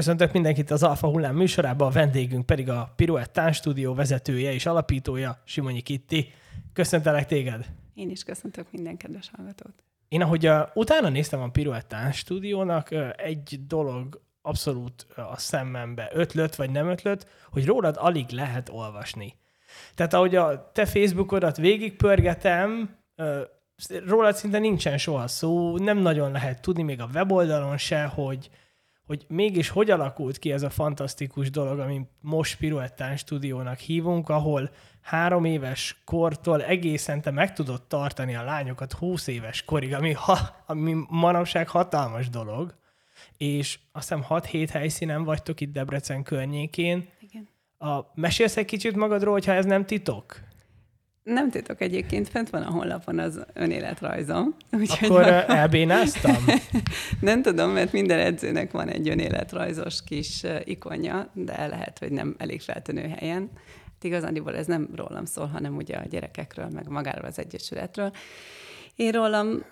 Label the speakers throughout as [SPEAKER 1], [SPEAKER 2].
[SPEAKER 1] Köszöntök mindenkit az Alfa Hullám műsorában, a vendégünk pedig a Pirouette Tánstúdió vezetője és alapítója, Simonyi Kitti. Köszöntelek téged!
[SPEAKER 2] Én is köszöntök minden kedves hallgatót.
[SPEAKER 1] Én ahogy a, utána néztem a Pirouette Tánstúdiónak, egy dolog abszolút a szemembe ötlött, vagy nem ötlött, hogy rólad alig lehet olvasni. Tehát ahogy a te Facebookodat végigpörgetem, rólad szinte nincsen soha szó, nem nagyon lehet tudni még a weboldalon se, hogy, hogy mégis hogy alakult ki ez a fantasztikus dolog, amit most Piruettán stúdiónak hívunk, ahol három éves kortól egészen te meg tudod tartani a lányokat 20 éves korig, ami, ha, ami manapság hatalmas dolog, és azt hiszem 6-7 helyszínen vagytok itt Debrecen környékén.
[SPEAKER 2] Igen.
[SPEAKER 1] A, mesélsz egy kicsit magadról, hogyha ez nem titok?
[SPEAKER 2] Nem titok egyébként, fent van a honlapon az önéletrajzom.
[SPEAKER 1] Akkor van... elbénáztam?
[SPEAKER 2] nem tudom, mert minden edzőnek van egy önéletrajzos kis ikonja, de lehet, hogy nem elég feltűnő helyen. Hát igazándiból ez nem rólam szól, hanem ugye a gyerekekről, meg magáról az egyesületről. Én rólam,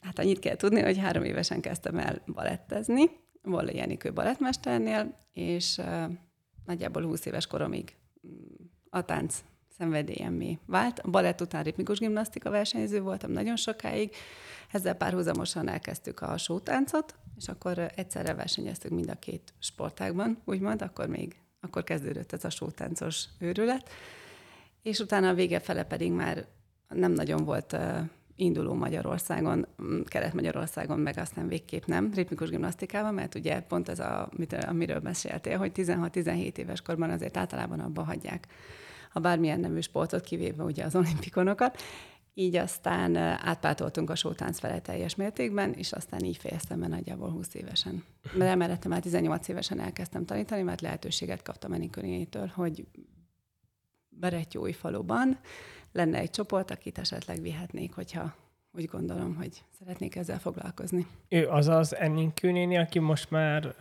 [SPEAKER 2] hát annyit kell tudni, hogy három évesen kezdtem el balettezni, Volla Jenikő balettmesternél, és uh, nagyjából 20 éves koromig mm, a tánc szenvedélyemmé vált. A balett után ritmikus gimnasztika versenyző voltam nagyon sokáig, ezzel párhuzamosan elkezdtük a sótáncot, és akkor egyszerre versenyeztük mind a két sportágban, úgymond, akkor még, akkor kezdődött ez a sótáncos őrület, és utána a vége fele pedig már nem nagyon volt induló Magyarországon, Kelet-Magyarországon, meg aztán végképp nem, ritmikus gimnasztikában, mert ugye pont ez, a, amiről meséltél, hogy 16-17 éves korban azért általában abba hagyják a bármilyen nemű sportot, kivéve ugye az olimpikonokat. Így aztán átpátoltunk a sótánc fele teljes mértékben, és aztán így fejeztem be nagyjából 20 évesen. Mert emellett már 18 évesen elkezdtem tanítani, mert lehetőséget kaptam Enikőnétől, hogy Berettyói faluban lenne egy csoport, akit esetleg vihetnék, hogyha úgy gondolom, hogy szeretnék ezzel foglalkozni.
[SPEAKER 1] Ő az az Enninkő aki most már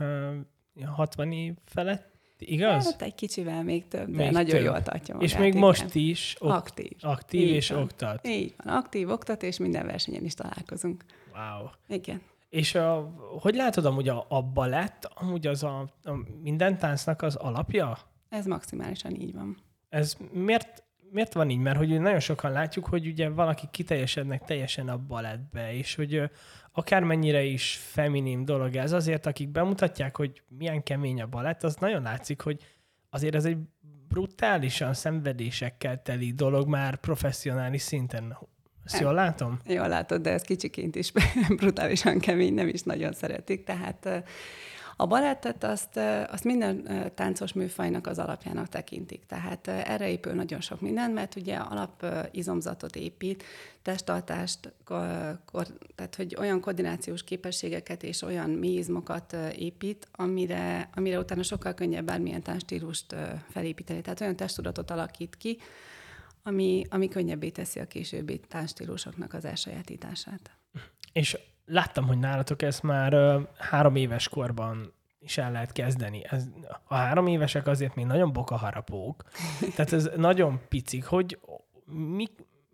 [SPEAKER 1] uh, 60 év felett igaz?
[SPEAKER 2] Hát egy kicsivel még több, de még nagyon több. jól tartja magát.
[SPEAKER 1] És még
[SPEAKER 2] igen.
[SPEAKER 1] most is
[SPEAKER 2] ok- aktív.
[SPEAKER 1] Aktív Így és van. oktat.
[SPEAKER 2] Így van, aktív, oktat, és minden versenyen is találkozunk.
[SPEAKER 1] Wow.
[SPEAKER 2] Igen.
[SPEAKER 1] És a, hogy látod amúgy a, a balett, amúgy az a, a minden táncnak az alapja?
[SPEAKER 2] Ez maximálisan így van.
[SPEAKER 1] Ez miért, miért van így? Mert hogy nagyon sokan látjuk, hogy ugye valaki kiteljesednek teljesen a balettbe, és hogy akármennyire is feminim dolog ez, azért akik bemutatják, hogy milyen kemény a balett, az nagyon látszik, hogy azért ez egy brutálisan szenvedésekkel teli dolog már professzionális szinten. Ezt jól látom?
[SPEAKER 2] Jól látod, de ez kicsiként is brutálisan kemény, nem is nagyon szeretik. Tehát a balettet azt, azt minden táncos műfajnak az alapjának tekintik. Tehát erre épül nagyon sok minden, mert ugye alap izomzatot épít, testtartást, tehát hogy olyan koordinációs képességeket és olyan mélyizmokat épít, amire, amire utána sokkal könnyebb bármilyen táncstílust felépíteni. Tehát olyan testudatot alakít ki, ami, ami könnyebbé teszi a későbbi táncstílusoknak az elsajátítását.
[SPEAKER 1] És láttam, hogy nálatok ezt már három éves korban is el lehet kezdeni. Ez, a három évesek azért még nagyon bokaharapók. Tehát ez nagyon picik, hogy mik,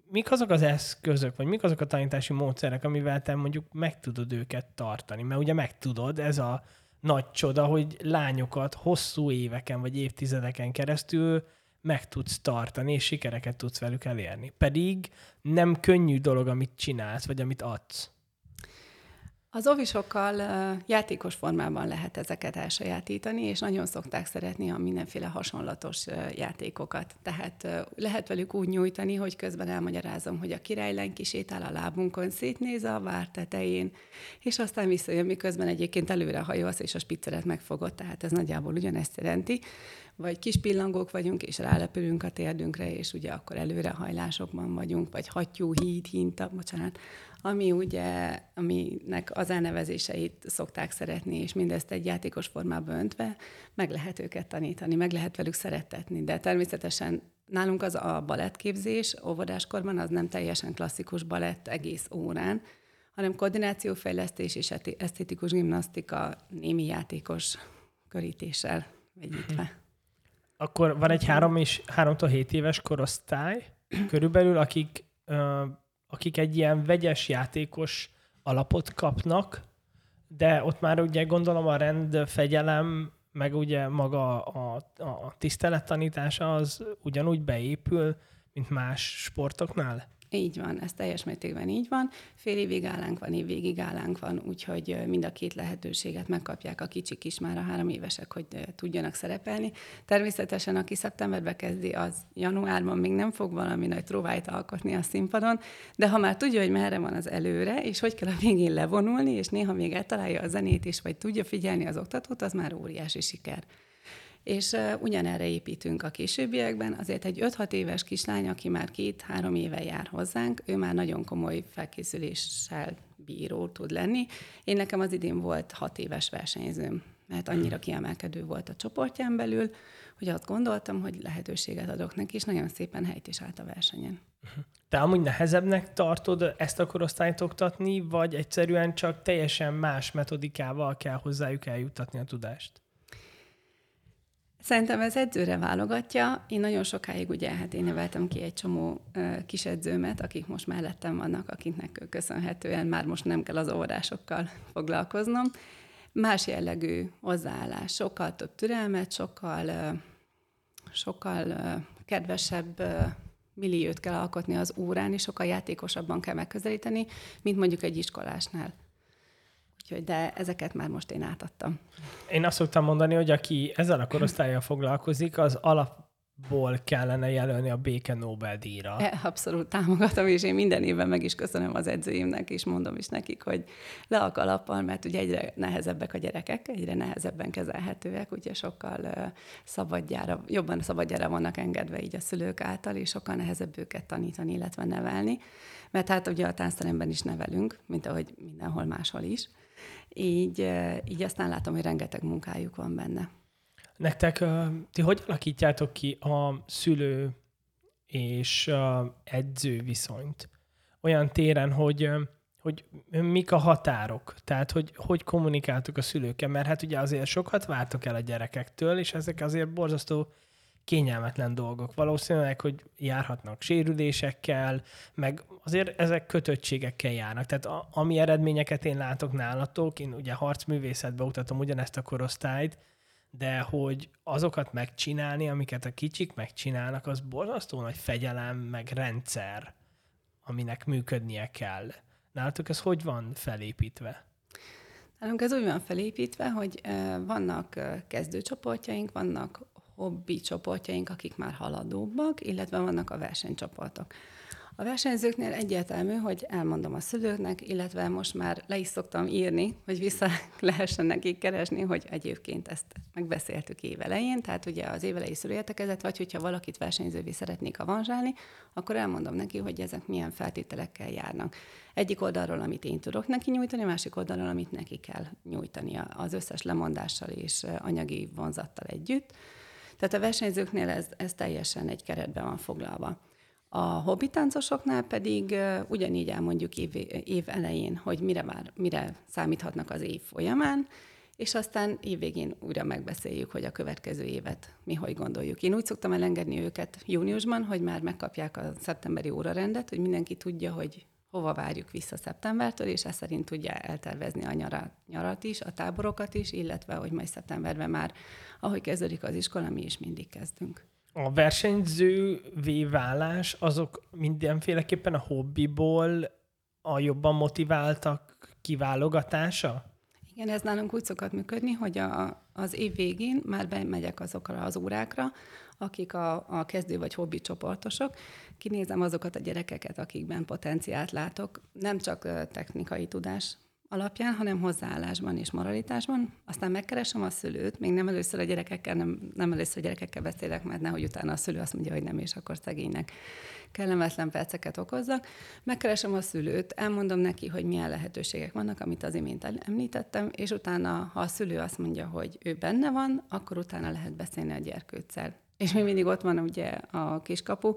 [SPEAKER 1] mik azok az eszközök, vagy mik azok a tanítási módszerek, amivel te mondjuk meg tudod őket tartani? Mert ugye meg tudod, ez a nagy csoda, hogy lányokat hosszú éveken vagy évtizedeken keresztül meg tudsz tartani, és sikereket tudsz velük elérni. Pedig nem könnyű dolog, amit csinálsz, vagy amit adsz.
[SPEAKER 2] Az ovisokkal játékos formában lehet ezeket elsajátítani, és nagyon szokták szeretni a mindenféle hasonlatos játékokat. Tehát lehet velük úgy nyújtani, hogy közben elmagyarázom, hogy a királylen kisétál a lábunkon, szétnéz a vár tetején, és aztán visszajön, miközben egyébként előre hajolsz, és a spicceret megfogott, tehát ez nagyjából ugyanezt jelenti. Vagy kis pillangók vagyunk, és rálepülünk a térdünkre, és ugye akkor előrehajlásokban vagyunk, vagy hattyú, híd, hinta, bocsánat, ami ugye, aminek az elnevezéseit szokták szeretni, és mindezt egy játékos formában öntve, meg lehet őket tanítani, meg lehet velük szeretetni, de természetesen nálunk az a balettképzés óvodáskorban az nem teljesen klasszikus balett egész órán, hanem koordinációfejlesztés és esztétikus gimnasztika némi játékos körítéssel vegyítve.
[SPEAKER 1] Akkor van egy három és háromtól hét éves korosztály körülbelül, akik akik egy ilyen vegyes játékos alapot kapnak, de ott már ugye gondolom a rend, fegyelem meg ugye maga a, a tisztelettanítása az ugyanúgy beépül, mint más sportoknál?
[SPEAKER 2] Így van, ez teljes mértékben így van. Fél évig állánk van, évvégig állánk van, úgyhogy mind a két lehetőséget megkapják a kicsik is, már a három évesek, hogy tudjanak szerepelni. Természetesen, aki szeptemberbe kezdi, az januárban még nem fog valami nagy tróvájt alkotni a színpadon, de ha már tudja, hogy merre van az előre, és hogy kell a végén levonulni, és néha még eltalálja a zenét is, vagy tudja figyelni az oktatót, az már óriási siker és ugyanerre építünk a későbbiekben. Azért egy 5-6 éves kislány, aki már két-három éve jár hozzánk, ő már nagyon komoly felkészüléssel bíró tud lenni. Én nekem az idén volt 6 éves versenyzőm, mert annyira kiemelkedő volt a csoportján belül, hogy azt gondoltam, hogy lehetőséget adok neki, és nagyon szépen helyt is állt a versenyen.
[SPEAKER 1] Te amúgy nehezebbnek tartod ezt a korosztályt oktatni, vagy egyszerűen csak teljesen más metodikával kell hozzájuk eljuttatni a tudást?
[SPEAKER 2] Szerintem ez edzőre válogatja. Én nagyon sokáig ugye, hát én neveltem ki egy csomó kis edzőmet, akik most mellettem vannak, akiknek köszönhetően már most nem kell az óvodásokkal foglalkoznom. Más jellegű hozzáállás, sokkal több türelmet, sokkal, sokkal kedvesebb milliót kell alkotni az órán, és sokkal játékosabban kell megközelíteni, mint mondjuk egy iskolásnál. Úgyhogy, de ezeket már most én átadtam.
[SPEAKER 1] Én azt szoktam mondani, hogy aki ezzel a korosztályjal foglalkozik, az alapból kellene jelölni a béke Nobel-díjra.
[SPEAKER 2] E, abszolút támogatom, és én minden évben meg is köszönöm az edzőimnek, és mondom is nekik, hogy le a kalappal, mert ugye egyre nehezebbek a gyerekek, egyre nehezebben kezelhetőek, ugye sokkal szabadjára, jobban szabadjára vannak engedve így a szülők által, és sokkal nehezebb őket tanítani, illetve nevelni. Mert hát ugye a táncteremben is nevelünk, mint ahogy mindenhol máshol is így, így aztán látom, hogy rengeteg munkájuk van benne.
[SPEAKER 1] Nektek, ti hogy alakítjátok ki a szülő és edző viszonyt? Olyan téren, hogy, hogy mik a határok? Tehát, hogy hogy kommunikáltok a szülőkkel? Mert hát ugye azért sokat vártok el a gyerekektől, és ezek azért borzasztó kényelmetlen dolgok. Valószínűleg, hogy járhatnak sérülésekkel, meg azért ezek kötöttségekkel járnak. Tehát a, ami eredményeket én látok nálatok, én ugye harcművészetbe oktatom ugyanezt a korosztályt, de hogy azokat megcsinálni, amiket a kicsik megcsinálnak, az borzasztó nagy fegyelem, meg rendszer, aminek működnie kell. Nálatok ez hogy van felépítve?
[SPEAKER 2] Nálunk ez úgy van felépítve, hogy vannak kezdőcsoportjaink, vannak hobbi csoportjaink, akik már haladóbbak, illetve vannak a versenycsoportok. A versenyzőknél egyértelmű, hogy elmondom a szülőknek, illetve most már le is szoktam írni, hogy vissza lehessen nekik keresni, hogy egyébként ezt megbeszéltük évelején, tehát ugye az évelei szülőértekezet, vagy hogyha valakit versenyzővé szeretnék avanzsálni, akkor elmondom neki, hogy ezek milyen feltételekkel járnak. Egyik oldalról, amit én tudok neki nyújtani, másik oldalról, amit neki kell nyújtani az összes lemondással és anyagi vonzattal együtt tehát a versenyzőknél ez, ez teljesen egy keretben van foglalva. A hobbitáncosoknál pedig ugyanígy elmondjuk év, év elején, hogy mire, vár, mire számíthatnak az év folyamán, és aztán évvégén újra megbeszéljük, hogy a következő évet mi hogy gondoljuk. Én úgy szoktam elengedni őket júniusban, hogy már megkapják a szeptemberi órarendet, hogy mindenki tudja, hogy hova várjuk vissza szeptembertől, és ez szerint tudja eltervezni a nyarat, nyarat is, a táborokat is, illetve, hogy majd szeptemberben már, ahogy kezdődik az iskola, mi is mindig kezdünk.
[SPEAKER 1] A versenyzővé válás azok mindenféleképpen a hobbiból a jobban motiváltak kiválogatása?
[SPEAKER 2] Igen, ez nálunk úgy szokott működni, hogy a, az év végén már bemegyek azokra az órákra, akik a, a kezdő vagy hobbi csoportosok. Kinézem azokat a gyerekeket, akikben potenciált látok, nem csak technikai tudás alapján, hanem hozzáállásban és moralitásban. Aztán megkeresem a szülőt, még nem először a gyerekekkel, nem, nem először a gyerekekkel beszélek, mert nehogy utána a szülő azt mondja, hogy nem, és akkor szegénynek kellemetlen perceket okozzak. Megkeresem a szülőt, elmondom neki, hogy milyen lehetőségek vannak, amit az imént említettem, és utána, ha a szülő azt mondja, hogy ő benne van, akkor utána lehet beszélni a gyerkőccel. És még mindig ott van ugye a kiskapu,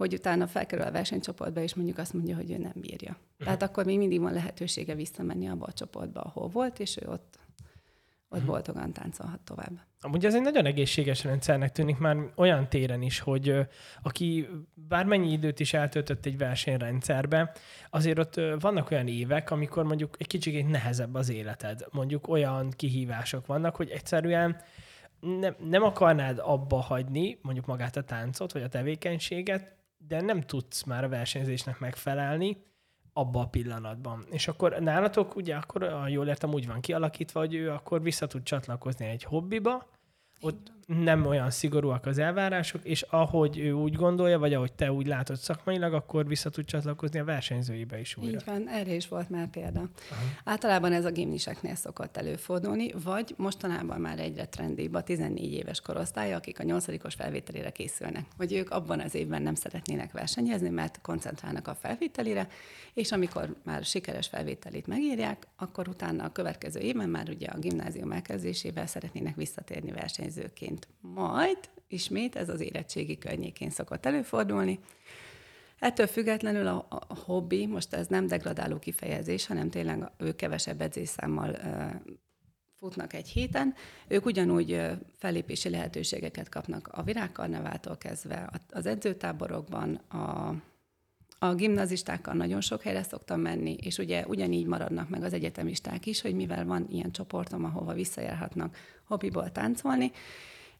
[SPEAKER 2] hogy utána felkerül a versenycsoportba, és mondjuk azt mondja, hogy ő nem bírja. Tehát akkor még mindig van lehetősége visszamenni abba a csoportba, ahol volt, és ő ott, ott boldogan táncolhat tovább.
[SPEAKER 1] Amúgy ez egy nagyon egészséges rendszernek tűnik már olyan téren is, hogy aki bármennyi időt is eltöltött egy versenyrendszerbe, azért ott vannak olyan évek, amikor mondjuk egy kicsit nehezebb az életed. Mondjuk olyan kihívások vannak, hogy egyszerűen nem, nem akarnád abba hagyni mondjuk magát a táncot, vagy a tevékenységet, de nem tudsz már a versenyzésnek megfelelni abba a pillanatban. És akkor nálatok ugye akkor, jól értem, úgy van kialakítva, hogy ő akkor vissza tud csatlakozni egy hobbiba, ott nem olyan szigorúak az elvárások, és ahogy ő úgy gondolja, vagy ahogy te úgy látod szakmailag, akkor vissza tud csatlakozni a versenyzőibe is újra.
[SPEAKER 2] Így van, erre is volt már példa. Aha. Általában ez a gimniseknél szokott előfordulni, vagy mostanában már egyre trendibb a 14 éves korosztály, akik a 8 felvételére készülnek. Vagy ők abban az évben nem szeretnének versenyezni, mert koncentrálnak a felvételire, és amikor már sikeres felvételit megírják, akkor utána a következő évben már ugye a gimnázium elkezdésével szeretnének visszatérni versenyzőként. Majd ismét ez az érettségi környékén szokott előfordulni. Ettől függetlenül a, a hobbi, most ez nem degradáló kifejezés, hanem tényleg ő kevesebb edzésszámmal futnak egy héten, ők ugyanúgy fellépési lehetőségeket kapnak a virágkarnevától kezdve az edzőtáborokban, a a gimnazistákkal nagyon sok helyre szoktam menni, és ugye ugyanígy maradnak meg az egyetemisták is, hogy mivel van ilyen csoportom, ahova visszajárhatnak hobbiból táncolni,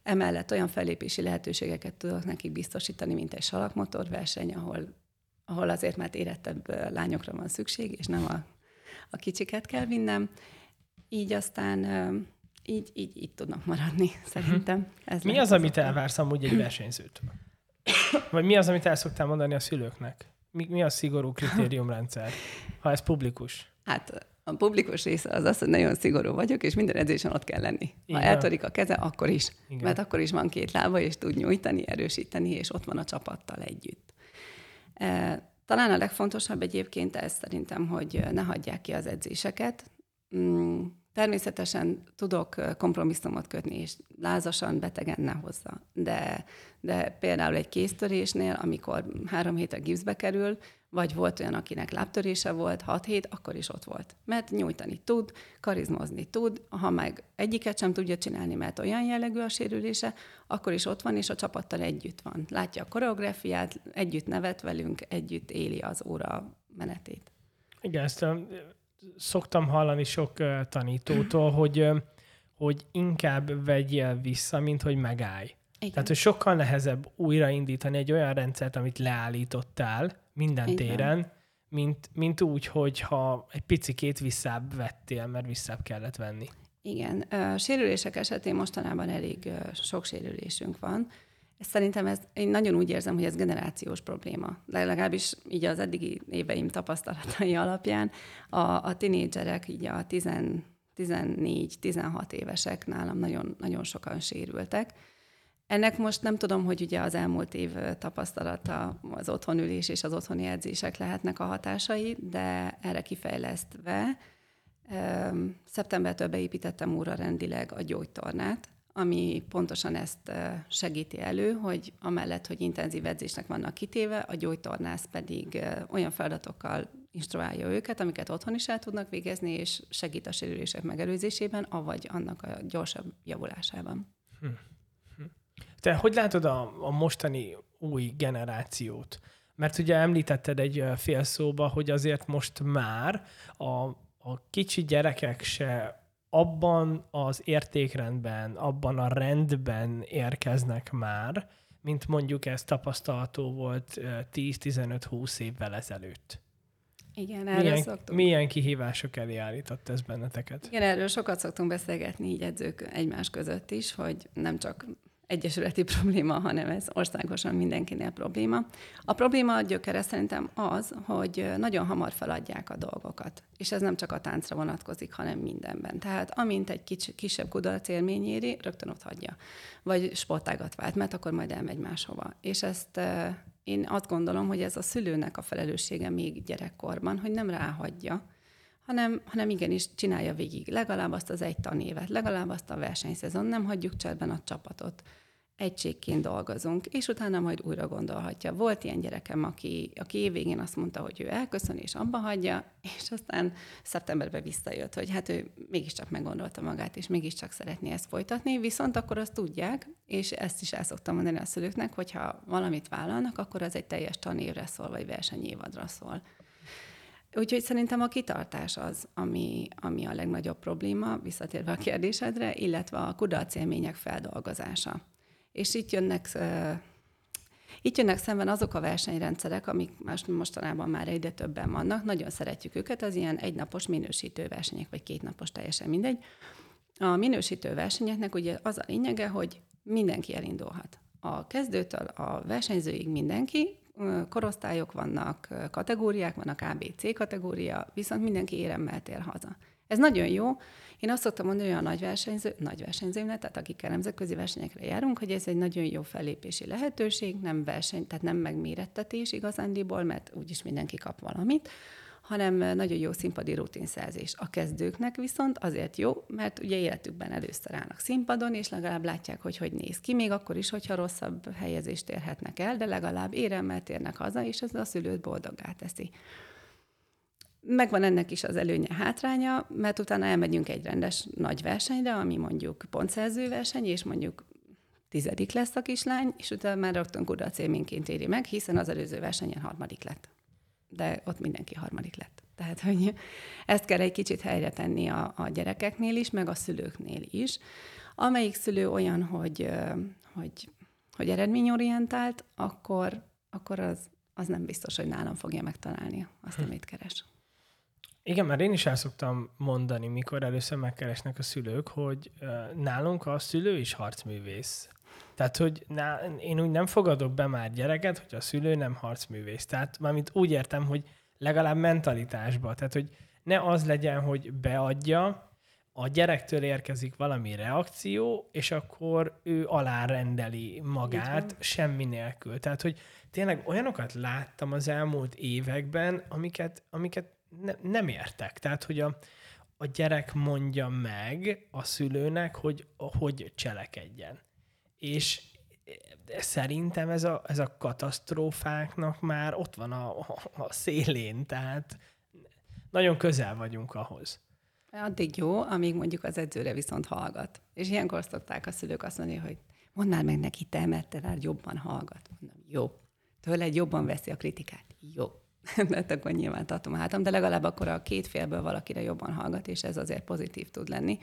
[SPEAKER 2] emellett olyan fellépési lehetőségeket tudok nekik biztosítani, mint egy salakmotorverseny, ahol, ahol azért már érettebb lányokra van szükség, és nem a, a kicsiket kell vinnem. Így aztán így, így, így tudnak maradni, szerintem.
[SPEAKER 1] Ez mi az, amit elvársz amúgy egy versenyzőtől? Vagy mi az, amit el szoktál mondani a szülőknek? mi, mi a szigorú kritériumrendszer, ha ez publikus?
[SPEAKER 2] Hát a publikus része az az, hogy nagyon szigorú vagyok, és minden edzésen ott kell lenni. Ha Igen. eltörik a keze, akkor is. Igen. Mert akkor is van két lába, és tud nyújtani, erősíteni, és ott van a csapattal együtt. E, talán a legfontosabb egyébként ez szerintem, hogy ne hagyják ki az edzéseket. Mm, Természetesen tudok kompromisszumot kötni, és lázasan, betegen ne hozza. De, de például egy kéztörésnél, amikor három hétre gipszbe kerül, vagy volt olyan, akinek lábtörése volt, hat hét, akkor is ott volt. Mert nyújtani tud, karizmozni tud, ha meg egyiket sem tudja csinálni, mert olyan jellegű a sérülése, akkor is ott van, és a csapattal együtt van. Látja a koreográfiát, együtt nevet velünk, együtt éli az óra menetét.
[SPEAKER 1] Igen, ezt szoktam hallani sok tanítótól, hogy, hogy inkább vegyél vissza, mint hogy megállj. Igen. Tehát, hogy sokkal nehezebb újraindítani egy olyan rendszert, amit leállítottál minden Igen. téren, mint, mint úgy, hogyha egy picikét visszább vettél, mert visszább kellett venni.
[SPEAKER 2] Igen. Sérülések esetén mostanában elég sok sérülésünk van. Szerintem ez, én nagyon úgy érzem, hogy ez generációs probléma. De legalábbis így az eddigi éveim tapasztalatai alapján a, a tinédzserek, így a 14-16 évesek nálam nagyon, nagyon sokan sérültek. Ennek most nem tudom, hogy ugye az elmúlt év tapasztalata, az otthonülés és az otthoni edzések lehetnek a hatásai, de erre kifejlesztve szeptembertől beépítettem újra rendileg a gyógytornát, ami pontosan ezt segíti elő, hogy amellett, hogy intenzív edzésnek vannak kitéve, a gyógytornász pedig olyan feladatokkal instruálja őket, amiket otthon is el tudnak végezni, és segít a sérülések megelőzésében, avagy annak a gyorsabb javulásában. Hm.
[SPEAKER 1] Te hogy látod a, a mostani új generációt? Mert ugye említetted egy fél szóba, hogy azért most már a, a kicsi gyerekek se abban az értékrendben, abban a rendben érkeznek már, mint mondjuk ez tapasztalható volt 10-15-20 évvel ezelőtt.
[SPEAKER 2] Igen, erről
[SPEAKER 1] milyen,
[SPEAKER 2] szoktunk.
[SPEAKER 1] Milyen kihívások elé állított ez benneteket?
[SPEAKER 2] Igen, erről sokat szoktunk beszélgetni így edzők egymás között is, hogy nem csak egyesületi probléma, hanem ez országosan mindenkinél probléma. A probléma a gyökere szerintem az, hogy nagyon hamar feladják a dolgokat. És ez nem csak a táncra vonatkozik, hanem mindenben. Tehát amint egy kis, kisebb kudarc élmény éri, rögtön ott hagyja. Vagy sportágat vált, mert akkor majd elmegy máshova. És ezt én azt gondolom, hogy ez a szülőnek a felelőssége még gyerekkorban, hogy nem ráhagyja, hanem, hanem igenis csinálja végig legalább azt az egy tanévet, legalább azt a versenyszezon, nem hagyjuk cserben a csapatot egységként dolgozunk, és utána majd újra gondolhatja. Volt ilyen gyerekem, aki, aki évvégén azt mondta, hogy ő elköszön és abba hagyja, és aztán szeptemberben visszajött, hogy hát ő mégiscsak meggondolta magát, és mégiscsak szeretné ezt folytatni, viszont akkor azt tudják, és ezt is el szoktam mondani a szülőknek, hogyha valamit vállalnak, akkor az egy teljes tanévre szól, vagy versenyévadra szól. Úgyhogy szerintem a kitartás az, ami, ami a legnagyobb probléma, visszatérve a kérdésedre, illetve a kudarc élmények feldolgozása. És itt jönnek itt jönnek szemben azok a versenyrendszerek, amik most, mostanában már egyre többen vannak. Nagyon szeretjük őket, az ilyen egynapos minősítő versenyek, vagy kétnapos, teljesen mindegy. A minősítő versenyeknek ugye az a lényege, hogy mindenki elindulhat. A kezdőtől a versenyzőig mindenki, korosztályok vannak, kategóriák vannak, ABC kategória, viszont mindenki éremmel tér haza. Ez nagyon jó. Én azt szoktam mondani olyan nagy versenyző, nagy versenyzőnek, tehát akikkel nemzetközi versenyekre járunk, hogy ez egy nagyon jó fellépési lehetőség, nem verseny, tehát nem megmérettetés igazándiból, mert úgyis mindenki kap valamit, hanem nagyon jó színpadi rutinszerzés. A kezdőknek viszont azért jó, mert ugye életükben először állnak színpadon, és legalább látják, hogy hogy néz ki, még akkor is, hogyha rosszabb helyezést érhetnek el, de legalább éremmel térnek haza, és ez a szülőt boldoggá teszi. Megvan ennek is az előnye, hátránya, mert utána elmegyünk egy rendes nagy versenyre, ami mondjuk pontszerző verseny, és mondjuk tizedik lesz a kislány, és utána már rögtön kudarc élményként éri meg, hiszen az előző versenyen harmadik lett. De ott mindenki harmadik lett. Tehát, hogy ezt kell egy kicsit helyre tenni a, a gyerekeknél is, meg a szülőknél is. Amelyik szülő olyan, hogy, hogy, hogy eredményorientált, akkor, akkor az, az nem biztos, hogy nálam fogja megtalálni azt, amit keres.
[SPEAKER 1] Igen, mert én is el szoktam mondani, mikor először megkeresnek a szülők, hogy nálunk a szülő is harcművész. Tehát, hogy ná, én úgy nem fogadok be már gyereket, hogy a szülő nem harcművész. Tehát mármint úgy értem, hogy legalább mentalitásba. Tehát, hogy ne az legyen, hogy beadja, a gyerektől érkezik valami reakció, és akkor ő alárendeli magát semmi nélkül. Tehát, hogy tényleg olyanokat láttam az elmúlt években, amiket, amiket ne, nem értek. Tehát, hogy a, a gyerek mondja meg a szülőnek, hogy hogy cselekedjen. És szerintem ez a, ez a katasztrófáknak már ott van a, a, szélén, tehát nagyon közel vagyunk ahhoz.
[SPEAKER 2] Addig jó, amíg mondjuk az edzőre viszont hallgat. És ilyenkor szokták a szülők azt mondani, hogy mondd már meg neki te, mert te jobban hallgat. Mondom, jó. Tőled jobban veszi a kritikát. Jó. mert akkor nyilván tartom a hátam, de legalább akkor a két félből valakire jobban hallgat, és ez azért pozitív tud lenni.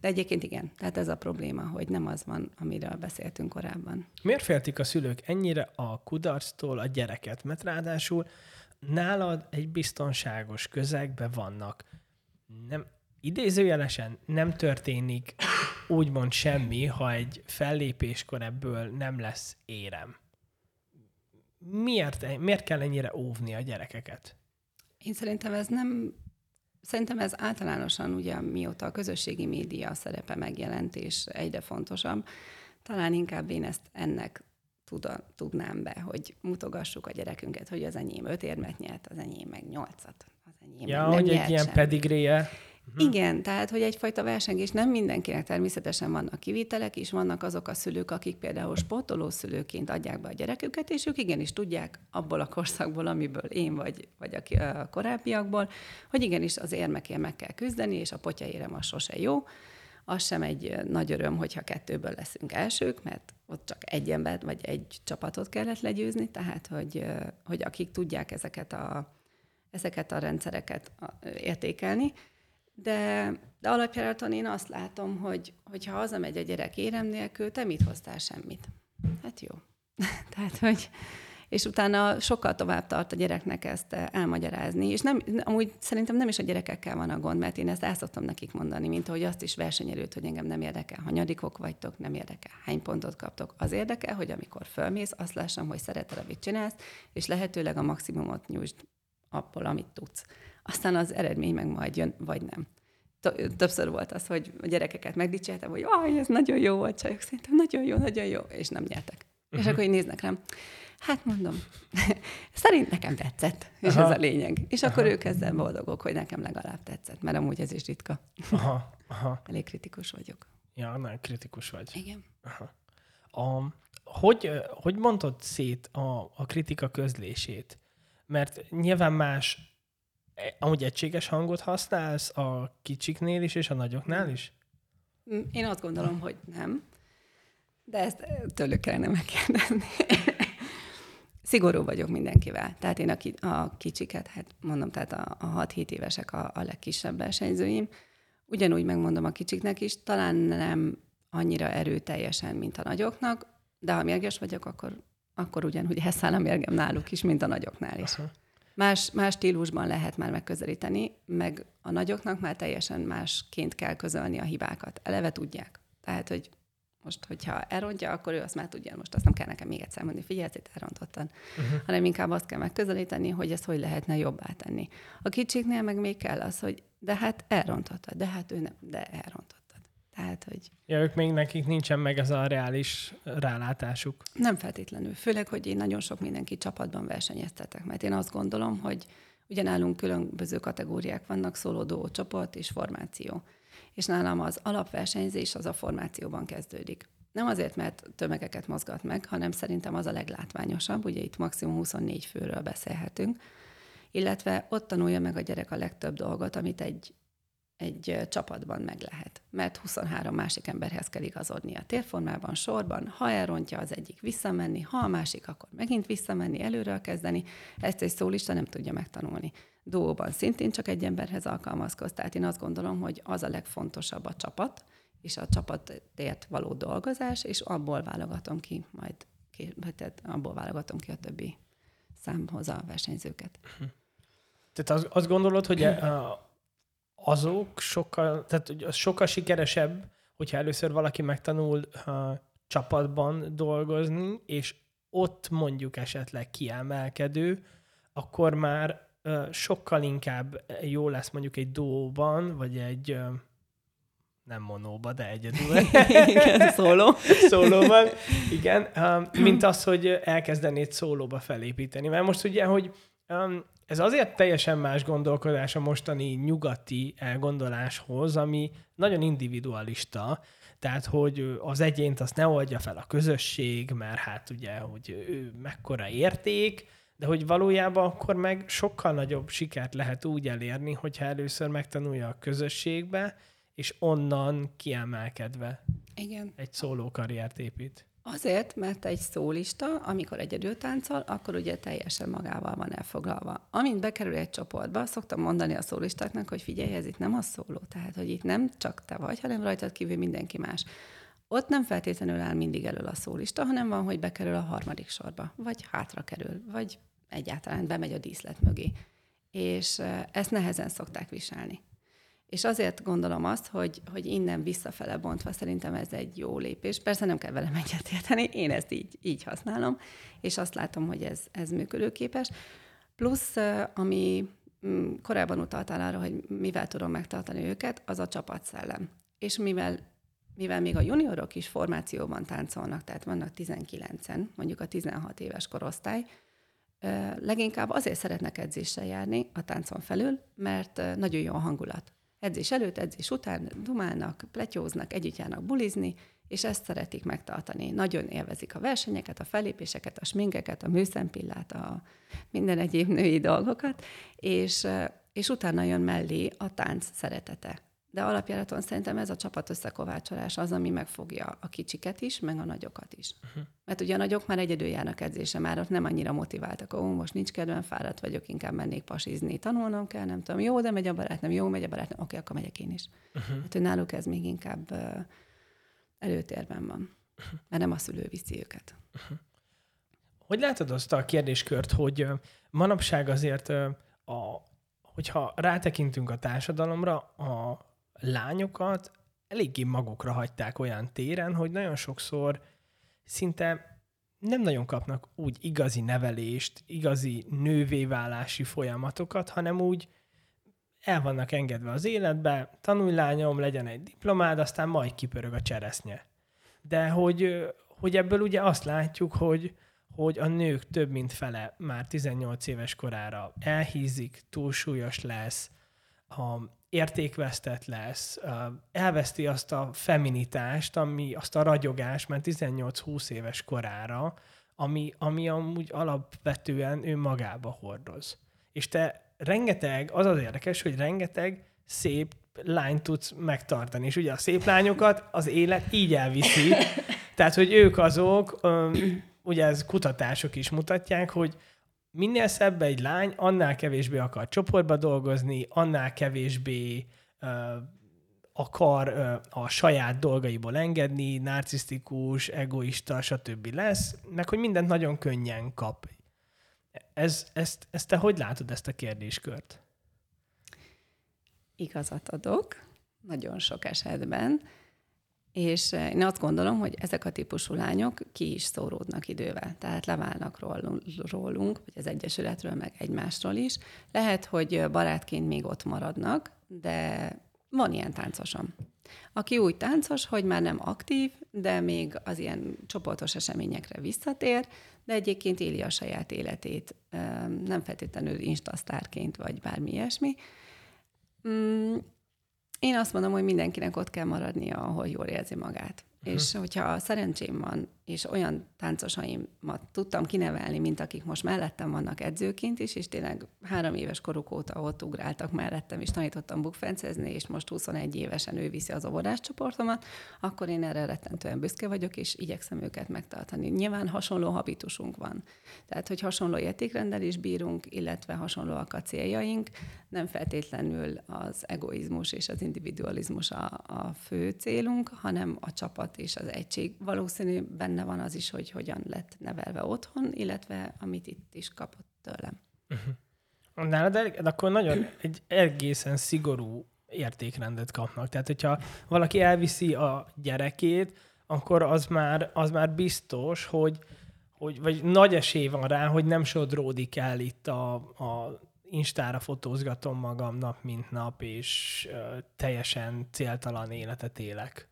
[SPEAKER 2] De egyébként igen, tehát ez a probléma, hogy nem az van, amiről beszéltünk korábban.
[SPEAKER 1] Miért féltik a szülők ennyire a kudarctól a gyereket? Mert ráadásul nálad egy biztonságos közegben vannak. Nem, idézőjelesen nem történik úgymond semmi, ha egy fellépéskor ebből nem lesz érem miért, miért kell ennyire óvni a gyerekeket?
[SPEAKER 2] Én szerintem ez nem Szerintem ez általánosan ugye mióta a közösségi média szerepe megjelent, és egyre fontosabb, talán inkább én ezt ennek tuda, tudnám be, hogy mutogassuk a gyerekünket, hogy az enyém öt érmet nyert, az enyém meg nyolcat. Az enyém
[SPEAKER 1] ja, meg nem hogy egy ilyen pedigréje.
[SPEAKER 2] Uh-huh. Igen, tehát, hogy egyfajta versengés nem mindenkinek természetesen vannak kivitelek, és vannak azok a szülők, akik például sportoló szülőként adják be a gyereküket, és ők igenis tudják abból a korszakból, amiből én vagy, vagy a, korábbiakból, hogy igenis az érmekért meg kell küzdeni, és a potyaérem az sose jó. Az sem egy nagy öröm, hogyha kettőből leszünk elsők, mert ott csak egy embert vagy egy csapatot kellett legyőzni, tehát hogy, hogy akik tudják ezeket a, ezeket a rendszereket értékelni, de, de alapjáraton én azt látom, hogy hogyha hazamegy a gyerek érem nélkül, te mit hoztál semmit? Hát jó. Tehát, hogy és utána sokkal tovább tart a gyereknek ezt elmagyarázni. És nem, amúgy szerintem nem is a gyerekekkel van a gond, mert én ezt el szoktam nekik mondani, mint ahogy azt is versenyelőt, hogy engem nem érdekel, hanyadikok vagytok, nem érdekel, hány pontot kaptok. Az érdekel, hogy amikor fölmész, azt lássam, hogy szereted, amit csinálsz, és lehetőleg a maximumot nyújtsd abból, amit tudsz aztán az eredmény meg majd jön, vagy nem. Többször volt az, hogy a gyerekeket megdicsértem, hogy aj, ez nagyon jó volt, csajok, szerintem nagyon jó, nagyon jó, és nem nyertek. Uh-huh. És mhm. akkor így néznek rám. Hát mondom, szerint nekem tetszett, és Aha. ez a lényeg. És Aha. akkor ők ezzel boldogok, hogy nekem legalább tetszett, mert amúgy ez is ritka. Aha. Aha. Elég kritikus vagyok.
[SPEAKER 1] Ja, nagyon kritikus vagy.
[SPEAKER 2] Igen. Aha.
[SPEAKER 1] A, hogy, hogy mondod szét a, a kritika közlését? Mert nyilván más Amúgy egységes hangot használsz a kicsiknél is, és a nagyoknál is?
[SPEAKER 2] Mm, én azt gondolom, hogy nem. De ezt tőlük kellene megkérdezni. szigorú vagyok mindenkivel. Tehát én a, ki, a kicsiket, hát mondom, tehát a, a 6-7 évesek a, a legkisebb versenyzőim, ugyanúgy megmondom a kicsiknek is, talán nem annyira erőteljesen, mint a nagyoknak, de ha mérges vagyok, akkor, akkor ugyanúgy elszáll a mérgem náluk is, mint a nagyoknál is. Más, más stílusban lehet már megközelíteni, meg a nagyoknak már teljesen másként kell közölni a hibákat. Eleve tudják. Tehát, hogy most, hogyha elrontja, akkor ő azt már tudja, most azt nem kell nekem még egyszer mondani, figyelj, itt elrontottad, uh-huh. hanem inkább azt kell megközelíteni, hogy ezt hogy lehetne jobbá tenni. A kicsiknél meg még kell az, hogy de hát elrontottad, de hát ő nem, de elrontottad. Tehát, hogy...
[SPEAKER 1] Ja, ők még nekik nincsen meg ez a reális rálátásuk.
[SPEAKER 2] Nem feltétlenül. Főleg, hogy én nagyon sok mindenki csapatban versenyeztetek, mert én azt gondolom, hogy ugyanálunk különböző kategóriák vannak, szólódó csoport és formáció és nálam az alapversenyzés az a formációban kezdődik. Nem azért, mert tömegeket mozgat meg, hanem szerintem az a leglátványosabb, ugye itt maximum 24 főről beszélhetünk, illetve ott tanulja meg a gyerek a legtöbb dolgot, amit egy, egy csapatban meg lehet. Mert 23 másik emberhez kell igazodni a térformában, sorban, ha elrontja az egyik visszamenni, ha a másik, akkor megint visszamenni, előről kezdeni. Ezt egy szólista nem tudja megtanulni duóban szintén csak egy emberhez alkalmazkoz. Tehát én azt gondolom, hogy az a legfontosabb a csapat, és a csapatért való dolgozás, és abból válogatom ki majd, tehát abból válogatom ki a többi számhoz a versenyzőket.
[SPEAKER 1] Tehát az, azt gondolod, hogy azok sokkal, tehát az sokkal sikeresebb, hogyha először valaki megtanul a csapatban dolgozni, és ott mondjuk esetleg kiemelkedő, akkor már sokkal inkább jó lesz mondjuk egy duóban, vagy egy nem monóba, de egyedül.
[SPEAKER 2] igen, szóló.
[SPEAKER 1] Szólóban, igen, mint az, hogy elkezdenéd szólóba felépíteni. Mert most ugye, hogy ez azért teljesen más gondolkodás a mostani nyugati elgondoláshoz, ami nagyon individualista, tehát, hogy az egyént azt ne oldja fel a közösség, mert hát ugye, hogy ő mekkora érték, de hogy valójában akkor meg sokkal nagyobb sikert lehet úgy elérni, hogyha először megtanulja a közösségbe, és onnan kiemelkedve
[SPEAKER 2] Igen.
[SPEAKER 1] egy szóló karriert épít.
[SPEAKER 2] Azért, mert egy szólista, amikor egyedül táncol, akkor ugye teljesen magával van elfoglalva. Amint bekerül egy csoportba, szoktam mondani a szólistáknak, hogy figyelj, ez itt nem a szóló, tehát hogy itt nem csak te vagy, hanem rajtad kívül mindenki más. Ott nem feltétlenül áll mindig elől a szólista, hanem van, hogy bekerül a harmadik sorba, vagy hátra kerül, vagy egyáltalán bemegy a díszlet mögé. És ezt nehezen szokták viselni. És azért gondolom azt, hogy, hogy innen visszafele bontva szerintem ez egy jó lépés. Persze nem kell velem egyetérteni, én ezt így, így használom, és azt látom, hogy ez, ez működőképes. Plusz, ami mm, korábban utaltál arra, hogy mivel tudom megtartani őket, az a csapatszellem. És mivel mivel még a juniorok is formációban táncolnak, tehát vannak 19-en, mondjuk a 16 éves korosztály, leginkább azért szeretnek edzéssel járni a táncon felül, mert nagyon jó a hangulat. Edzés előtt, edzés után dumálnak, pletyóznak, együtt járnak bulizni, és ezt szeretik megtartani. Nagyon élvezik a versenyeket, a fellépéseket, a sminkeket, a műszempillát, a minden egyéb női dolgokat, és, és utána jön mellé a tánc szeretete de alapjáraton szerintem ez a csapat összekovácsolás az, ami megfogja a kicsiket is, meg a nagyokat is. Uh-huh. Mert ugye a nagyok már egyedül járnak edzése, már ott nem annyira motiváltak, ó, most nincs kedvem, fáradt vagyok, inkább mennék pasizni, tanulnom kell, nem tudom, jó, de megy a barátnőm, jó, megy a barátnőm, oké, akkor megyek én is. Uh-huh. Hát, hogy náluk ez még inkább előtérben van, uh-huh. mert nem a szülő viszi őket. Uh-huh.
[SPEAKER 1] Hogy látod azt a kérdéskört, hogy manapság azért, a, hogyha rátekintünk a társadalomra, a lányokat eléggé magukra hagyták olyan téren, hogy nagyon sokszor szinte nem nagyon kapnak úgy igazi nevelést, igazi nővéválási folyamatokat, hanem úgy el vannak engedve az életbe, tanulj lányom, legyen egy diplomád, aztán majd kipörög a cseresznye. De hogy, hogy ebből ugye azt látjuk, hogy, hogy a nők több mint fele már 18 éves korára elhízik, túlsúlyos lesz, a értékvesztett lesz, elveszti azt a feminitást, ami, azt a ragyogást mert 18-20 éves korára, ami, ami amúgy alapvetően ő magába hordoz. És te rengeteg, az az érdekes, hogy rengeteg szép lányt tudsz megtartani. És ugye a szép lányokat az élet így elviszi. Tehát, hogy ők azok, ugye ez kutatások is mutatják, hogy minél szebb egy lány, annál kevésbé akar csoportba dolgozni, annál kevésbé uh, akar uh, a saját dolgaiból engedni, narcisztikus, egoista, stb. lesz, meg hogy mindent nagyon könnyen kap. Ez, ezt, ezt te hogy látod, ezt a kérdéskört?
[SPEAKER 2] Igazat adok, nagyon sok esetben. És eh, én azt gondolom, hogy ezek a típusú lányok ki is szóródnak idővel. Tehát leválnak rólunk, vagy az Egyesületről, meg egymásról is. Lehet, hogy barátként még ott maradnak, de van ilyen táncosom. Aki úgy táncos, hogy már nem aktív, de még az ilyen csoportos eseményekre visszatér, de egyébként éli a saját életét, nem feltétlenül instasztárként, vagy bármi ilyesmi. Én azt mondom, hogy mindenkinek ott kell maradnia, ahol jól érzi magát. Uh-huh. És hogyha szerencsém van, és olyan táncosaimat tudtam kinevelni, mint akik most mellettem vannak edzőként is, és tényleg három éves koruk óta ott ugráltak mellettem, és tanítottam bukfencezni, és most 21 évesen ő viszi az óvodás csoportomat, akkor én erre rettentően büszke vagyok, és igyekszem őket megtartani. Nyilván hasonló habitusunk van. Tehát, hogy hasonló értékrendel is bírunk, illetve hasonlóak a céljaink, nem feltétlenül az egoizmus és az individualizmus a, a fő célunk, hanem a csapat és az egység. Valószínű benne van az is, hogy hogyan lett nevelve otthon, illetve amit itt is kapott tőlem.
[SPEAKER 1] Uh-huh. Nálad de akkor nagyon egy egészen szigorú értékrendet kapnak. Tehát, hogyha valaki elviszi a gyerekét, akkor az már, az már biztos, hogy, hogy vagy nagy esély van rá, hogy nem sodródik el itt a, a Instára fotózgatom magam nap, mint nap, és uh, teljesen céltalan életet élek.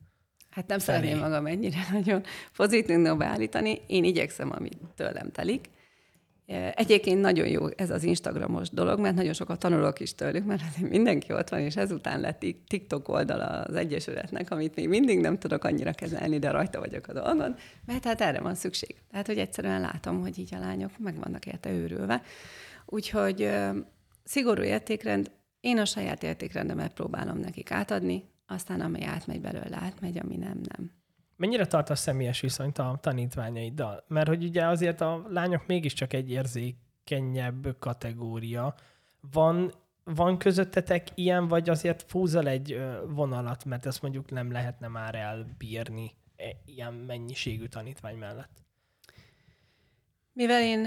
[SPEAKER 2] Hát nem felé. szeretném magam ennyire nagyon pozitív beállítani. Én igyekszem, amit tőlem telik. Egyébként nagyon jó ez az Instagramos dolog, mert nagyon sokat tanulok is tőlük, mert mindenki ott van, és ezután lett TikTok oldal az Egyesületnek, amit még mindig nem tudok annyira kezelni, de rajta vagyok a dolgon, mert hát erre van szükség. Tehát, hogy egyszerűen látom, hogy így a lányok meg vannak érte őrülve. Úgyhogy szigorú értékrend, én a saját értékrendemet próbálom nekik átadni, aztán ami átmegy belőle, átmegy, ami nem, nem.
[SPEAKER 1] Mennyire tartasz személyes viszonyt a tanítványaiddal? Mert hogy ugye azért a lányok mégiscsak egy érzékenyebb kategória. Van, van közöttetek ilyen, vagy azért fúzol egy vonalat, mert ezt mondjuk nem lehetne már elbírni e, ilyen mennyiségű tanítvány mellett?
[SPEAKER 2] Mivel én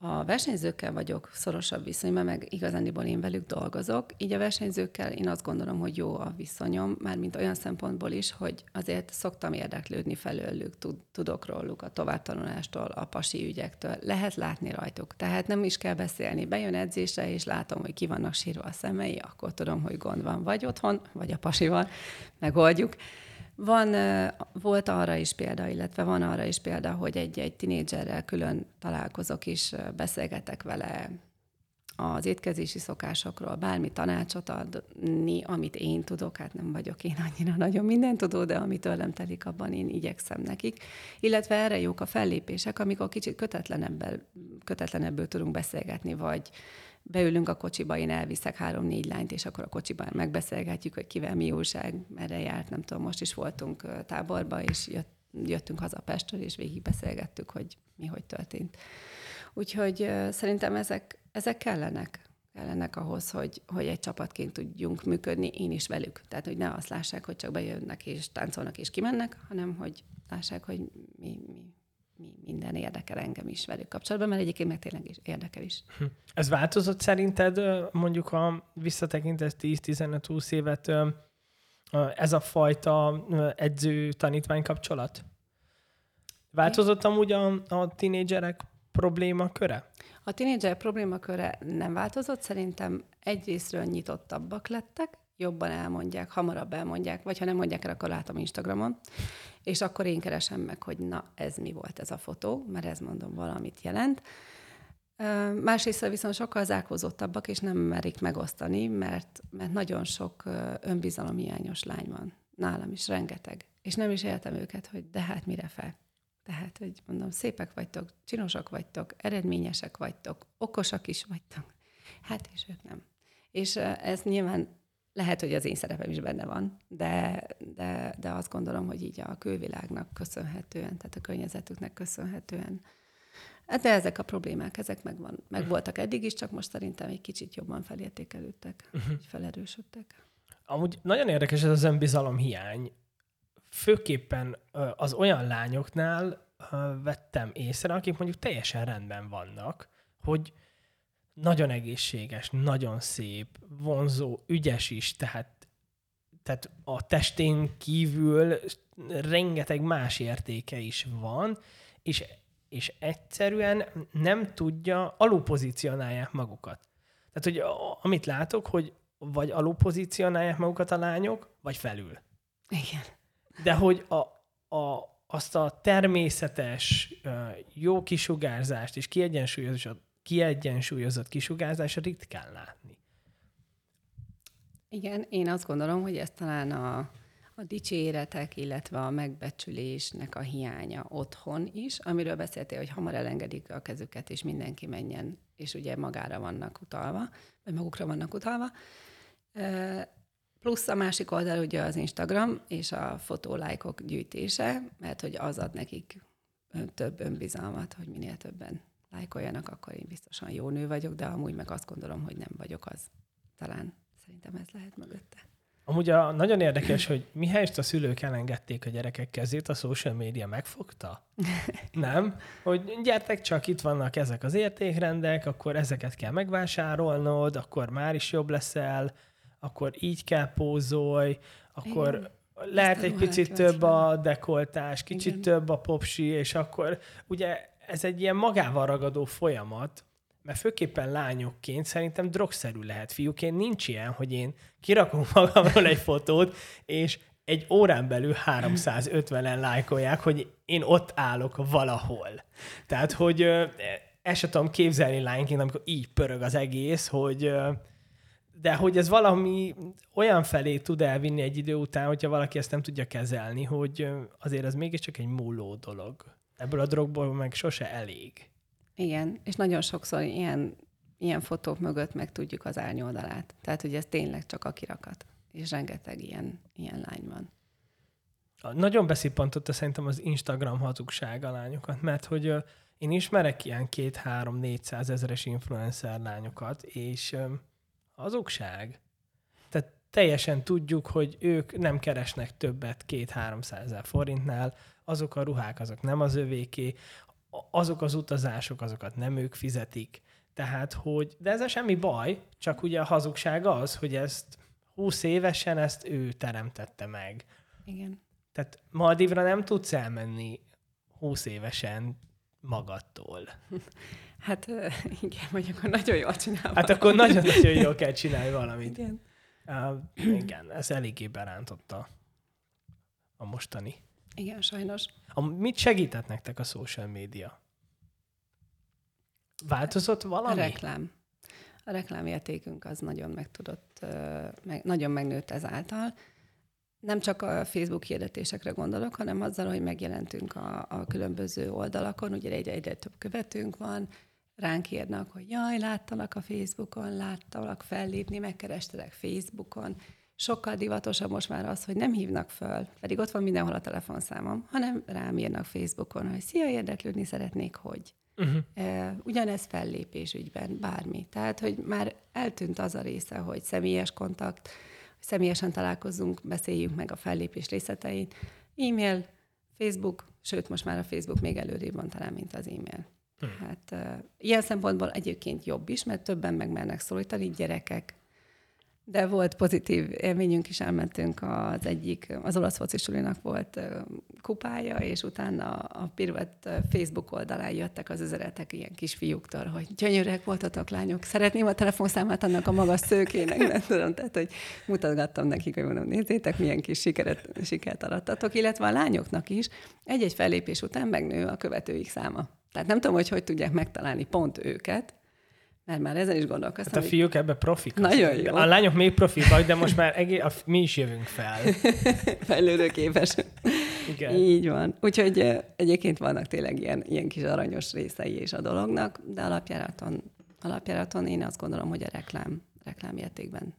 [SPEAKER 2] a versenyzőkkel vagyok szorosabb viszonyban, meg igazándiból én velük dolgozok. Így a versenyzőkkel én azt gondolom, hogy jó a viszonyom, mármint olyan szempontból is, hogy azért szoktam érdeklődni felőlük, tudok róluk a továbbtanulástól, a pasi ügyektől. Lehet látni rajtuk. Tehát nem is kell beszélni. Bejön edzésre, és látom, hogy ki vannak sírva a szemei, akkor tudom, hogy gond van vagy otthon, vagy a pasival, megoldjuk. Van, volt arra is példa, illetve van arra is példa, hogy egy-egy tinédzserrel külön találkozok és beszélgetek vele az étkezési szokásokról, bármi tanácsot adni, amit én tudok, hát nem vagyok én annyira nagyon minden tudó, de amit tőlem telik, abban én igyekszem nekik. Illetve erre jók a fellépések, amikor kicsit kötetlenebből, kötetlenebből tudunk beszélgetni, vagy beülünk a kocsiba, én elviszek három-négy lányt, és akkor a kocsiban megbeszélgetjük, hogy kivel mi újság, merre járt, nem tudom, most is voltunk táborba, és jött, jöttünk haza Pestről, és végig beszélgettük, hogy mi hogy történt. Úgyhogy szerintem ezek, ezek kellenek kellenek ahhoz, hogy, hogy egy csapatként tudjunk működni, én is velük. Tehát, hogy ne azt lássák, hogy csak bejönnek és táncolnak és kimennek, hanem hogy lássák, hogy mi, mi mi minden érdekel engem is velük kapcsolatban, mert egyébként meg tényleg is érdekel is. Hm.
[SPEAKER 1] Ez változott szerinted, mondjuk ha visszatekintesz 10-15-20 évet, ez a fajta edző-tanítvány kapcsolat? Változott amúgy a, a tinédzserek problémaköre?
[SPEAKER 2] A tinédzser problémaköre nem változott, szerintem egyrésztről nyitottabbak lettek, jobban elmondják, hamarabb elmondják, vagy ha nem mondják el, akkor látom Instagramon, és akkor én keresem meg, hogy na, ez mi volt ez a fotó, mert ez mondom valamit jelent. Másrészt viszont sokkal zárkózottabbak, és nem merik megosztani, mert, mert nagyon sok önbizalomhiányos lány van. Nálam is rengeteg. És nem is értem őket, hogy de hát mire fel. Tehát, hogy mondom, szépek vagytok, csinosak vagytok, eredményesek vagytok, okosak is vagytok. Hát, és ők nem. És ez nyilván lehet, hogy az én szerepem is benne van, de, de, de azt gondolom, hogy így a külvilágnak köszönhetően, tehát a környezetüknek köszönhetően. Hát de ezek a problémák, ezek megvan, meg voltak eddig is, csak most szerintem egy kicsit jobban felértékelődtek, uh-huh. felerősödtek.
[SPEAKER 1] Amúgy nagyon érdekes ez az önbizalom hiány. Főképpen az olyan lányoknál vettem észre, akik mondjuk teljesen rendben vannak, hogy nagyon egészséges, nagyon szép, vonzó, ügyes is, tehát, tehát a testén kívül rengeteg más értéke is van, és, és egyszerűen nem tudja, alupozícionálják magukat. Tehát, hogy amit látok, hogy vagy alupozícionálják magukat a lányok, vagy felül.
[SPEAKER 2] Igen.
[SPEAKER 1] De hogy a, a, azt a természetes, jó kisugárzást és kiegyensúlyozott kiegyensúlyozott kisugárzása ritkán látni.
[SPEAKER 2] Igen, én azt gondolom, hogy ez talán a, a dicséretek, illetve a megbecsülésnek a hiánya otthon is, amiről beszéltél, hogy hamar elengedik a kezüket, és mindenki menjen, és ugye magára vannak utalva, vagy magukra vannak utalva. Plusz a másik oldal ugye az Instagram és a fotólájkok gyűjtése, mert hogy az ad nekik több önbizalmat, hogy minél többen lájkoljanak, akkor én biztosan jó nő vagyok, de amúgy meg azt gondolom, hogy nem vagyok az. Talán szerintem ez lehet mögötte.
[SPEAKER 1] Amúgy a, nagyon érdekes, hogy mihelyest a szülők elengedték a gyerekek kezét, a social média megfogta? Nem? Hogy gyertek csak, itt vannak ezek az értékrendek, akkor ezeket kell megvásárolnod, akkor már is jobb leszel, akkor így kell pózolj, akkor Igen. lehet egy picit több a dekoltás, kicsit Igen. több a popsi, és akkor ugye ez egy ilyen magával ragadó folyamat, mert főképpen lányokként szerintem drogszerű lehet. Fiúként nincs ilyen, hogy én kirakok magamról egy fotót, és egy órán belül 350-en lájkolják, hogy én ott állok valahol. Tehát, hogy ezt sem tudom képzelni lányként, amikor így pörög az egész, hogy de hogy ez valami olyan felé tud elvinni egy idő után, hogyha valaki ezt nem tudja kezelni, hogy azért ez mégiscsak egy múló dolog ebből a drogból meg sose elég.
[SPEAKER 2] Igen, és nagyon sokszor ilyen, ilyen fotók mögött meg tudjuk az árnyoldalát. Tehát, hogy ez tényleg csak a kirakat. És rengeteg ilyen, ilyen lány van.
[SPEAKER 1] Nagyon beszippantotta szerintem az Instagram hazugság a lányokat, mert hogy én ismerek ilyen két-három-négyszáz ezeres influencer lányokat, és hazugság. Tehát teljesen tudjuk, hogy ők nem keresnek többet két-háromszázer forintnál, azok a ruhák, azok nem az övéké, azok az utazások, azokat nem ők fizetik. Tehát, hogy, de ez semmi baj, csak ugye a hazugság az, hogy ezt 20 évesen ezt ő teremtette meg.
[SPEAKER 2] Igen.
[SPEAKER 1] Tehát Maldivra nem tudsz elmenni 20 évesen magadtól.
[SPEAKER 2] Hát igen, vagy akkor nagyon jól csinálom.
[SPEAKER 1] Hát akkor nagyon-nagyon jól kell csinálni valamit. Igen. Uh, igen, ez eléggé berántotta a mostani
[SPEAKER 2] igen, sajnos.
[SPEAKER 1] A, mit segített nektek a social média? Változott valami?
[SPEAKER 2] A reklám. A reklámértékünk az nagyon meg tudott, meg, nagyon megnőtt ezáltal. Nem csak a Facebook hirdetésekre gondolok, hanem azzal, hogy megjelentünk a, a különböző oldalakon, ugye egyre, egyre több követőnk van, ránk írnak, hogy jaj, láttalak a Facebookon, láttalak fellépni, megkerestelek Facebookon, sokkal divatosabb most már az, hogy nem hívnak föl, pedig ott van mindenhol a telefonszámom, hanem rám írnak Facebookon, hogy szia, érdeklődni szeretnék, hogy. Uh-huh. Ugyanez fellépés ügyben, bármi. Tehát, hogy már eltűnt az a része, hogy személyes kontakt, hogy személyesen találkozunk, beszéljünk meg a fellépés részleteit. E-mail, Facebook, sőt, most már a Facebook még előrébb van talán, mint az e-mail. Hmm. Hát uh, ilyen szempontból egyébként jobb is, mert többen megmernek szólítani, gyerekek, de volt pozitív élményünk is, elmentünk az egyik, az olasz focisulinak volt kupája, és utána a Piruett Facebook oldalán jöttek az üzenetek ilyen kisfiúktól, hogy gyönyörűek voltatok lányok, szeretném a telefonszámát annak a magas szőkének, nem tudom, tehát hogy mutatgattam nekik, hogy mondom, nézzétek, milyen kis sikeret, sikert arattatok, illetve a lányoknak is egy-egy fellépés után megnő a követőik száma. Tehát nem tudom, hogy hogy tudják megtalálni pont őket, mert már ezen is gondolkoztam.
[SPEAKER 1] Hát a fiúk ebbe profik.
[SPEAKER 2] Nagyon jó.
[SPEAKER 1] A lányok még vagy, de most már egész, a, mi is jövünk fel.
[SPEAKER 2] Fejlődőképes. Igen. Így van. Úgyhogy egyébként vannak tényleg ilyen, ilyen kis aranyos részei is a dolognak, de alapjáraton, alapjáraton én azt gondolom, hogy a reklám, reklámértékben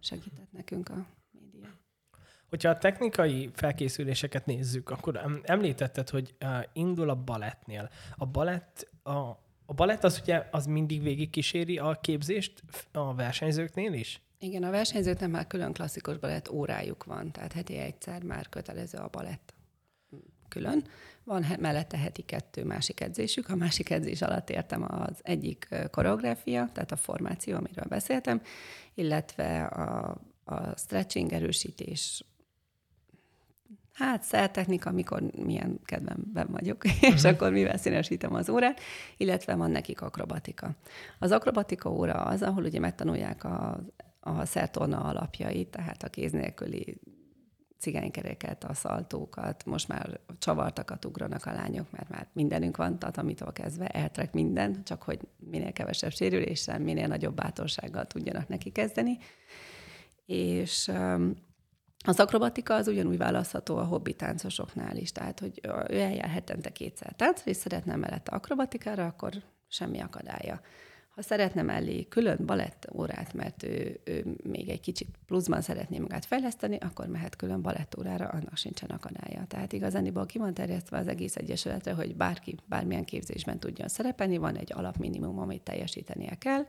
[SPEAKER 2] segített nekünk a média.
[SPEAKER 1] Hogyha a technikai felkészüléseket nézzük, akkor említetted, hogy indul a balettnél. A balett, a, a balett az ugye az mindig végig kíséri a képzést a versenyzőknél is?
[SPEAKER 2] Igen, a versenyzőknek már külön klasszikus balett órájuk van, tehát heti egyszer már kötelező a balett külön. Van mellette heti kettő másik edzésük. A másik edzés alatt értem az egyik koreográfia, tehát a formáció, amiről beszéltem, illetve a, a stretching erősítés, hát szertechnika, amikor milyen kedvemben vagyok, uh-huh. és mhm. akkor mivel színesítem az órát, illetve van nekik akrobatika. Az akrobatika óra az, ahol ugye megtanulják a, a szertorna alapjait, tehát a kéz nélküli cigánykereket, a szaltókat, most már csavartakat ugranak a lányok, mert már mindenünk van, tatamitól kezdve eltrek minden, csak hogy minél kevesebb sérüléssel, minél nagyobb bátorsággal tudjanak neki kezdeni. És az akrobatika az ugyanúgy választható a hobbi táncosoknál is, tehát hogy ő eljár hetente kétszer táncra, és szeretne mellette akrobatikára, akkor semmi akadálya. Ha szeretne mellé külön balett órát, mert ő, ő még egy kicsit pluszban szeretné magát fejleszteni, akkor mehet külön balett órára, annak sincsen akadálya. Tehát igazániból ki van terjesztve az egész egyesületre, hogy bárki bármilyen képzésben tudjon szerepelni, van egy alapminimum, amit teljesítenie kell,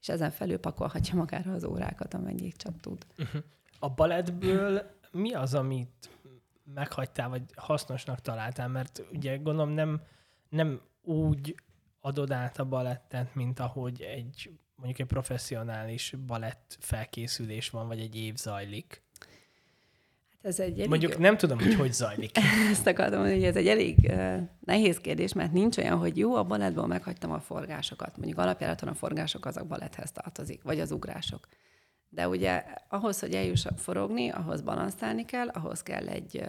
[SPEAKER 2] és ezen felül pakolhatja magára az órákat, amennyit csak tud.
[SPEAKER 1] Uh-huh. A balettből mi az, amit meghagytál, vagy hasznosnak találtál? Mert ugye gondolom nem, nem úgy adod át a balettet, mint ahogy egy mondjuk egy professzionális balett felkészülés van, vagy egy év zajlik.
[SPEAKER 2] Hát ez egy elég
[SPEAKER 1] Mondjuk jó. nem tudom, hogy hogy zajlik.
[SPEAKER 2] Ezt akartam mondani, hogy ez egy elég uh, nehéz kérdés, mert nincs olyan, hogy jó, a balettból meghagytam a forgásokat. Mondjuk alapjáraton a forgások azok baletthez tartozik, vagy az ugrások. De ugye ahhoz, hogy eljuss forogni, ahhoz balanszálni kell, ahhoz kell egy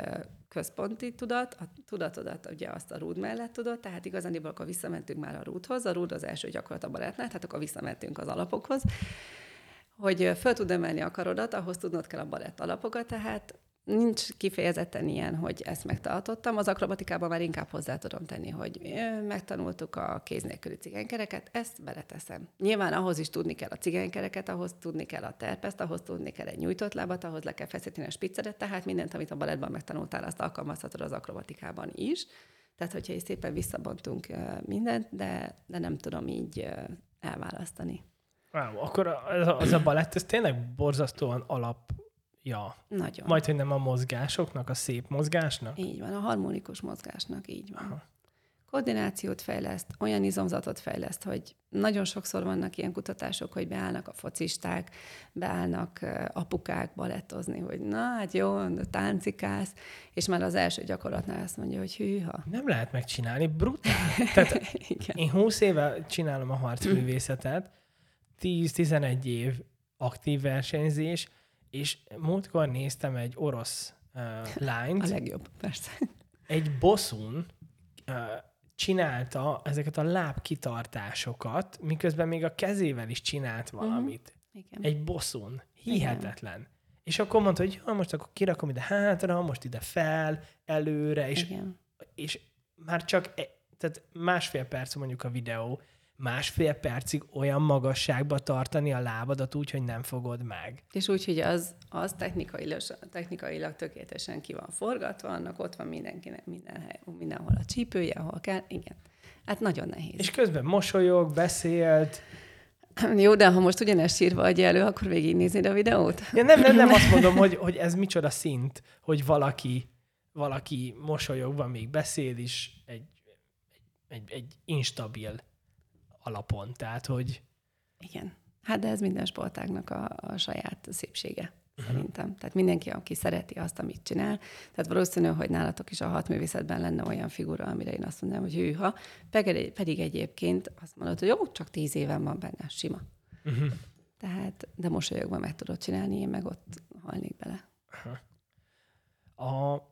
[SPEAKER 2] központi tudat, a tudatodat ugye azt a rúd mellett tudod, tehát igazán akkor visszamentünk már a rúdhoz, a rúd az első gyakorlat a balettnál, tehát akkor visszamentünk az alapokhoz, hogy föl tud emelni a karodat, ahhoz tudnod kell a balett alapokat, tehát nincs kifejezetten ilyen, hogy ezt megtartottam. Az akrobatikában már inkább hozzá tudom tenni, hogy megtanultuk a kéz nélküli cigánykereket, ezt beleteszem. Nyilván ahhoz is tudni kell a cigánykereket, ahhoz tudni kell a terpeszt, ahhoz tudni kell egy nyújtott lábat, ahhoz le kell feszíteni a spicceret, tehát mindent, amit a balettban megtanultál, azt alkalmazhatod az akrobatikában is. Tehát, hogyha is szépen visszabontunk mindent, de, de nem tudom így elválasztani.
[SPEAKER 1] Wow, akkor az a, az a balett, ez tényleg borzasztóan alap Ja.
[SPEAKER 2] Nagyon.
[SPEAKER 1] Majd, hogy nem a mozgásoknak, a szép mozgásnak?
[SPEAKER 2] Így van, a harmonikus mozgásnak, így van. Aha. Koordinációt fejleszt, olyan izomzatot fejleszt, hogy nagyon sokszor vannak ilyen kutatások, hogy beállnak a focisták, beállnak apukák balettozni, hogy na, hát jó, táncikász, és már az első gyakorlatnál azt mondja, hogy hűha.
[SPEAKER 1] Nem lehet megcsinálni, brutál. Tehát én 20 éve csinálom a harcművészetet, 10-11 év aktív versenyzés, és múltkor néztem egy orosz uh, lányt.
[SPEAKER 2] A legjobb, persze.
[SPEAKER 1] Egy bosszún uh, csinálta ezeket a lábkitartásokat, miközben még a kezével is csinált mhm. valamit. Uh-huh. Igen. Egy bosszún. Hihetetlen. Igen. És akkor mondta, hogy ja, most akkor kirakom ide hátra, most ide fel, előre, és, Igen. és már csak e, tehát másfél perc mondjuk a videó, másfél percig olyan magasságba tartani a lábadat úgy, hogy nem fogod meg.
[SPEAKER 2] És úgy, hogy az, az technikailag, technikailag tökéletesen ki van forgatva, annak ott van mindenkinek minden hely, mindenhol a csípője, ahol kell. Igen. Hát nagyon nehéz.
[SPEAKER 1] És közben mosolyog, beszélt.
[SPEAKER 2] Jó, de ha most ugyanezt sírva adja elő, akkor végignéznéd a videót?
[SPEAKER 1] Ja, nem, nem, nem azt mondom, hogy, hogy ez micsoda szint, hogy valaki, valaki mosolyogva még beszél is egy, egy, egy instabil alapon. Tehát, hogy...
[SPEAKER 2] Igen. Hát de ez minden sportágnak a, a saját szépsége, uh-huh. szerintem. Tehát mindenki, aki szereti azt, amit csinál. Tehát valószínű, hogy nálatok is a hatművészetben lenne olyan figura, amire én azt mondanám, hogy hűha. Pedig, pedig egyébként azt mondod, hogy jó, csak tíz éven van benne, sima. Uh-huh. Tehát, de mosolyogva meg tudod csinálni, én meg ott halnék bele. Uh-huh.
[SPEAKER 1] A,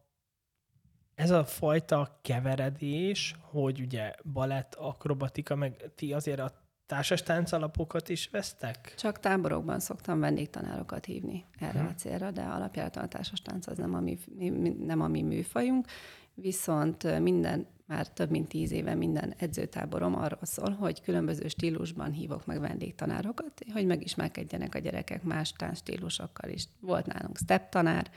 [SPEAKER 1] ez a fajta keveredés, hogy ugye balett, akrobatika, meg ti azért a társas táncalapokat is vesztek?
[SPEAKER 2] Csak táborokban szoktam vendégtanárokat hívni erre hmm. a célra, de alapjáraton a társas tánc az nem a mi, nem a mi műfajunk, viszont minden már több mint tíz éve minden edzőtáborom arról szól, hogy különböző stílusban hívok meg vendégtanárokat, hogy megismerkedjenek a gyerekek más stílusokkal is. Volt nálunk step tanár,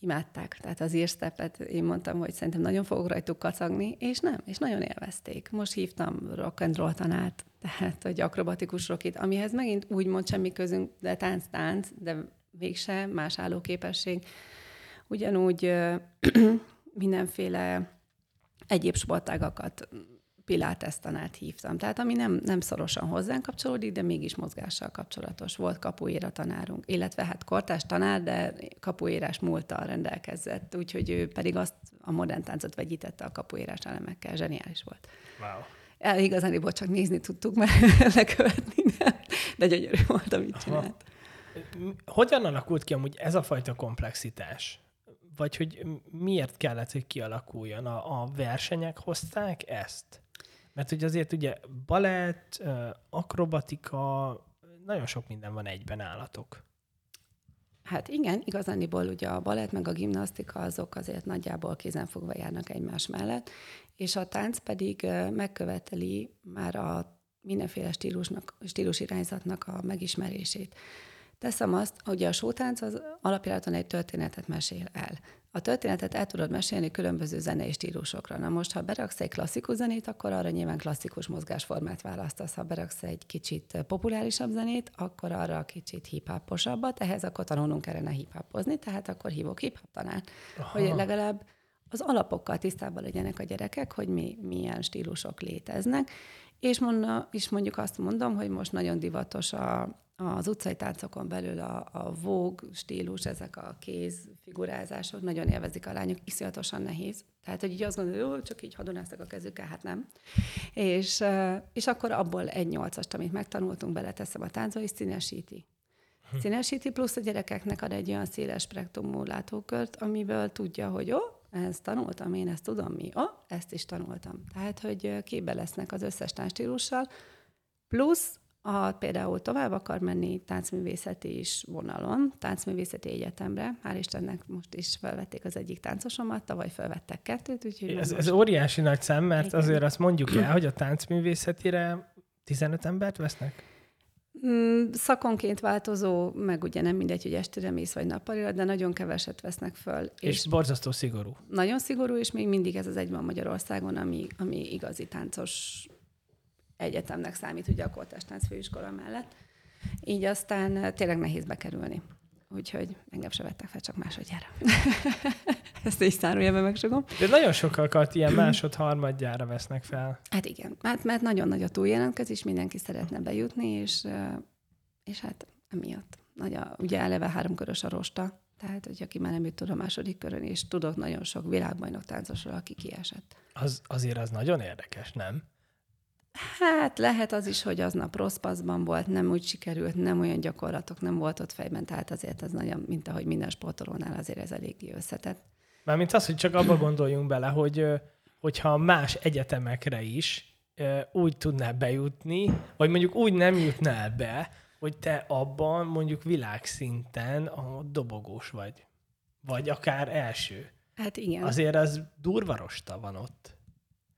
[SPEAKER 2] imádták. Tehát az írstepet én mondtam, hogy szerintem nagyon fogok rajtuk kacagni, és nem, és nagyon élvezték. Most hívtam rock and roll tanárt, tehát hogy akrobatikus rockit, amihez megint úgy mond semmi közünk, de tánc-tánc, de mégse más állóképesség. Ugyanúgy mindenféle egyéb sportágakat Pilates tanárt hívtam. Tehát ami nem, nem szorosan hozzánk kapcsolódik, de mégis mozgással kapcsolatos. Volt kapuéra tanárunk, illetve hát kortás tanár, de kapuérás múltal rendelkezett, úgyhogy ő pedig azt a modern táncot vegyítette a kapuérás elemekkel. Zseniális volt.
[SPEAKER 1] Wow.
[SPEAKER 2] El, igazán csak nézni tudtuk, mert lekövetni de, de gyönyörű volt, amit csinált.
[SPEAKER 1] Hogyan alakult ki amúgy ez a fajta komplexitás? Vagy hogy miért kellett, hogy kialakuljon? A, a versenyek hozták ezt? Mert hogy azért ugye balett, akrobatika, nagyon sok minden van egyben állatok.
[SPEAKER 2] Hát igen, igazániból ugye a balett meg a gimnasztika azok azért nagyjából kézenfogva járnak egymás mellett, és a tánc pedig megköveteli már a mindenféle stílusnak, stílusirányzatnak a megismerését. Teszem azt, hogy a sótánc az alapjáraton egy történetet mesél el. A történetet el tudod mesélni különböző zenei stílusokra. Na most, ha beraksz egy klasszikus zenét, akkor arra nyilván klasszikus mozgásformát választasz. Ha beraksz egy kicsit populárisabb zenét, akkor arra kicsit hip ehhez akkor tanulnunk kellene hip tehát akkor hívok hip tanár, hogy legalább az alapokkal tisztában legyenek a gyerekek, hogy mi, milyen stílusok léteznek. És, mondna, és mondjuk azt mondom, hogy most nagyon divatos a, az utcai táncokon belül a, a vóg stílus, ezek a kézfigurázások nagyon élvezik a lányok, iszonyatosan nehéz. Tehát, hogy így azt gondolja, hogy csak így hadonáztak a kezükkel, hát nem. És, és akkor abból egy nyolcast, amit megtanultunk, beleteszem a táncba, és színesíti. Hm. Színesíti, plusz a gyerekeknek ad egy olyan széles spektrumú látókört, amiből tudja, hogy ó, ezt tanultam, én ezt tudom mi, ó, ezt is tanultam. Tehát, hogy képbe lesznek az összes táncstílussal, plusz ha például tovább akar menni táncművészeti is vonalon, táncművészeti egyetemre, hál' Istennek most is felvették az egyik táncosomat, tavaly felvettek kettőt. Úgyhogy
[SPEAKER 1] ez, ez óriási nagy szem, mert Igen. azért azt mondjuk el, hogy a táncművészetire 15 embert vesznek?
[SPEAKER 2] Mm, szakonként változó, meg ugye nem mindegy, hogy estére mész vagy nappalira, de nagyon keveset vesznek föl.
[SPEAKER 1] És, és borzasztó szigorú.
[SPEAKER 2] Nagyon szigorú, és még mindig ez az egy van Magyarországon, ami, ami igazi táncos egyetemnek számít ugye a Koltás főiskola mellett. Így aztán eh, tényleg nehéz bekerülni. Úgyhogy engem se vettek fel, csak másodjára. Ezt is be megsugom.
[SPEAKER 1] De nagyon sokakat ilyen másod-harmadjára vesznek fel.
[SPEAKER 2] Hát igen, mert, mert nagyon nagy a túljelentkezés, mindenki szeretne bejutni, és, eh, és hát emiatt. Nagy a, ugye eleve háromkörös a rosta, tehát, hogy aki már nem jut a második körön, és tudok nagyon sok világbajnok táncosról, aki kiesett.
[SPEAKER 1] Az, azért az nagyon érdekes, nem?
[SPEAKER 2] Hát lehet az is, hogy aznap rossz paszban volt, nem úgy sikerült, nem olyan gyakorlatok, nem volt ott fejben, tehát azért az nagyon, mint ahogy minden sportolónál azért ez eléggé összetett.
[SPEAKER 1] Mármint az, hogy csak abba gondoljunk bele, hogy hogyha más egyetemekre is úgy tudnál bejutni, vagy mondjuk úgy nem jutnál be, hogy te abban mondjuk világszinten a dobogós vagy. Vagy akár első.
[SPEAKER 2] Hát igen.
[SPEAKER 1] Azért az durva rosta van ott.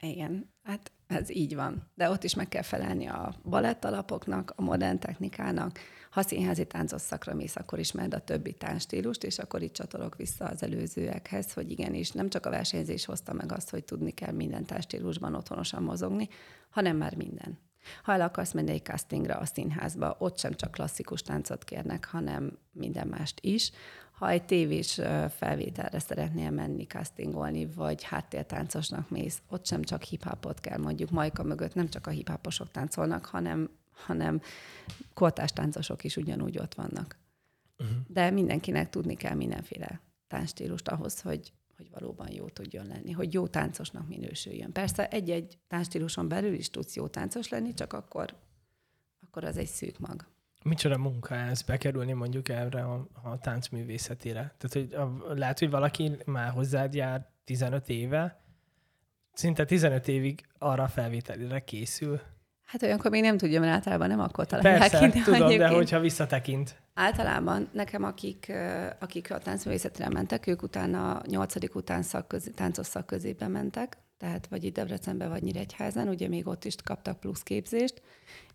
[SPEAKER 2] Igen, hát ez így van. De ott is meg kell felelni a balett alapoknak, a modern technikának. Ha színházi táncos szakra mész, akkor ismered a többi táncstílust, és akkor itt csatolok vissza az előzőekhez, hogy igenis nem csak a versenyzés hozta meg azt, hogy tudni kell minden táncstílusban otthonosan mozogni, hanem már minden. Ha el akarsz menni egy castingra a színházba, ott sem csak klasszikus táncot kérnek, hanem minden mást is ha egy tévés felvételre szeretnél menni, castingolni, vagy háttértáncosnak mész, ott sem csak hip-hopot kell mondjuk, Majka mögött nem csak a hip táncolnak, hanem, hanem kortás táncosok is ugyanúgy ott vannak. Uh-huh. De mindenkinek tudni kell mindenféle táncstílust ahhoz, hogy, hogy valóban jó tudjon lenni, hogy jó táncosnak minősüljön. Persze egy-egy táncstíluson belül is tudsz jó táncos lenni, csak akkor, akkor az egy szűk mag.
[SPEAKER 1] Micsoda munka ez bekerülni mondjuk erre a, a táncművészetére? Tehát, hogy a, lehet, hogy valaki már hozzád jár 15 éve, szinte 15 évig arra a felvételére készül.
[SPEAKER 2] Hát olyankor még nem tudja, mert általában nem akkor találják
[SPEAKER 1] Persze, ki, tudom, de hogyha visszatekint.
[SPEAKER 2] Általában nekem, akik, akik a táncművészetre mentek, ők utána nyolcadik után szakközi, táncos szakközébe mentek, tehát vagy itt Debrecenben, vagy Nyíregyházán, ugye még ott is kaptak plusz képzést,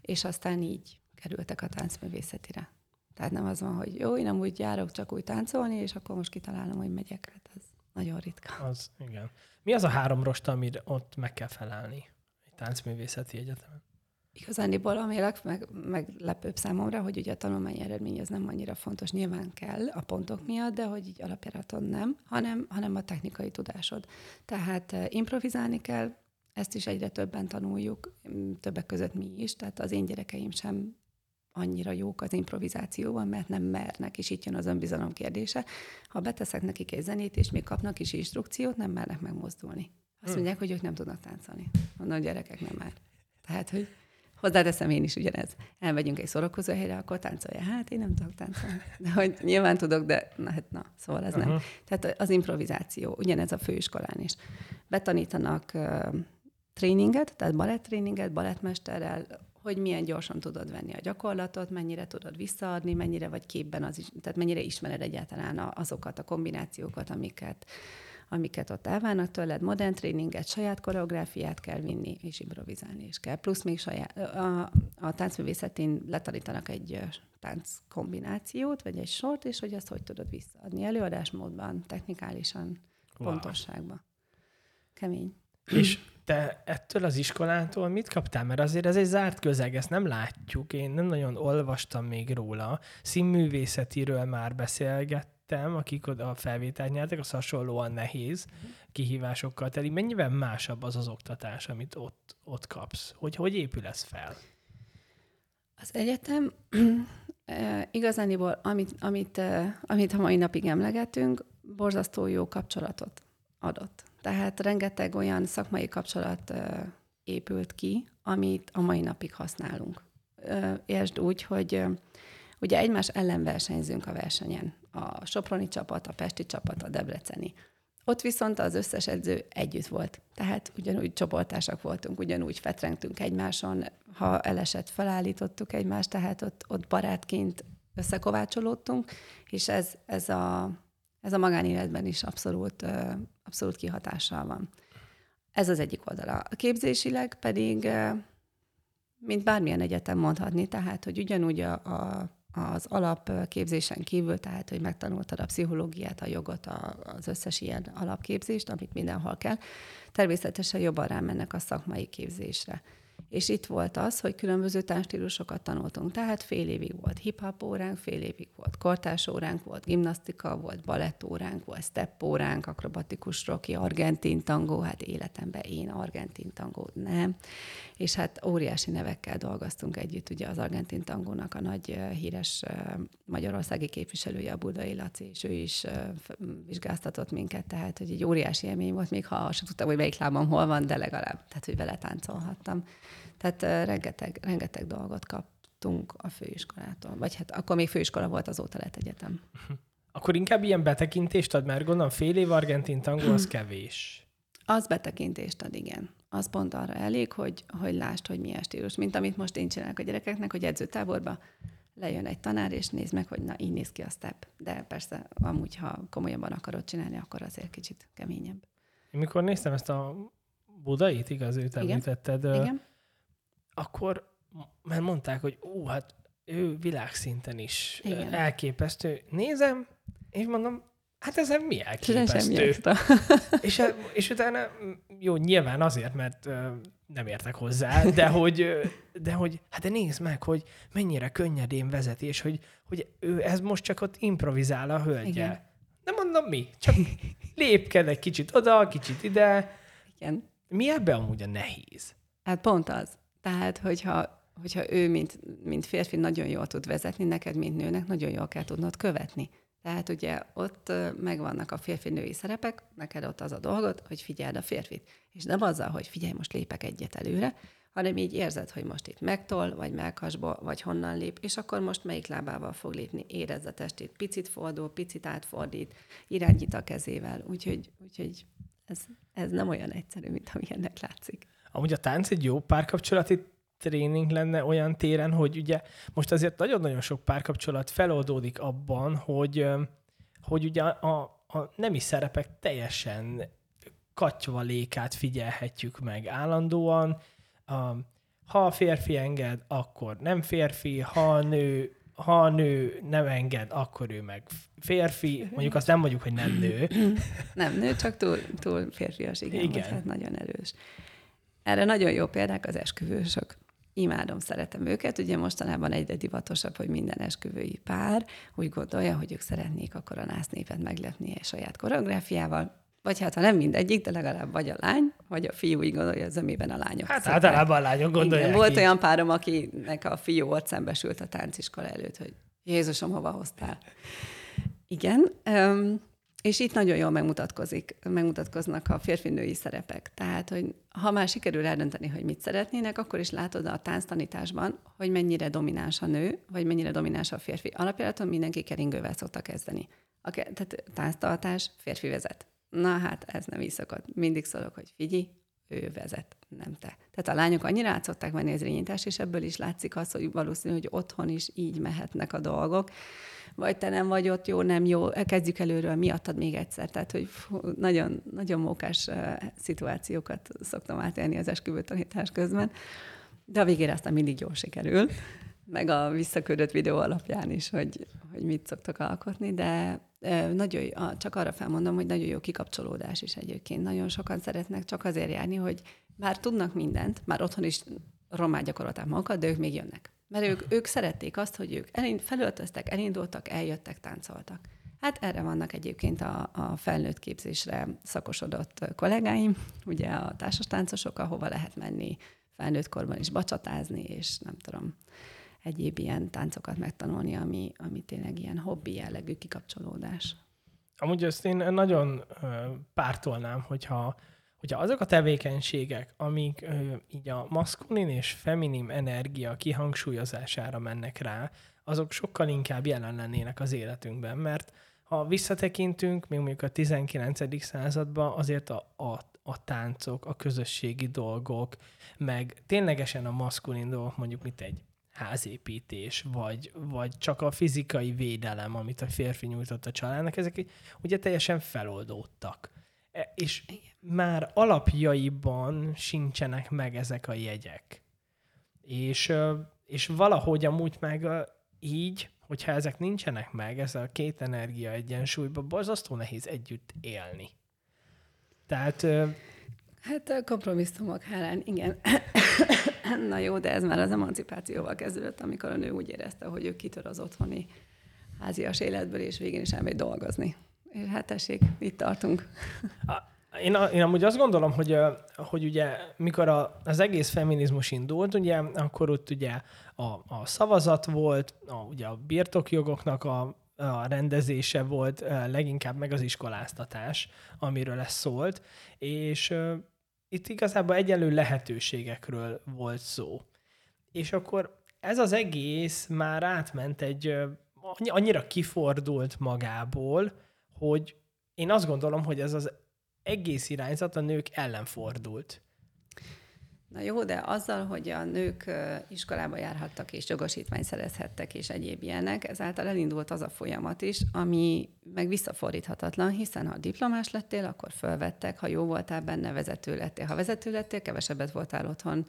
[SPEAKER 2] és aztán így kerültek a táncművészetire. Tehát nem az van, hogy jó, én nem úgy járok csak úgy táncolni, és akkor most kitalálom, hogy megyek. Hát ez nagyon ritka.
[SPEAKER 1] Az, igen. Mi az a három rosta, amire ott meg kell felelni egy táncművészeti egyetemen?
[SPEAKER 2] Igazániból ami a meg, meglepőbb számomra, hogy ugye a tanulmányi eredmény az nem annyira fontos, nyilván kell a pontok miatt, de hogy így alapjáraton nem, hanem, hanem a technikai tudásod. Tehát uh, improvizálni kell, ezt is egyre többen tanuljuk, többek között mi is, tehát az én gyerekeim sem annyira jók az improvizációban, mert nem mernek, és itt jön az önbizalom kérdése. Ha beteszek nekik egy zenét, és még kapnak is instrukciót, nem mernek megmozdulni. Azt hm. mondják, hogy ők nem tudnak táncolni. Mondom, gyerekek nem már. Tehát, hogy hozzáteszem én is ugyanez. Elmegyünk egy szórakozó helyre, akkor táncolja. Hát én nem tudok táncolni. De hogy nyilván tudok, de na, hát na, szóval ez uh-huh. nem. Tehát az improvizáció, ugyanez a főiskolán is. Betanítanak uh, tréninget, tehát balettréninget, balettmesterrel, hogy milyen gyorsan tudod venni a gyakorlatot, mennyire tudod visszaadni, mennyire vagy képben az is, tehát mennyire ismered egyáltalán azokat a kombinációkat, amiket, amiket ott elvárnak tőled, modern tréninget, saját koreográfiát kell vinni, és improvizálni is kell. Plusz még saját, a, a táncművészetén letanítanak egy tánc kombinációt, vagy egy sort, és hogy ezt hogy tudod visszaadni előadásmódban, technikálisan, wow. pontosságban. Kemény.
[SPEAKER 1] És te ettől az iskolától mit kaptál? Mert azért ez egy zárt közeg, ezt nem látjuk. Én nem nagyon olvastam még róla. Színművészetiről már beszélgettem, akik oda a felvételt nyertek, az hasonlóan nehéz kihívásokkal teli. Mennyivel másabb az az oktatás, amit ott, ott kapsz? Hogy, hogy épül ez fel?
[SPEAKER 2] Az egyetem e, igazániból, amit, amit, e, amit a mai napig emlegetünk, borzasztó jó kapcsolatot adott. Tehát rengeteg olyan szakmai kapcsolat épült ki, amit a mai napig használunk. Értsd úgy, hogy ugye egymás ellen versenyzünk a versenyen. A Soproni csapat, a Pesti csapat, a Debreceni. Ott viszont az összes edző együtt volt. Tehát ugyanúgy csoportásak voltunk, ugyanúgy fetrengtünk egymáson, ha elesett, felállítottuk egymást, tehát ott, ott barátként összekovácsolódtunk, és ez, ez, a, ez a magánéletben is abszolút abszolút kihatással van. Ez az egyik oldala. A képzésileg pedig, mint bármilyen egyetem mondhatni, tehát, hogy ugyanúgy a, a, az alapképzésen kívül, tehát, hogy megtanultad a pszichológiát, a jogot, a, az összes ilyen alapképzést, amit mindenhol kell, természetesen jobban rámennek a szakmai képzésre. És itt volt az, hogy különböző táncstílusokat tanultunk. Tehát fél évig volt hip-hop óránk, fél évig volt kortás óránk, volt gimnasztika, volt balett óránk, volt step óránk, akrobatikus roki, argentin tangó, hát életemben én argentin tangót nem. És hát óriási nevekkel dolgoztunk együtt, ugye az argentin tangónak a nagy híres magyarországi képviselője a Budai Laci, és ő is vizsgáztatott minket, tehát hogy egy óriási élmény volt, még ha azt sem tudtam, hogy melyik lábam hol van, de legalább, tehát hogy vele táncolhattam. Tehát rengeteg, rengeteg dolgot kaptunk a főiskolától. Vagy hát akkor még főiskola volt, azóta lett egyetem.
[SPEAKER 1] Akkor inkább ilyen betekintést ad, mert gondolom fél év argentin tangó az kevés.
[SPEAKER 2] Az betekintést ad, igen. Az pont arra elég, hogy, hogy lásd, hogy milyen stílus. Mint amit most én csinálok a gyerekeknek, hogy edzőtáborba lejön egy tanár, és néz meg, hogy na, így néz ki a step. De persze, amúgy, ha komolyabban akarod csinálni, akkor azért kicsit keményebb.
[SPEAKER 1] Én mikor néztem ezt a budait, igaz, őt említetted, Igen akkor mert mondták, hogy ó, hát ő világszinten is Igen. elképesztő. Nézem, és mondom, hát ez mi elképesztő? és, és utána, jó, nyilván azért, mert nem értek hozzá, de hogy, de hogy, hát de nézd meg, hogy mennyire könnyedén vezeti, és hogy, hogy ő ez most csak ott improvizál a hölgyel. Nem mondom mi, csak lépked egy kicsit oda, kicsit ide. Igen. Mi ebben amúgy a nehéz?
[SPEAKER 2] Hát pont az. Tehát, hogyha, hogyha ő, mint, mint férfi nagyon jól tud vezetni, neked, mint nőnek, nagyon jól kell tudnod követni. Tehát ugye ott megvannak a férfi-női szerepek, neked ott az a dolgot, hogy figyeld a férfit. És nem azzal, hogy figyelj, most lépek egyet előre, hanem így érzed, hogy most itt megtol, vagy melkasba, vagy honnan lép, és akkor most melyik lábával fog lépni. Érezd a testét, picit fordul, picit átfordít, irányít a kezével. Úgyhogy, úgyhogy ez, ez nem olyan egyszerű, mint amilyennek látszik.
[SPEAKER 1] Amúgy a tánc egy jó párkapcsolati tréning lenne olyan téren, hogy ugye most azért nagyon-nagyon sok párkapcsolat feloldódik abban, hogy, hogy ugye a, a nemi szerepek teljesen katyvalékát figyelhetjük meg állandóan. A, ha a férfi enged, akkor nem férfi, ha a nő, ha a nő nem enged, akkor ő meg férfi. Mondjuk azt nem mondjuk, hogy nem nő.
[SPEAKER 2] Nem nő, csak túl, túl férfias, igen, igen. Hát nagyon erős. Erre nagyon jó példák az esküvősök. Imádom, szeretem őket. Ugye mostanában egyre divatosabb, hogy minden esküvői pár úgy gondolja, hogy ők szeretnék a nász népet meglepni a saját koreográfiával. Vagy hát, ha nem mindegyik, de legalább vagy a lány, vagy a fiú úgy gondolja, az amiben a lányok.
[SPEAKER 1] Hát szokták. általában a lányok gondolják. Igen,
[SPEAKER 2] volt így. olyan párom, akinek a fiú ott szembesült a tánciskola előtt, hogy Jézusom, hova hoztál? Igen. Um, és itt nagyon jól megmutatkozik, megmutatkoznak a férfi-női szerepek. Tehát, hogy ha már sikerül eldönteni, hogy mit szeretnének, akkor is látod a tánctanításban, hogy mennyire domináns a nő, vagy mennyire domináns a férfi. Alapjáraton mindenki keringővel szokta kezdeni. A, tehát tánctartás, férfi vezet. Na hát, ez nem így szokott. Mindig szólok, hogy figyelj, ő vezet, nem te. Tehát a lányok annyira át szokták venni az és ebből is látszik az, hogy valószínű, hogy otthon is így mehetnek a dolgok vagy te nem vagy ott jó, nem jó, kezdjük előről, miattad még egyszer. Tehát, hogy nagyon, nagyon mókás szituációkat szoktam átélni az esküvőtanítás közben, de a végére aztán mindig jól sikerül, meg a visszaküldött videó alapján is, hogy, hogy mit szoktak alkotni, de nagyon, csak arra felmondom, hogy nagyon jó kikapcsolódás is egyébként. Nagyon sokan szeretnek csak azért járni, hogy már tudnak mindent, már otthon is román gyakorolták magukat, de ők még jönnek. Mert ők, ők szerették azt, hogy ők elind, felöltöztek, elindultak, eljöttek, táncoltak. Hát erre vannak egyébként a, a felnőtt képzésre szakosodott kollégáim, ugye a társastáncosok, ahova lehet menni felnőtt korban is bacsatázni, és nem tudom, egyéb ilyen táncokat megtanulni, ami, ami tényleg ilyen hobbi jellegű kikapcsolódás.
[SPEAKER 1] Amúgy ezt én nagyon pártolnám, hogyha hogyha azok a tevékenységek, amik ö, így a maszkulin és feminim energia kihangsúlyozására mennek rá, azok sokkal inkább jelen lennének az életünkben, mert ha visszatekintünk, még mondjuk a 19. században, azért a, a, a táncok, a közösségi dolgok, meg ténylegesen a maszkulin dolgok, mondjuk mint egy házépítés, vagy, vagy csak a fizikai védelem, amit a férfi nyújtott a családnak, ezek ugye teljesen feloldódtak. E, és már alapjaiban sincsenek meg ezek a jegyek. És, és valahogy amúgy meg így, hogyha ezek nincsenek meg, ez a két energia egyensúlyban, borzasztó nehéz együtt élni. Tehát...
[SPEAKER 2] Hát kompromisszumok hálán, igen. Na jó, de ez már az emancipációval kezdődött, amikor a nő úgy érezte, hogy ő kitör az otthoni házias életből, és végén is elmegy dolgozni. És hát tessék, itt tartunk.
[SPEAKER 1] Én, én amúgy azt gondolom, hogy, hogy ugye mikor a, az egész feminizmus indult, ugye, akkor ott ugye a, a szavazat volt, a, ugye a birtokjogoknak a, a rendezése volt, leginkább meg az iskoláztatás, amiről ez szólt, és itt igazából egyenlő lehetőségekről volt szó. És akkor ez az egész már átment egy, annyira kifordult magából, hogy én azt gondolom, hogy ez az egész irányzat a nők ellen fordult.
[SPEAKER 2] Na jó, de azzal, hogy a nők iskolába járhattak és jogosítványt szerezhettek és egyéb ilyenek, ezáltal elindult az a folyamat is, ami meg visszafordíthatatlan, hiszen ha diplomás lettél, akkor fölvettek, ha jó voltál benne, vezető lettél. Ha vezető lettél, kevesebbet voltál otthon,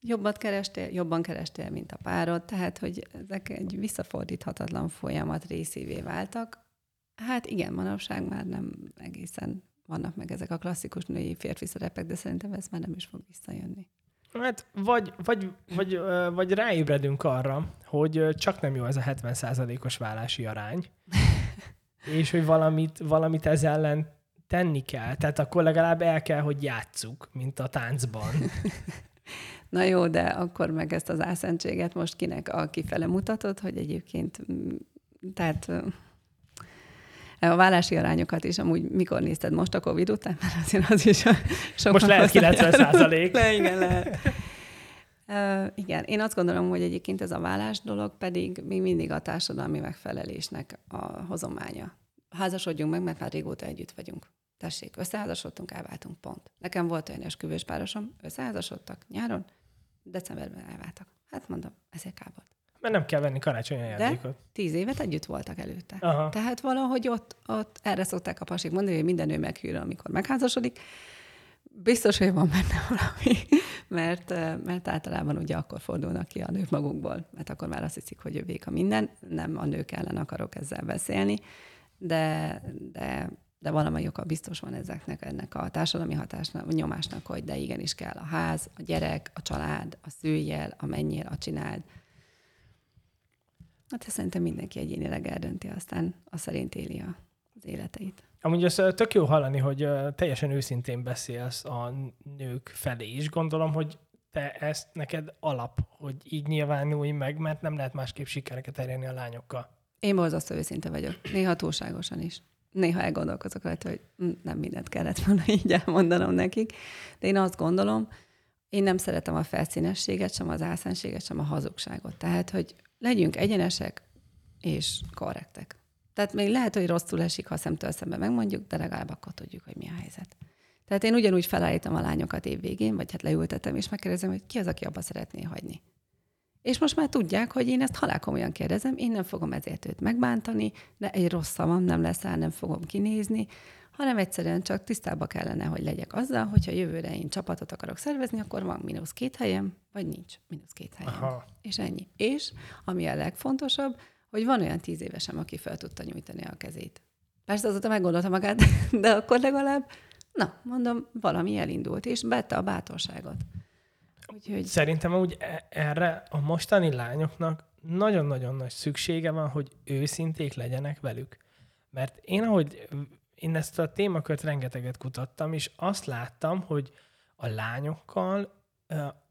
[SPEAKER 2] jobbat kerestél, jobban kerestél, mint a párod, tehát, hogy ezek egy visszafordíthatatlan folyamat részévé váltak. Hát igen, manapság már nem egészen vannak meg ezek a klasszikus női férfi szerepek, de szerintem ez már nem is fog visszajönni.
[SPEAKER 1] Hát vagy, vagy, vagy, vagy ráébredünk arra, hogy csak nem jó ez a 70%-os vállási arány, és hogy valamit, valamit ez ellen tenni kell. Tehát akkor legalább el kell, hogy játsszuk, mint a táncban.
[SPEAKER 2] Na jó, de akkor meg ezt az ászentséget most kinek a kifele mutatod, hogy egyébként, tehát a vállási arányokat is amúgy mikor nézted? Most a Covid után? Mert azért az is
[SPEAKER 1] sok Most lehet 90 százalék.
[SPEAKER 2] Le, igen, lehet. Uh, igen, én azt gondolom, hogy egyébként ez a vállás dolog pedig még mindig a társadalmi megfelelésnek a hozománya. Házasodjunk meg, mert már régóta együtt vagyunk. Tessék, összeházasodtunk, elváltunk, pont. Nekem volt olyan esküvős párosom, összeházasodtak nyáron, decemberben elváltak. Hát mondom, ezért kábolt.
[SPEAKER 1] Mert nem kell venni karácsonyi ajándékot.
[SPEAKER 2] Tíz évet együtt voltak előtte. Aha. Tehát valahogy ott, ott erre szokták a pasik mondani, hogy minden nő meghűl, amikor megházasodik. Biztos, hogy van benne valami, mert, mert általában ugye akkor fordulnak ki a nők magukból, mert akkor már azt hiszik, hogy jövék a minden, nem a nők ellen akarok ezzel beszélni, de, de, de valami oka biztos van ezeknek, ennek a társadalmi hatásnak, a nyomásnak, hogy de igenis kell a ház, a gyerek, a család, a szüljel, a menjél, a csináld. Hát szerintem mindenki egyénileg eldönti, aztán a szerint éli az életeit.
[SPEAKER 1] Amúgy az tök jó hallani, hogy teljesen őszintén beszélsz a nők felé is. Gondolom, hogy te ezt neked alap, hogy így nyilvánulj meg, mert nem lehet másképp sikereket elérni a lányokkal.
[SPEAKER 2] Én borzasztó őszinte vagyok. Néha túlságosan is. Néha elgondolkozok rajta, hogy hm, nem mindent kellett volna így elmondanom nekik. De én azt gondolom, én nem szeretem a felszínességet, sem az álszenséget, sem a hazugságot. Tehát, hogy legyünk egyenesek és korrektek. Tehát még lehet, hogy rosszul esik, ha szemtől szembe megmondjuk, de legalább akkor tudjuk, hogy mi a helyzet. Tehát én ugyanúgy felállítom a lányokat évvégén, vagy hát leültetem, és megkérdezem, hogy ki az, aki abba szeretné hagyni. És most már tudják, hogy én ezt halálkomolyan kérdezem, én nem fogom ezért őt megbántani, de egy rossz szavam nem lesz el, nem fogom kinézni, hanem egyszerűen csak tisztába kellene, hogy legyek azzal, hogyha jövőre én csapatot akarok szervezni, akkor van mínusz két helyem, vagy nincs mínusz két helyem. Aha. És ennyi. És ami a legfontosabb, hogy van olyan tíz évesem, aki fel tudta nyújtani a kezét. Persze azóta meggondolta magát, de akkor legalább, na, mondom, valami elindult, és bette a bátorságot.
[SPEAKER 1] Úgyhogy... Szerintem úgy e- erre a mostani lányoknak nagyon-nagyon nagy szüksége van, hogy őszinték legyenek velük. Mert én, ahogy én ezt a témakört rengeteget kutattam, és azt láttam, hogy a lányokkal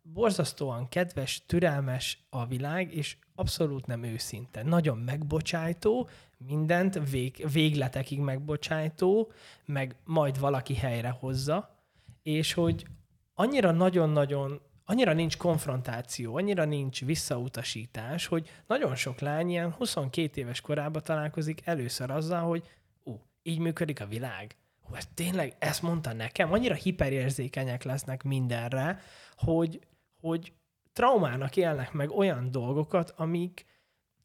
[SPEAKER 1] borzasztóan kedves, türelmes a világ, és abszolút nem őszinte. Nagyon megbocsájtó, mindent vég, végletekig megbocsájtó, meg majd valaki helyre hozza, és hogy annyira nagyon-nagyon, annyira nincs konfrontáció, annyira nincs visszautasítás, hogy nagyon sok lány ilyen 22 éves korában találkozik először azzal, hogy így működik a világ. Hú, ez tényleg, ezt mondta nekem, annyira hiperérzékenyek lesznek mindenre, hogy, hogy traumának élnek meg olyan dolgokat, amik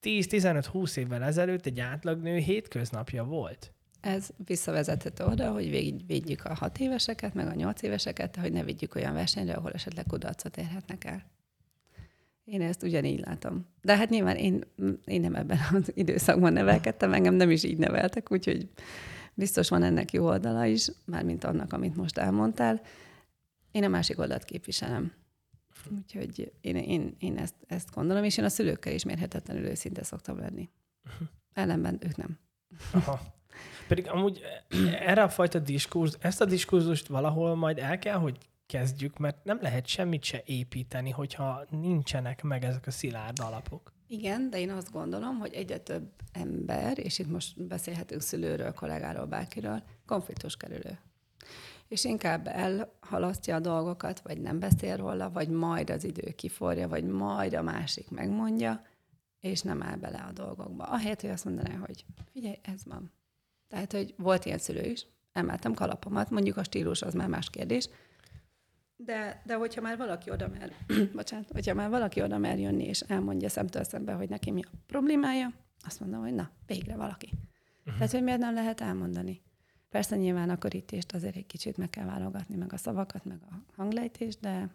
[SPEAKER 1] 10-15-20 évvel ezelőtt egy átlagnő hétköznapja volt.
[SPEAKER 2] Ez visszavezethető oda, hogy végig védjük a hat éveseket, meg a nyolc éveseket, hogy ne vigyük olyan versenyre, ahol esetleg kudarcot érhetnek el. Én ezt ugyanígy látom. De hát nyilván én, én nem ebben az időszakban nevelkedtem, engem nem is így neveltek, úgyhogy biztos van ennek jó oldala is, mármint annak, amit most elmondtál. Én a másik oldalt képviselem. Úgyhogy én, én, én ezt, ezt gondolom, és én a szülőkkel is mérhetetlenül őszinte szoktam lenni. Ellenben ők nem.
[SPEAKER 1] Aha. Pedig amúgy erre a fajta diskurz, ezt a diskurzust valahol majd el kell, hogy kezdjük, mert nem lehet semmit se építeni, hogyha nincsenek meg ezek a szilárd alapok.
[SPEAKER 2] Igen, de én azt gondolom, hogy egyre több ember, és itt most beszélhetünk szülőről, kollégáról, bárkiről, konfliktus kerülő és inkább elhalasztja a dolgokat, vagy nem beszél róla, vagy majd az idő kiforja, vagy majd a másik megmondja, és nem áll bele a dolgokba. Ahelyett, hogy azt mondaná, hogy figyelj, ez van. Tehát, hogy volt ilyen szülő is, emeltem kalapomat, mondjuk a stílus az már más kérdés, de, de hogyha már valaki oda mer, bocsánat, hogyha már valaki oda mer jönni, és elmondja szemtől szembe, hogy neki mi a problémája, azt mondom, hogy na, végre valaki. Uh-huh. Tehát, hogy miért nem lehet elmondani? Persze nyilván a körítést azért egy kicsit meg kell válogatni, meg a szavakat, meg a hanglejtést, de,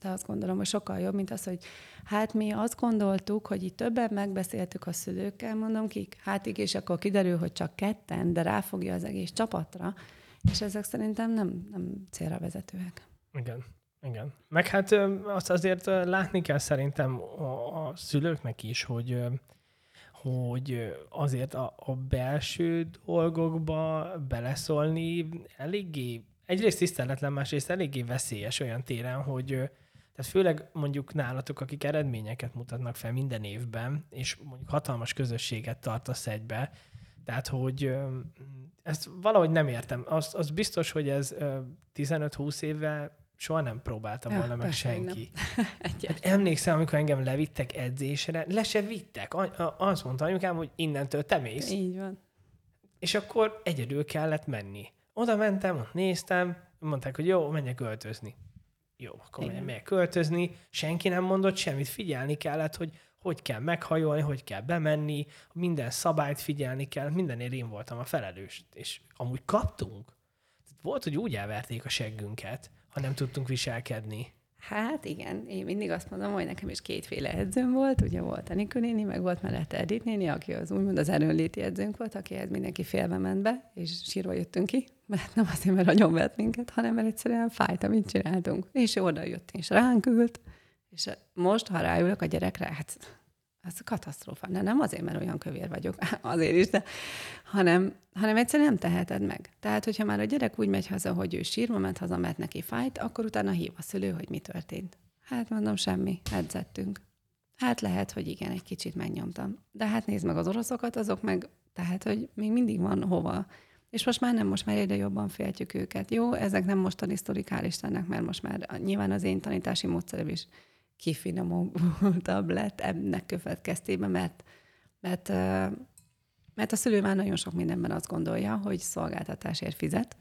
[SPEAKER 2] de azt gondolom, hogy sokkal jobb, mint az, hogy hát mi azt gondoltuk, hogy itt többet megbeszéltük a szülőkkel, mondom kik, hát igen, és akkor kiderül, hogy csak ketten, de ráfogja az egész csapatra, és ezek szerintem nem, nem célra vezetőek.
[SPEAKER 1] Igen. Igen. Meg hát azt azért látni kell szerintem a, a szülőknek is, hogy hogy azért a, a belső dolgokba beleszólni eléggé, egyrészt tiszteletlen, másrészt eléggé veszélyes olyan téren, hogy tehát főleg mondjuk nálatok, akik eredményeket mutatnak fel minden évben, és mondjuk hatalmas közösséget tartasz egybe, tehát, hogy ezt valahogy nem értem. Az, az biztos, hogy ez 15-20 évvel soha nem próbáltam volna ja, meg senki. hát emlékszem, amikor engem levittek edzésre, le se vittek. Azt mondta anyukám, hogy innentől te mész.
[SPEAKER 2] Így van.
[SPEAKER 1] És akkor egyedül kellett menni. Oda mentem, ott néztem, mondták, hogy jó, menjek öltözni. Jó, akkor Igen. megyek költözni. Senki nem mondott semmit, figyelni kellett, hogy hogy kell meghajolni, hogy kell bemenni, minden szabályt figyelni kell, mindenért én voltam a felelős. És amúgy kaptunk volt, hogy úgy elverték a seggünket, ha nem tudtunk viselkedni.
[SPEAKER 2] Hát igen, én mindig azt mondom, hogy nekem is kétféle edzőm volt, ugye volt Anikő néni, meg volt mellette Edith néni, aki az úgymond az erőnléti edzőnk volt, akihez mindenki félve ment be, és sírva jöttünk ki, mert nem azért, mert nagyon vett minket, hanem mert egyszerűen fájt, amit csináltunk. És oda jött, és ránk ült, és most, ha ráülök a gyerekre, hát ez katasztrófa. De nem azért, mert olyan kövér vagyok, azért is, de, hanem, hanem egyszerűen nem teheted meg. Tehát, hogyha már a gyerek úgy megy haza, hogy ő sírva ment haza, mert neki fájt, akkor utána hív a szülő, hogy mi történt. Hát mondom, semmi, edzettünk. Hát lehet, hogy igen, egy kicsit megnyomtam. De hát nézd meg az oroszokat, azok meg, tehát, hogy még mindig van hova. És most már nem, most már egyre jobban féltjük őket. Jó, ezek nem mostani sztorik, hál' Istennek, mert most már nyilván az én tanítási módszerem is kifinomultabb lett ennek következtében, mert, mert, mert a szülő már nagyon sok mindenben azt gondolja, hogy szolgáltatásért fizet.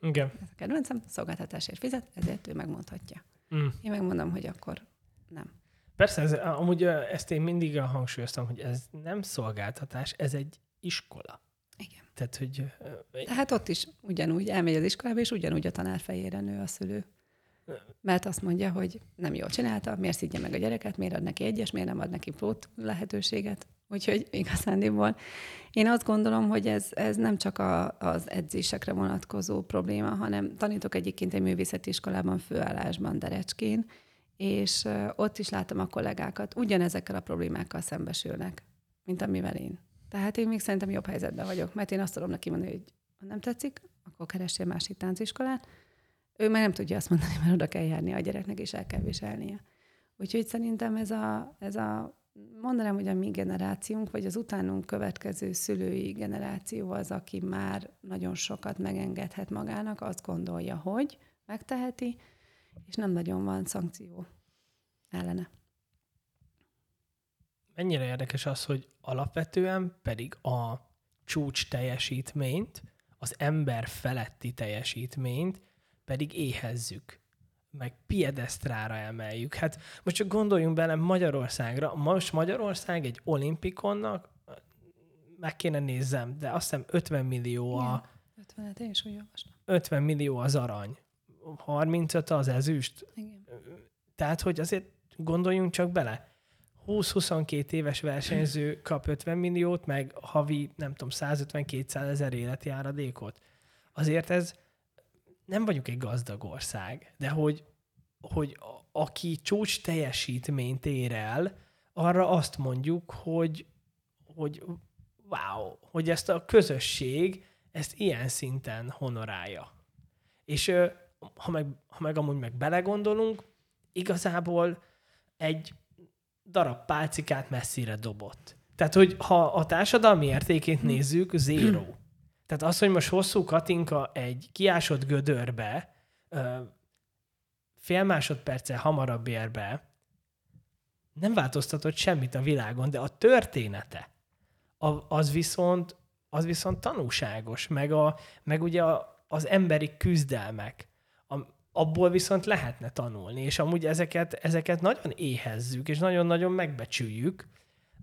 [SPEAKER 1] Igen.
[SPEAKER 2] Ez a kedvencem, szolgáltatásért fizet, ezért ő megmondhatja.
[SPEAKER 1] Mm.
[SPEAKER 2] Én megmondom, hogy akkor nem.
[SPEAKER 1] Persze, ez, amúgy ezt én mindig hangsúlyoztam, hogy ez nem szolgáltatás, ez egy iskola.
[SPEAKER 2] Igen.
[SPEAKER 1] Tehát, hogy...
[SPEAKER 2] Tehát ott is ugyanúgy elmegy az iskolába, és ugyanúgy a tanár fejére nő a szülő. Mert azt mondja, hogy nem jól csinálta, miért szidja meg a gyereket, miért ad neki egyes, miért nem ad neki prót lehetőséget. Úgyhogy igazándiból én azt gondolom, hogy ez, ez nem csak a, az edzésekre vonatkozó probléma, hanem tanítok egyébként egy művészeti iskolában főállásban Derecskén, és ott is látom a kollégákat, ugyanezekkel a problémákkal szembesülnek, mint amivel én. Tehát én még szerintem jobb helyzetben vagyok, mert én azt tudom neki mondani, hogy ha nem tetszik, akkor keressél másik tánciskolát, ő már nem tudja azt mondani, mert oda kell járni a gyereknek, és el kell viselnie. Úgyhogy szerintem ez a, ez a mondanám, hogy a mi generációnk, vagy az utánunk következő szülői generáció az, aki már nagyon sokat megengedhet magának, azt gondolja, hogy megteheti, és nem nagyon van szankció ellene.
[SPEAKER 1] Mennyire érdekes az, hogy alapvetően pedig a csúcs teljesítményt, az ember feletti teljesítményt pedig éhezzük meg piedesztrára emeljük. Hát most csak gondoljunk bele Magyarországra. Most Magyarország egy olimpikonnak, meg kéne nézzem, de azt hiszem 50 millió a...
[SPEAKER 2] 50 én is úgy
[SPEAKER 1] 50 millió az arany. 35 az ezüst.
[SPEAKER 2] Igen.
[SPEAKER 1] Tehát, hogy azért gondoljunk csak bele. 20-22 éves versenyző kap 50 milliót, meg havi, nem tudom, 150-200 ezer életjáradékot. Azért ez, nem vagyunk egy gazdag ország, de hogy, hogy aki csúcs teljesítményt ér el, arra azt mondjuk, hogy, hogy wow, hogy ezt a közösség ezt ilyen szinten honorálja. És ha meg, ha meg amúgy meg belegondolunk, igazából egy darab pálcikát messzire dobott. Tehát, hogy ha a társadalmi értékét nézzük, zéró. Tehát az, hogy most hosszú Katinka egy kiásott gödörbe fél másodperccel hamarabb ér be, nem változtatott semmit a világon, de a története az viszont, az viszont tanúságos, meg, a, meg ugye a, az emberi küzdelmek, abból viszont lehetne tanulni, és amúgy ezeket, ezeket nagyon éhezzük, és nagyon-nagyon megbecsüljük,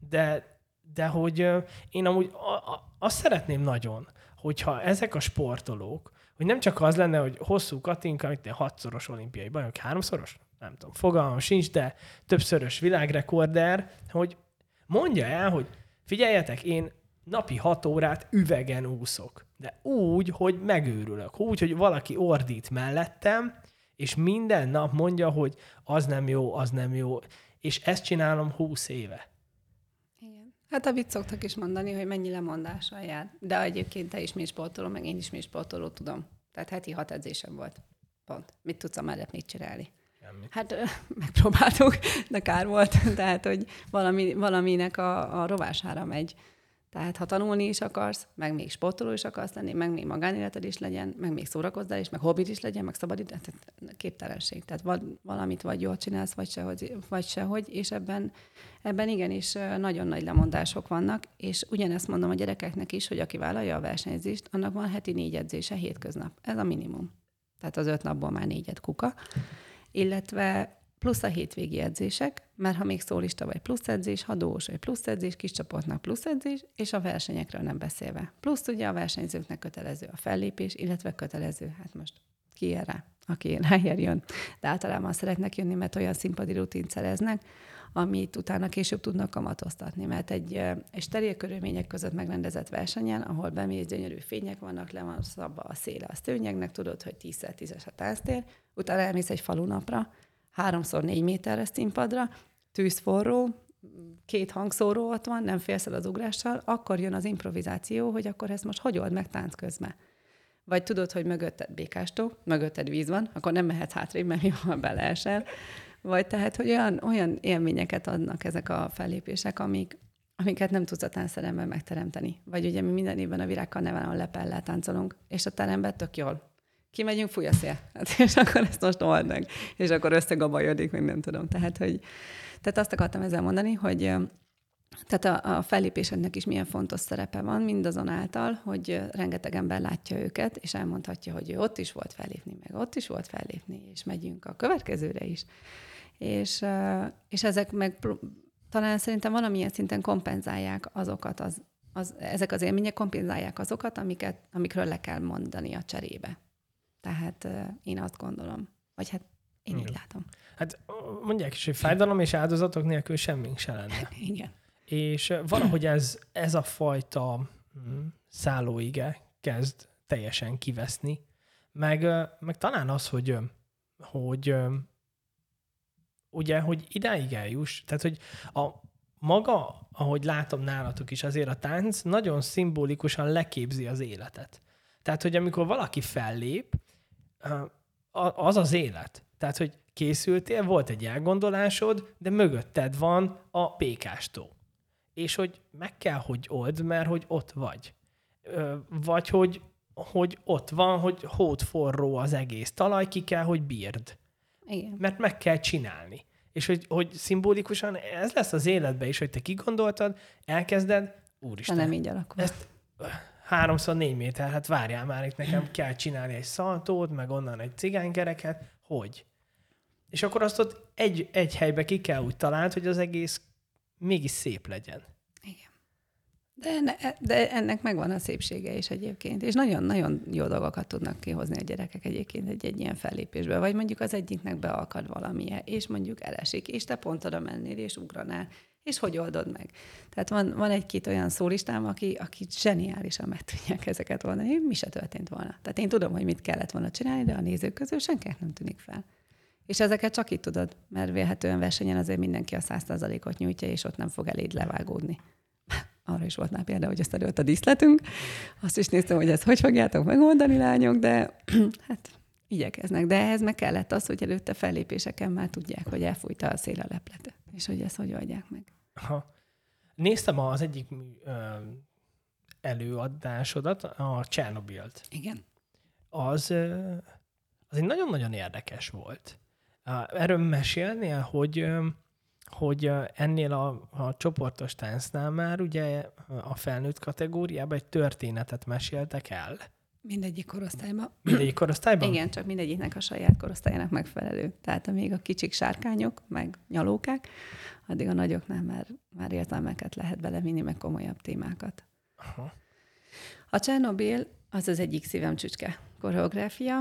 [SPEAKER 1] de, de hogy én amúgy a, a, azt szeretném nagyon, hogyha ezek a sportolók, hogy nem csak az lenne, hogy hosszú Katinka, mint hatszoros olimpiai bajnok, háromszoros, nem tudom, fogalmam sincs, de többszörös világrekorder, hogy mondja el, hogy figyeljetek, én napi hat órát üvegen úszok, de úgy, hogy megőrülök, úgy, hogy valaki ordít mellettem, és minden nap mondja, hogy az nem jó, az nem jó, és ezt csinálom húsz éve.
[SPEAKER 2] Hát a vicc szoktak is mondani, hogy mennyi lemondással jár. De egyébként te is mi sportoló, meg én is mi sportoló, tudom. Tehát heti hat edzésem volt. Pont. Mit tudsz a mellett mit csinálni? Semmi. Hát megpróbáltuk, de kár volt. Tehát, hogy valami, valaminek a, a rovására megy. Tehát ha tanulni is akarsz, meg még sportoló is akarsz lenni, meg még magánéleted is legyen, meg még szórakozzál is, meg hobbit is legyen, meg szabad idő, tehát képtelenség. Tehát valamit vagy jól csinálsz, vagy sehogy, vagy sehogy, és ebben, ebben igenis nagyon nagy lemondások vannak, és ugyanezt mondom a gyerekeknek is, hogy aki vállalja a versenyzést, annak van heti négy edzése hétköznap. Ez a minimum. Tehát az öt napból már négyet kuka. Illetve plusz a hétvégi edzések, mert ha még szólista vagy plusz edzés, ha dós vagy plusz edzés, kis csoportnak plusz edzés, és a versenyekről nem beszélve. Plusz ugye a versenyzőknek kötelező a fellépés, illetve kötelező, hát most ki rá, aki rájön, de általában szeretnek jönni, mert olyan színpadi rutint szereznek, amit utána később tudnak kamatoztatni, mert egy, egy steril körülmények között megrendezett versenyen, ahol bemész, gyönyörű fények vannak, le van szabva a széle a szőnyegnek, tudod, hogy 10x10-es a tánztér, utána elmész egy falunapra, háromszor négy méterre színpadra, tűzforró, két hangszóró ott van, nem félsz az ugrással, akkor jön az improvizáció, hogy akkor ezt most hogy old meg tánc közben. Vagy tudod, hogy mögötted békástó, mögötted víz van, akkor nem mehetsz hátrébb, mert mi van beleesel. Vagy tehát, hogy olyan, olyan élményeket adnak ezek a fellépések, amik, amiket nem tudsz a táncszeremben megteremteni. Vagy ugye mi minden évben a virágkarneválon lepellel táncolunk, és a teremben tök jól. Kimegyünk, fúj a szél. Hát, és akkor ezt most old meg. És akkor összegabajodik, még nem tudom. Tehát, hogy, tehát azt akartam ezzel mondani, hogy tehát a, a fellépésednek is milyen fontos szerepe van, mindazonáltal, hogy rengeteg ember látja őket, és elmondhatja, hogy ő ott is volt fellépni, meg ott is volt fellépni, és megyünk a következőre is. És, és ezek meg talán szerintem valamilyen szinten kompenzálják azokat, az, az, ezek az élmények kompenzálják azokat, amiket, amikről le kell mondani a cserébe. Tehát én azt gondolom. Vagy hát én Igen. így látom.
[SPEAKER 1] Hát mondják is, hogy fájdalom és áldozatok nélkül semmink se lenne.
[SPEAKER 2] Igen.
[SPEAKER 1] És valahogy ez, ez a fajta hm, szállóige kezd teljesen kiveszni. Meg, meg talán az, hogy, hogy ugye, hogy idáig eljuss, tehát, hogy a maga, ahogy látom nálatok is, azért a tánc nagyon szimbolikusan leképzi az életet. Tehát, hogy amikor valaki fellép, az az élet. Tehát, hogy készültél, volt egy elgondolásod, de mögötted van a pékástó. És hogy meg kell, hogy old, mert hogy ott vagy. Vagy hogy, hogy ott van, hogy hót forró az egész talaj, ki kell, hogy bírd.
[SPEAKER 2] Igen.
[SPEAKER 1] Mert meg kell csinálni. És hogy, hogy szimbolikusan ez lesz az életbe is, hogy te kigondoltad, elkezded, úristen.
[SPEAKER 2] De nem így alakul.
[SPEAKER 1] Ezt háromszor négy méter, hát várjál már, itt nekem kell csinálni egy szaltót, meg onnan egy cigánykereket, hogy? És akkor azt ott egy, egy helybe ki kell úgy talált, hogy az egész mégis szép legyen.
[SPEAKER 2] Igen. De, enne, de ennek megvan a szépsége is egyébként, és nagyon-nagyon jó dolgokat tudnak kihozni a gyerekek egyébként egy, egy ilyen fellépésből, vagy mondjuk az egyiknek beakad valamilyen, és mondjuk elesik, és te pont oda mennél, és ugranál, és hogy oldod meg. Tehát van, van egy-két olyan szólistám, aki, aki zseniálisan meg tudják ezeket mondani, mi se történt volna. Tehát én tudom, hogy mit kellett volna csinálni, de a nézők közül senkinek nem tűnik fel. És ezeket csak itt tudod, mert vélhetően versenyen azért mindenki a százszázalékot nyújtja, és ott nem fog eléd levágódni. Arra is volt már példa, hogy ezt előtt a díszletünk. Azt is néztem, hogy ezt hogy fogjátok megoldani, lányok, de hát igyekeznek. De ehhez meg kellett az, hogy előtte fellépéseken már tudják, hogy elfújta a szél a leplet, és hogy ezt hogy oldják meg.
[SPEAKER 1] Ha. Néztem az egyik ö, előadásodat, a Csernobilt.
[SPEAKER 2] Igen.
[SPEAKER 1] Az, ö, az egy nagyon-nagyon érdekes volt. Erről mesélnél, hogy hogy ennél a, a csoportos táncnál már ugye a felnőtt kategóriában egy történetet meséltek el.
[SPEAKER 2] Mindegyik korosztályban.
[SPEAKER 1] Mindegyik korosztályban?
[SPEAKER 2] Igen, csak mindegyiknek a saját korosztályának megfelelő. Tehát amíg a kicsik sárkányok, meg nyalókák, addig a nagyoknál már, már értelmeket lehet belevinni, meg komolyabb témákat. Aha. A Csernobil az az egyik szívem csücske koreográfia.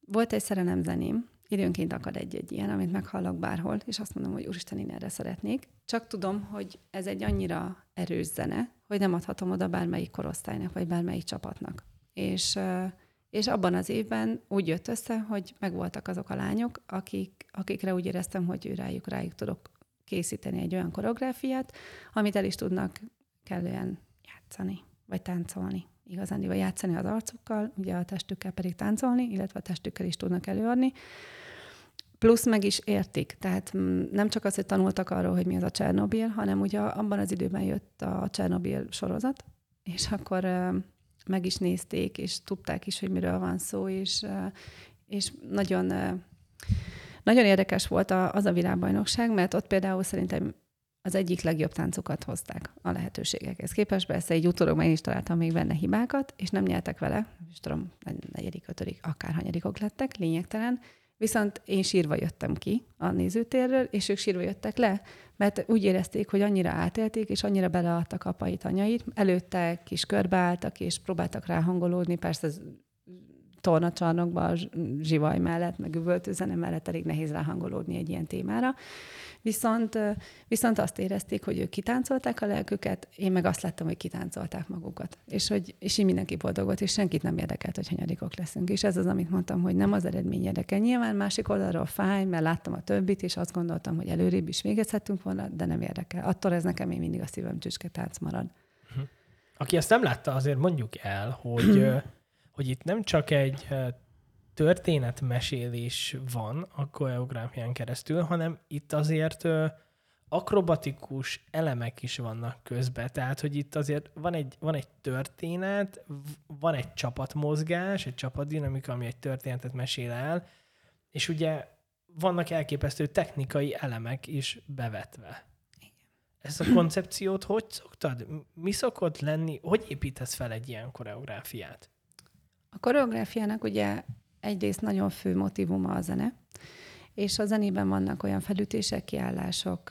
[SPEAKER 2] Volt egy szerelem zeném, időnként akad egy-egy ilyen, amit meghallok bárhol, és azt mondom, hogy úristen, én erre szeretnék. Csak tudom, hogy ez egy annyira erős zene, hogy nem adhatom oda bármelyik korosztálynak, vagy bármelyik csapatnak. És, és abban az évben úgy jött össze, hogy megvoltak azok a lányok, akik, akikre úgy éreztem, hogy ő rájuk, rájuk tudok készíteni egy olyan koreográfiát, amit el is tudnak kellően játszani, vagy táncolni. Igazán, vagy játszani az arcukkal, ugye a testükkel pedig táncolni, illetve a testükkel is tudnak előadni. Plusz meg is értik. Tehát mm, nem csak az, hogy tanultak arról, hogy mi az a Csernobil, hanem ugye abban az időben jött a Csernobil sorozat, és akkor meg is nézték, és tudták is, hogy miről van szó, és, és nagyon, nagyon érdekes volt az a világbajnokság, mert ott például szerintem az egyik legjobb táncokat hozták a lehetőségekhez képest. Persze egy utólag meg is találtam még benne hibákat, és nem nyertek vele, és tudom, negyedik, ötödik, akár hanyadikok lettek, lényegtelen, Viszont én sírva jöttem ki a nézőtérről, és ők sírva jöttek le, mert úgy érezték, hogy annyira átélték, és annyira beleadtak apait, anyait. Előtte kis körbeálltak, és próbáltak ráhangolódni, persze ez tornacsarnokban, zsivaj mellett, meg üvöltőzene mellett elég nehéz ráhangolódni egy ilyen témára. Viszont, viszont azt érezték, hogy ők kitáncolták a lelküket, én meg azt láttam, hogy kitáncolták magukat. És, hogy, és így mindenki boldog volt, és senkit nem érdekelt, hogy hanyadikok leszünk. És ez az, amit mondtam, hogy nem az eredmény érdekel. Nyilván másik oldalról fáj, mert láttam a többit, és azt gondoltam, hogy előrébb is végezhettünk volna, de nem érdekel. Attól ez nekem még mindig a szívem csücske tánc marad.
[SPEAKER 1] Aki ezt nem látta, azért mondjuk el, hogy, hogy itt nem csak egy történetmesélés van a koreográfián keresztül, hanem itt azért ö, akrobatikus elemek is vannak közben. Tehát, hogy itt azért van egy, van egy történet, van egy csapatmozgás, egy csapatdinamika, ami egy történetet mesél el, és ugye vannak elképesztő technikai elemek is bevetve. Igen. Ezt a koncepciót hogy szoktad? Mi szokott lenni? Hogy építesz fel egy ilyen koreográfiát?
[SPEAKER 2] A koreográfiának ugye egyrészt nagyon fő motivuma a zene, és a zenében vannak olyan felütések, kiállások,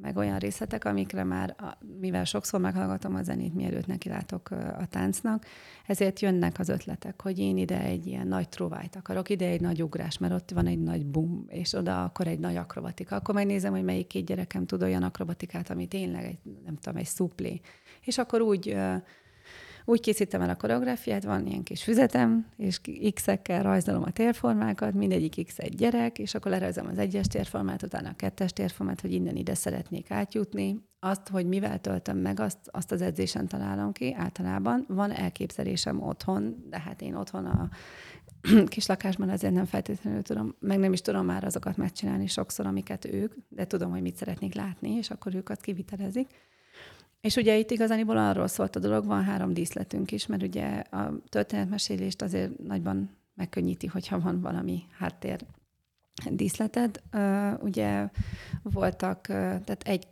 [SPEAKER 2] meg olyan részletek, amikre már, mivel sokszor meghallgatom a zenét, mielőtt nekilátok a táncnak, ezért jönnek az ötletek, hogy én ide egy ilyen nagy tróvájt akarok, ide egy nagy ugrás, mert ott van egy nagy bum, és oda akkor egy nagy akrobatika. Akkor megnézem, hogy melyik két gyerekem tud olyan akrobatikát, ami tényleg egy, nem tudom, egy szuplé. És akkor úgy úgy készítem el a koreográfiát, van ilyen kis füzetem, és x-ekkel rajzolom a térformákat, mindegyik x egy gyerek, és akkor lerajzolom az egyes térformát, utána a kettes térformát, hogy innen ide szeretnék átjutni. Azt, hogy mivel töltöm meg, azt, azt az edzésen találom ki általában. Van elképzelésem otthon, de hát én otthon a kis lakásban azért nem feltétlenül tudom, meg nem is tudom már azokat megcsinálni sokszor, amiket ők, de tudom, hogy mit szeretnék látni, és akkor őket kivitelezik. És ugye itt igazániból arról szólt a dolog, van három díszletünk is, mert ugye a történetmesélést azért nagyban megkönnyíti, hogyha van valami háttér díszleted. Ugye voltak, tehát egy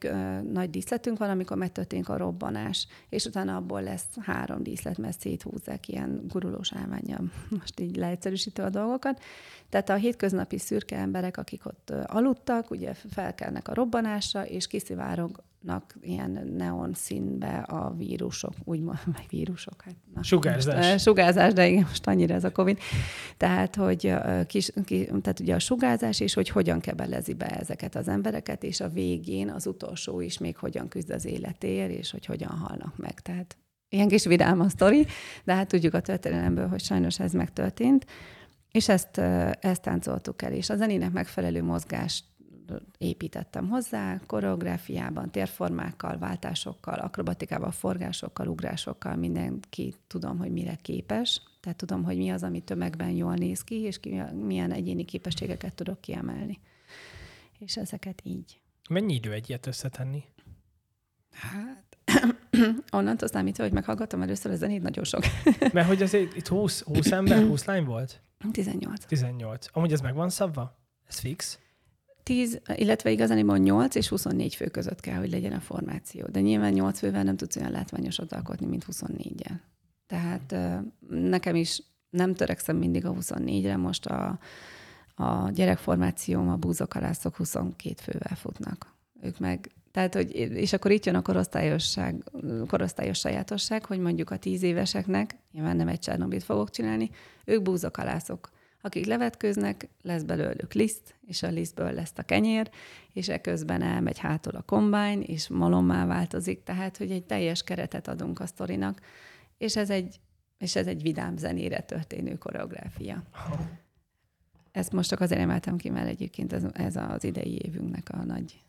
[SPEAKER 2] nagy díszletünk van, amikor megtörténik a robbanás, és utána abból lesz három díszlet, mert széthúzzák ilyen gurulós állványjal, most így leegyszerűsítő a dolgokat. Tehát a hétköznapi szürke emberek, akik ott aludtak, ugye felkelnek a robbanásra, és kiszivárog nak ilyen neon színbe a vírusok, úgymond, vagy vírusok, hát...
[SPEAKER 1] Na, sugárzás.
[SPEAKER 2] Most, sugárzás, de igen, most annyira ez a Covid. Tehát, hogy kis, ki, tehát ugye a sugárzás, és hogy hogyan kebelezi be ezeket az embereket, és a végén az utolsó is még hogyan küzd az életér, és hogy hogyan halnak meg. Tehát ilyen kis vidám a sztori, de hát tudjuk a történelemből, hogy sajnos ez megtörtént. És ezt, ezt táncoltuk el, és a zenének megfelelő mozgást építettem hozzá, koreográfiában, térformákkal, váltásokkal, akrobatikával, forgásokkal, ugrásokkal, mindenki tudom, hogy mire képes, tehát tudom, hogy mi az, ami tömegben jól néz ki, és ki, milyen egyéni képességeket tudok kiemelni. És ezeket így.
[SPEAKER 1] Mennyi idő egy ilyet összetenni?
[SPEAKER 2] Hát, onnantól számítva, hogy meghallgattam először a zenét, nagyon sok.
[SPEAKER 1] Mert hogy azért itt 20, 20 ember, 20 lány volt?
[SPEAKER 2] 18.
[SPEAKER 1] 18. Amúgy ez meg van szabva? Ez fix?
[SPEAKER 2] 10, illetve igazán 8 és 24 fő között kell, hogy legyen a formáció. De nyilván 8 fővel nem tudsz olyan látványosat alkotni, mint 24-jel. Tehát nekem is nem törekszem mindig a 24-re, most a, a gyerekformációm, a búzokalászok 22 fővel futnak. Ők meg, tehát, hogy, és akkor itt jön a korosztályosság, korosztályos sajátosság, hogy mondjuk a tíz éveseknek, nyilván nem egy Csernobit fogok csinálni, ők búzokalászok akik levetkőznek, lesz belőlük liszt, és a lisztből lesz a kenyér, és eközben elmegy hátul a kombány, és malommá változik, tehát, hogy egy teljes keretet adunk a sztorinak, és ez egy, és ez egy vidám zenére történő koreográfia. Ezt most csak azért emeltem ki, mert egyébként ez, ez az idei évünknek a nagy,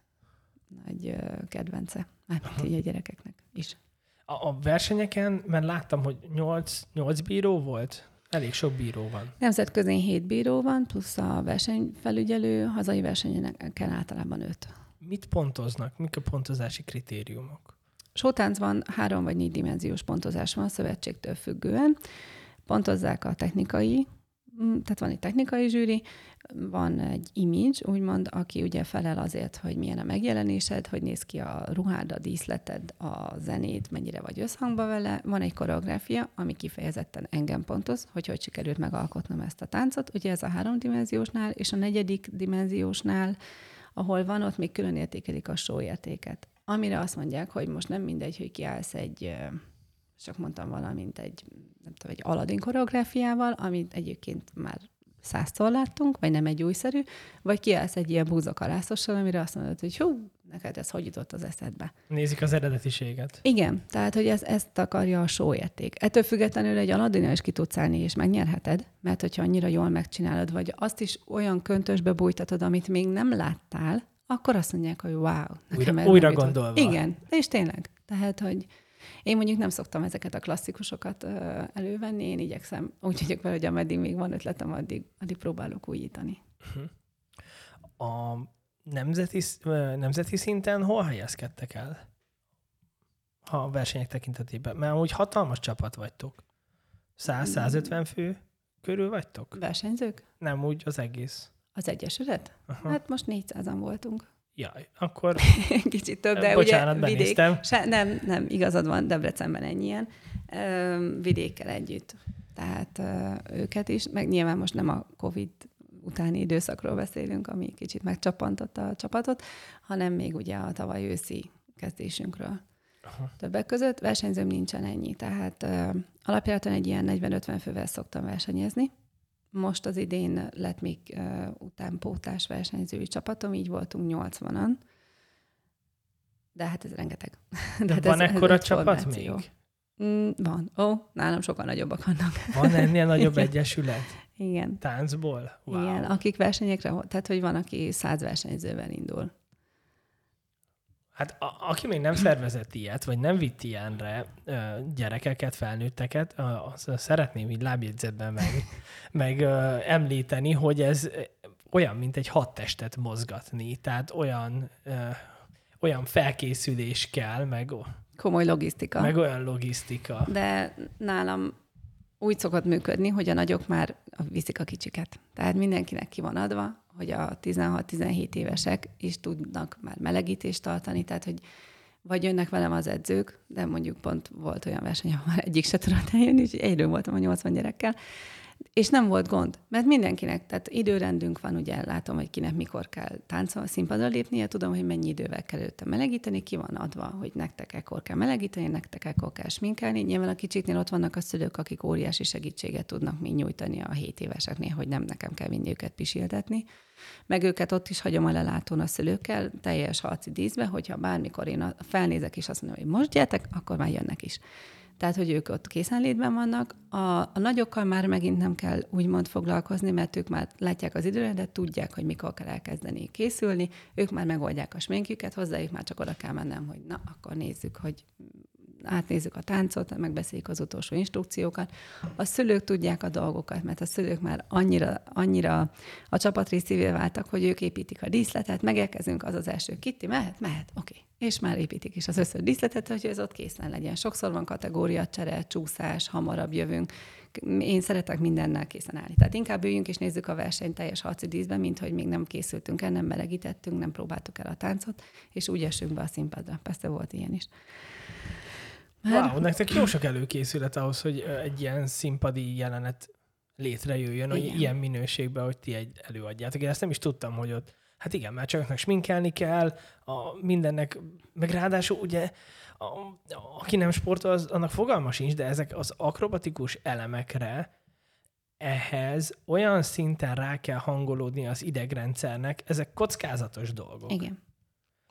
[SPEAKER 2] nagy kedvence, mármint így a gyerekeknek is.
[SPEAKER 1] A, a versenyeken, mert láttam, hogy nyolc, nyolc bíró volt, Elég sok bíró van.
[SPEAKER 2] Nemzetközi hét bíró van, plusz a versenyfelügyelő, hazai versenyeken általában öt.
[SPEAKER 1] Mit pontoznak? Mik a pontozási kritériumok?
[SPEAKER 2] Sótáncban három vagy négy dimenziós pontozás van szövetségtől függően. Pontozzák a technikai tehát van egy technikai zsűri, van egy image, úgymond, aki ugye felel azért, hogy milyen a megjelenésed, hogy néz ki a ruhád, a díszleted, a zenét, mennyire vagy összhangba vele. Van egy koreográfia, ami kifejezetten engem pontoz, hogy hogy sikerült megalkotnom ezt a táncot. Ugye ez a háromdimenziósnál, és a negyedik dimenziósnál, ahol van, ott még külön értékelik a show értéket. Amire azt mondják, hogy most nem mindegy, hogy kiállsz egy csak mondtam valamint egy, nem tudom, egy Aladdin koreográfiával, amit egyébként már százszor láttunk, vagy nem egy újszerű, vagy kiállsz egy ilyen búzakalászossal, amire azt mondod, hogy hú, neked ez hogy jutott az eszedbe.
[SPEAKER 1] Nézik az eredetiséget.
[SPEAKER 2] Igen, tehát, hogy ez, ezt akarja a show érték. Ettől függetlenül egy Aladdin is ki tudsz állni, és megnyerheted, mert hogyha annyira jól megcsinálod, vagy azt is olyan köntösbe bújtatod, amit még nem láttál, akkor azt mondják, hogy wow.
[SPEAKER 1] Nekem újra, újra gondolva.
[SPEAKER 2] Igen, és tényleg. Tehát, hogy én mondjuk nem szoktam ezeket a klasszikusokat elővenni, én igyekszem úgy vagyok vele, hogy ameddig még van ötletem, addig, addig próbálok újítani.
[SPEAKER 1] A nemzeti, nemzeti szinten hol helyezkedtek el? Ha a versenyek tekintetében. Mert úgy hatalmas csapat vagytok. 100-150 fő körül vagytok?
[SPEAKER 2] Versenyzők?
[SPEAKER 1] Nem, úgy az egész.
[SPEAKER 2] Az Egyesület? Aha. Hát most 400-an voltunk.
[SPEAKER 1] Jaj, akkor...
[SPEAKER 2] Kicsit több, de
[SPEAKER 1] Bocsánat,
[SPEAKER 2] ugye vidék... Se, nem, nem, igazad van, Debrecenben ennyien. Vidékkel együtt. Tehát őket is, meg nyilván most nem a Covid utáni időszakról beszélünk, ami kicsit megcsapantotta a csapatot, hanem még ugye a tavaly őszi kezdésünkről. Aha. Többek között versenyzőm nincsen ennyi, tehát uh, alapjáraton egy ilyen 40-50 fővel szoktam versenyezni, most az idén lett még uh, utánpótlás versenyzői csapatom, így voltunk 80-an. De hát ez rengeteg.
[SPEAKER 1] De, De hát van ez, ekkora ez csapat formáció. még?
[SPEAKER 2] Mm, van. Ó, oh, nálam sokkal nagyobbak vannak.
[SPEAKER 1] Van ennél nagyobb egyesület?
[SPEAKER 2] Igen.
[SPEAKER 1] Táncból?
[SPEAKER 2] Wow. Igen, akik versenyekre, tehát hogy van, aki száz versenyzővel indul.
[SPEAKER 1] Hát a, aki még nem szervezett ilyet, vagy nem vitt ilyenre ö, gyerekeket, felnőtteket, ö, azt szeretném így lábjegyzetben meg, meg ö, említeni, hogy ez olyan, mint egy hat testet mozgatni. Tehát olyan, ö, olyan felkészülés kell, meg
[SPEAKER 2] komoly logisztika.
[SPEAKER 1] Meg olyan logisztika.
[SPEAKER 2] De nálam úgy szokott működni, hogy a nagyok már viszik a kicsiket. Tehát mindenkinek ki van adva, hogy a 16-17 évesek is tudnak már melegítést tartani, tehát hogy vagy jönnek velem az edzők, de mondjuk pont volt olyan verseny, ahol egyik se tudott eljönni, úgyhogy egyről voltam a 80 gyerekkel, és nem volt gond, mert mindenkinek, tehát időrendünk van, ugye látom, hogy kinek mikor kell táncol, színpadra lépnie, tudom, hogy mennyi idővel kell előtte melegíteni, ki van adva, hogy nektek ekkor kell melegíteni, nektek ekkor kell sminkelni. Nyilván a kicsiknél ott vannak a szülők, akik óriási segítséget tudnak még nyújtani a 7 éveseknél, hogy nem nekem kell vinni őket pisiltetni. Meg őket ott is hagyom a lelátón a szülőkkel, teljes harci díszbe, hogyha bármikor én felnézek és azt mondom, hogy most gyertek, akkor már jönnek is tehát hogy ők ott készenlétben vannak. A, a nagyokkal már megint nem kell úgymond foglalkozni, mert ők már látják az időrendet, tudják, hogy mikor kell elkezdeni készülni, ők már megoldják a sminkjüket, hozzájuk már csak oda kell mennem, hogy na, akkor nézzük, hogy átnézzük a táncot, megbeszéljük az utolsó instrukciókat. A szülők tudják a dolgokat, mert a szülők már annyira, annyira a csapat részévé váltak, hogy ők építik a díszletet, megérkezünk, az az első kitti, mehet, mehet, oké. Okay. És már építik is az összes díszletet, hogy ez ott készen legyen. Sokszor van kategória, csere, csúszás, hamarabb jövünk. Én szeretek mindennel készen állni. Tehát inkább üljünk és nézzük a versenyt teljes harci díszben, mint hogy még nem készültünk el, nem melegítettünk, nem próbáltuk el a táncot, és úgy esünk be a színpadra. Persze volt ilyen is.
[SPEAKER 1] Mert... Wow, nektek jó sok előkészület ahhoz, hogy egy ilyen színpadi jelenet létrejöjjön, hogy ilyen minőségben, hogy ti egy előadjátok. Én ezt nem is tudtam, hogy ott, hát igen, már csak sminkelni kell, a mindennek, meg ráadásul ugye, a, aki nem sportol, az, annak fogalma sincs, de ezek az akrobatikus elemekre ehhez olyan szinten rá kell hangolódni az idegrendszernek, ezek kockázatos dolgok.
[SPEAKER 2] Igen.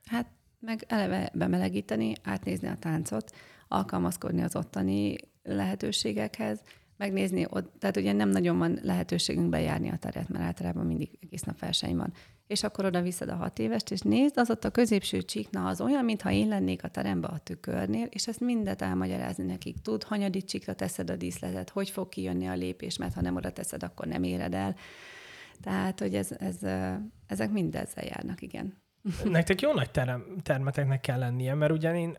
[SPEAKER 2] Hát meg eleve bemelegíteni, átnézni a táncot, alkalmazkodni az ottani lehetőségekhez, megnézni, ott, tehát ugye nem nagyon van lehetőségünk bejárni a teret, mert általában mindig egész nap verseny van. És akkor oda viszed a hat évest, és nézd, az ott a középső csíkna az olyan, mintha én lennék a terembe a tükörnél, és ezt mindet elmagyarázni nekik. Tud, hanyadik csíkra teszed a díszletet, hogy fog kijönni a lépés, mert ha nem oda teszed, akkor nem éred el. Tehát, hogy ez, ez, ezek mind ezzel járnak, igen.
[SPEAKER 1] Nektek jó nagy terem, termeteknek kell lennie, mert ugyan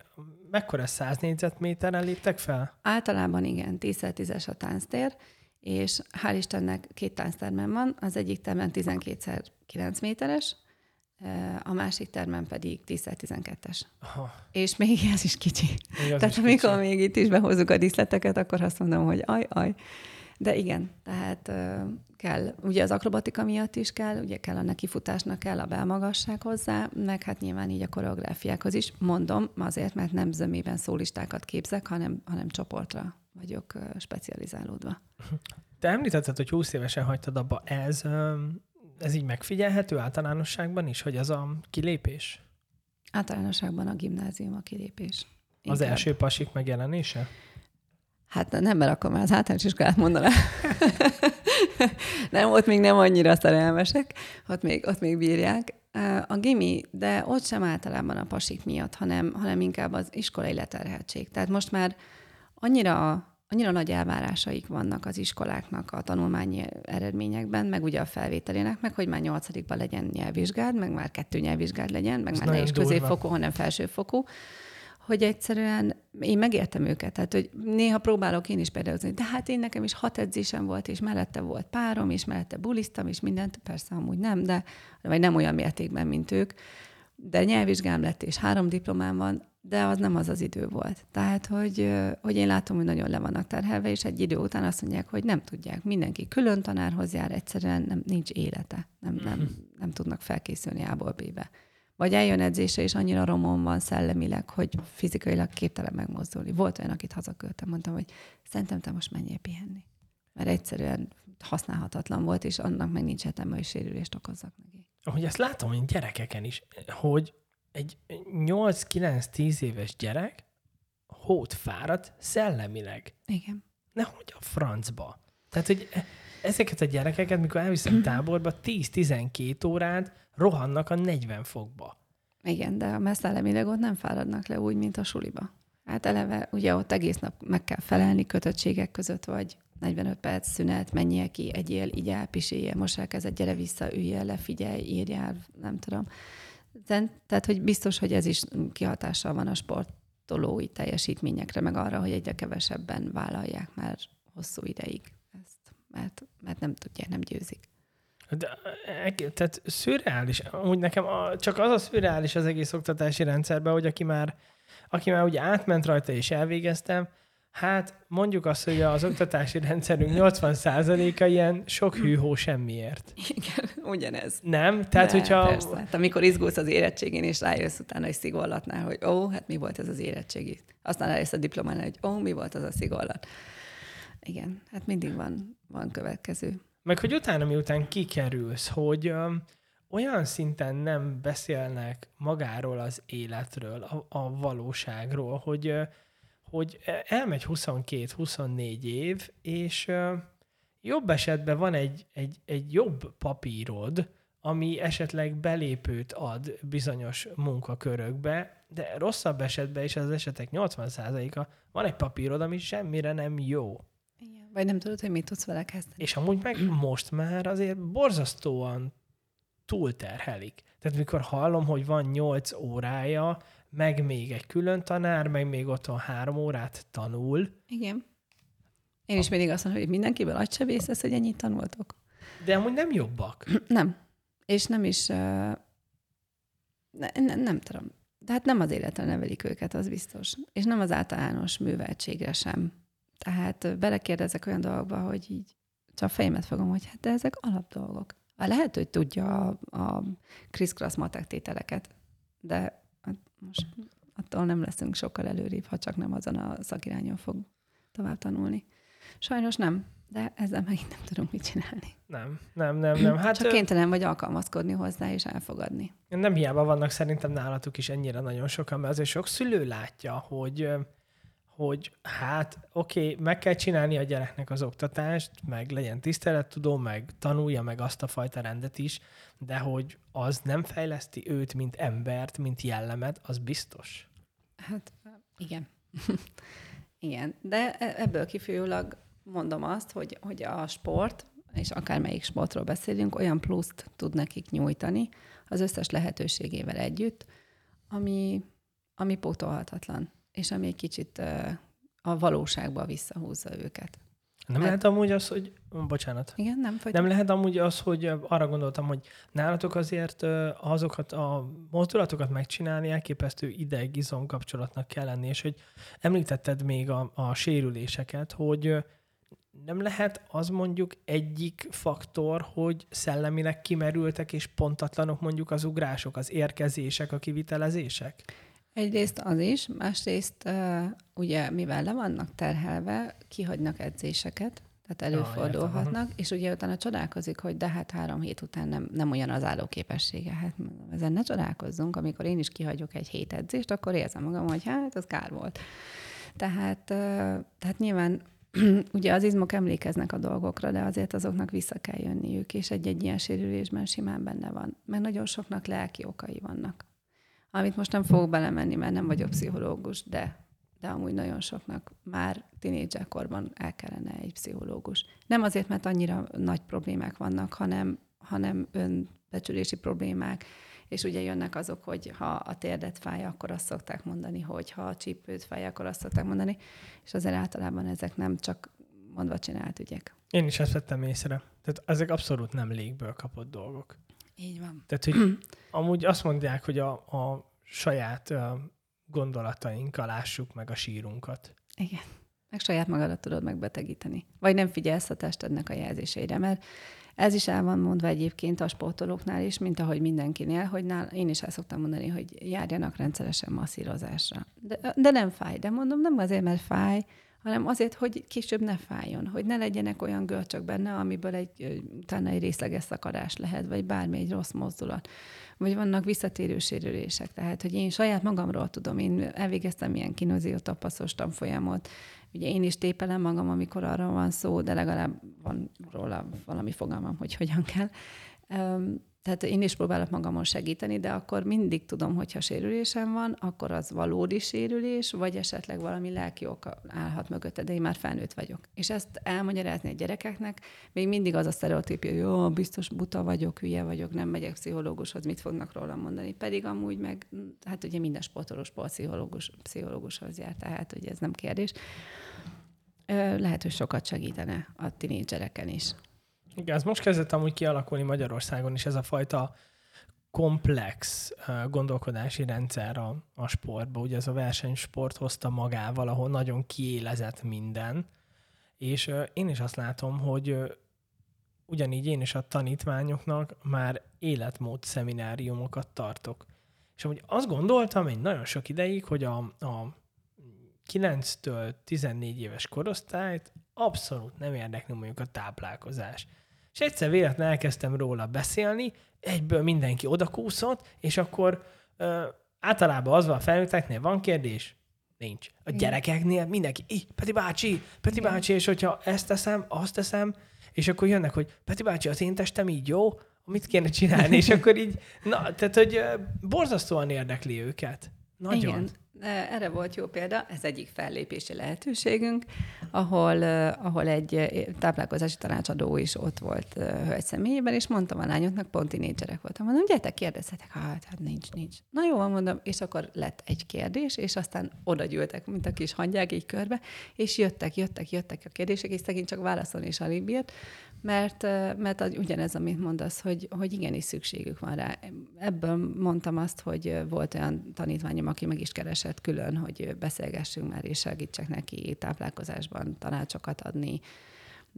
[SPEAKER 1] mekkora 100 négyzetméteren léptek fel?
[SPEAKER 2] Általában igen, 10 10 a tánctér, és hál' Istennek két tánctermem van, az egyik termen 12 9 méteres, a másik termen pedig 10x12-es. Aha. És még ez is kicsi. Még tehát is amikor kicsi. még itt is behozzuk a díszleteket, akkor azt mondom, hogy aj, aj. De igen, tehát kell, ugye az akrobatika miatt is kell, ugye kell a nekifutásnak kell a belmagasság hozzá, meg hát nyilván így a koreográfiákhoz is. Mondom azért, mert nem zömében szólistákat képzek, hanem, hanem csoportra vagyok specializálódva.
[SPEAKER 1] Te említetted, hogy 20 évesen hagytad abba. Ez, ez így megfigyelhető általánosságban is, hogy az a kilépés?
[SPEAKER 2] Általánosságban a gimnázium a kilépés.
[SPEAKER 1] Inkább. Az első pasik megjelenése?
[SPEAKER 2] Hát nem, mert akkor már az általános iskolát mondaná. nem, ott még nem annyira szerelmesek, ott még, ott még bírják. A gimi, de ott sem általában a pasik miatt, hanem, hanem inkább az iskolai leterheltség. Tehát most már annyira, annyira nagy elvárásaik vannak az iskoláknak a tanulmányi eredményekben, meg ugye a felvételének, meg hogy már nyolcadikban legyen nyelvvizsgád, meg már kettő nyelvvizsgád legyen, meg Ez már ne is középfokú, hanem felsőfokú hogy egyszerűen én megértem őket. Tehát, hogy néha próbálok én is például, de hát én nekem is hat edzésem volt, és mellette volt párom, és mellette bulisztam, és mindent, persze amúgy nem, de vagy nem olyan mértékben, mint ők. De nyelvvizsgám lett, és három diplomám van, de az nem az az idő volt. Tehát, hogy, hogy én látom, hogy nagyon le vannak terhelve, és egy idő után azt mondják, hogy nem tudják. Mindenki külön tanárhoz jár, egyszerűen nem, nincs élete. Nem, nem, mhm. nem tudnak felkészülni A-ból B-be. Vagy eljön edzése, és annyira romon van szellemileg, hogy fizikailag képtelen megmozdulni. Volt olyan, akit hazaköltem, mondtam, hogy szerintem te most menjél pihenni. Mert egyszerűen használhatatlan volt, és annak meg nincs értelme, hogy sérülést okozzak neki.
[SPEAKER 1] Ahogy ezt látom, hogy gyerekeken is, hogy egy 8-9-10 éves gyerek hót fáradt szellemileg.
[SPEAKER 2] Igen.
[SPEAKER 1] Nehogy a francba. Tehát, hogy ezeket a gyerekeket, mikor elviszem táborba, 10-12 órát rohannak a 40 fokba.
[SPEAKER 2] Igen, de a messzellemileg ott nem fáradnak le úgy, mint a suliba. Hát eleve ugye ott egész nap meg kell felelni kötöttségek között, vagy 45 perc szünet, menjél ki, egyél, igyál, piséljél, mosál kezed, gyere vissza, üljél le, figyelj, írjál, nem tudom. Tehát, hogy biztos, hogy ez is kihatással van a sportolói teljesítményekre, meg arra, hogy egyre kevesebben vállalják már hosszú ideig mert, mert nem tudják, nem győzik.
[SPEAKER 1] De, e, tehát szürreális. Úgy nekem a, csak az a szürreális az egész oktatási rendszerben, hogy aki már, aki már ugye átment rajta és elvégeztem, hát mondjuk azt, hogy az oktatási rendszerünk 80%-a ilyen sok hűhó semmiért.
[SPEAKER 2] Igen, ugyanez.
[SPEAKER 1] Nem? Tehát, De, hogyha...
[SPEAKER 2] Persze. Hát, amikor izgulsz az érettségén, és rájössz utána egy szigorlatnál, hogy ó, hát mi volt ez az érettségi. Aztán rájössz a diplománál, hogy ó, mi volt az a szigorlat. Igen, hát mindig van, van következő.
[SPEAKER 1] Meg hogy utána, miután kikerülsz, hogy um, olyan szinten nem beszélnek magáról az életről, a, a valóságról, hogy, uh, hogy elmegy 22-24 év, és uh, jobb esetben van egy, egy, egy jobb papírod, ami esetleg belépőt ad bizonyos munkakörökbe, de rosszabb esetben is az esetek 80%-a van egy papírod, ami semmire nem jó.
[SPEAKER 2] Vagy nem tudod, hogy mit tudsz vele kezdeni.
[SPEAKER 1] És amúgy meg most már azért borzasztóan túlterhelik. Tehát mikor hallom, hogy van 8 órája, meg még egy külön tanár, meg még otthon három órát tanul.
[SPEAKER 2] Igen. Én is mindig azt mondom, hogy mindenkiből agysebész lesz, hogy ennyit tanultok.
[SPEAKER 1] De amúgy nem jobbak.
[SPEAKER 2] Nem. És nem is... Uh, ne, ne, nem tudom. De hát nem az életre nevelik őket, az biztos. És nem az általános műveltségre sem. Tehát belekérdezek olyan dolgokba, hogy így csak fejemet fogom, hogy hát de ezek alapdolgok. Lehet, hogy tudja a, a krisz matek tételeket, de hát most attól nem leszünk sokkal előrébb, ha csak nem azon a szakirányon fog tovább tanulni. Sajnos nem, de ezzel megint nem tudunk mit csinálni.
[SPEAKER 1] Nem, nem, nem, nem.
[SPEAKER 2] Hát, Csak kénytelen vagy alkalmazkodni hozzá és elfogadni.
[SPEAKER 1] Nem hiába vannak szerintem nálatuk is ennyire nagyon sokan, mert azért sok szülő látja, hogy hogy hát oké, okay, meg kell csinálni a gyereknek az oktatást, meg legyen tisztelettudó, meg tanulja meg azt a fajta rendet is, de hogy az nem fejleszti őt, mint embert, mint jellemet, az biztos.
[SPEAKER 2] Hát igen. igen, de e-, ebből kifolyólag mondom azt, hogy, hogy a sport, és akármelyik sportról beszélünk, olyan pluszt tud nekik nyújtani az összes lehetőségével együtt, ami, ami pótolhatatlan és ami egy kicsit a valóságba visszahúzza őket.
[SPEAKER 1] Nem lehet amúgy az, hogy... Bocsánat.
[SPEAKER 2] Igen, nem? Vagy...
[SPEAKER 1] Nem lehet amúgy az, hogy arra gondoltam, hogy nálatok azért azokat a mozdulatokat megcsinálni elképesztő ideg-izom kapcsolatnak kell lenni, és hogy említetted még a, a sérüléseket, hogy nem lehet az mondjuk egyik faktor, hogy szellemileg kimerültek és pontatlanok mondjuk az ugrások, az érkezések, a kivitelezések?
[SPEAKER 2] Egyrészt az is, másrészt ugye mivel le vannak terhelve, kihagynak edzéseket, tehát előfordulhatnak, ah, és ugye utána csodálkozik, hogy de hát három hét után nem, nem olyan az állóképessége. Hát ezen ne csodálkozzunk, amikor én is kihagyok egy hét edzést, akkor érzem magam, hogy hát az kár volt. Tehát, tehát nyilván ugye az izmok emlékeznek a dolgokra, de azért azoknak vissza kell jönniük, és egy-egy ilyen sérülésben simán benne van. Mert nagyon soknak lelki okai vannak. Amit most nem fogok belemenni, mert nem vagyok pszichológus, de, de amúgy nagyon soknak már tinédzserkorban el kellene egy pszichológus. Nem azért, mert annyira nagy problémák vannak, hanem, hanem önbecsülési problémák, és ugye jönnek azok, hogy ha a térdet fáj, akkor azt szokták mondani, hogy ha a csípőt fáj, akkor azt szokták mondani, és azért általában ezek nem csak mondva csinált ügyek.
[SPEAKER 1] Én is ezt vettem észre. Tehát ezek abszolút nem légből kapott dolgok.
[SPEAKER 2] Így van.
[SPEAKER 1] Tehát, hogy amúgy azt mondják, hogy a, a saját gondolatainkkal lássuk meg a sírunkat.
[SPEAKER 2] Igen. Meg saját magadat tudod megbetegíteni. Vagy nem figyelsz a testednek a jelzéseire, mert ez is el van mondva egyébként a sportolóknál is, mint ahogy mindenkinél, hogy nál, én is el szoktam mondani, hogy járjanak rendszeresen masszírozásra. De, de nem fáj, de mondom, nem azért, mert fáj, hanem azért, hogy később ne fájjon, hogy ne legyenek olyan görcsök benne, amiből egy, utána egy részleges szakadás lehet, vagy bármi egy rossz mozdulat. Vagy vannak visszatérő sérülések. Tehát, hogy én saját magamról tudom, én elvégeztem ilyen kinoziotopasszos tanfolyamot, Ugye én is tépelem magam, amikor arra van szó, de legalább van róla valami fogalmam, hogy hogyan kell. Tehát én is próbálok magamon segíteni, de akkor mindig tudom, hogyha sérülésem van, akkor az valódi sérülés, vagy esetleg valami lelki oka állhat mögötte, de én már felnőtt vagyok. És ezt elmagyarázni a gyerekeknek, még mindig az a sztereotípia, hogy jó, biztos buta vagyok, hülye vagyok, nem megyek pszichológushoz, mit fognak rólam mondani. Pedig amúgy meg, hát ugye minden sportoló sportpszichológus, pszichológushoz jár, tehát hogy ez nem kérdés. Lehet, hogy sokat segítene a tinédzsereken is.
[SPEAKER 1] Igen, ez most kezdett amúgy kialakulni Magyarországon is ez a fajta komplex gondolkodási rendszer a, a sportba. Ugye ez a versenysport hozta magával, ahol nagyon kiélezett minden. És én is azt látom, hogy ugyanígy én is a tanítványoknak már életmód szemináriumokat tartok. És amúgy azt gondoltam egy nagyon sok ideig, hogy a, a 9-től 14 éves korosztályt abszolút nem érdekli mondjuk a táplálkozás. És egyszer véletlenül elkezdtem róla beszélni, egyből mindenki odakúszott, és akkor ö, általában az van a felnőtteknél, van kérdés? Nincs. A gyerekeknél mindenki, így, Peti bácsi, Peti Igen. bácsi, és hogyha ezt teszem, azt teszem, és akkor jönnek, hogy Peti bácsi, az én testem így jó, mit kéne csinálni, és akkor így, na, tehát, hogy borzasztóan érdekli őket. Nagyon. Igen.
[SPEAKER 2] Erre volt jó példa, ez egyik fellépési lehetőségünk, ahol, ahol egy táplálkozási tanácsadó is ott volt hölgy személyében, és mondtam a lányoknak, pont tínédzserek voltam, mondom, gyertek, kérdezhetek, hát, hát nincs, nincs. Na jó, mondom, és akkor lett egy kérdés, és aztán oda gyűltek, mint a kis hangyák így körbe, és jöttek, jöttek, jöttek a kérdések, és szegény csak válaszolni is alig bírt, mert, mert az, ugyanez, amit mondasz, hogy, hogy igenis szükségük van rá. Ebből mondtam azt, hogy volt olyan tanítványom, aki meg is keresett külön, hogy beszélgessünk már, és segítsek neki táplálkozásban tanácsokat adni,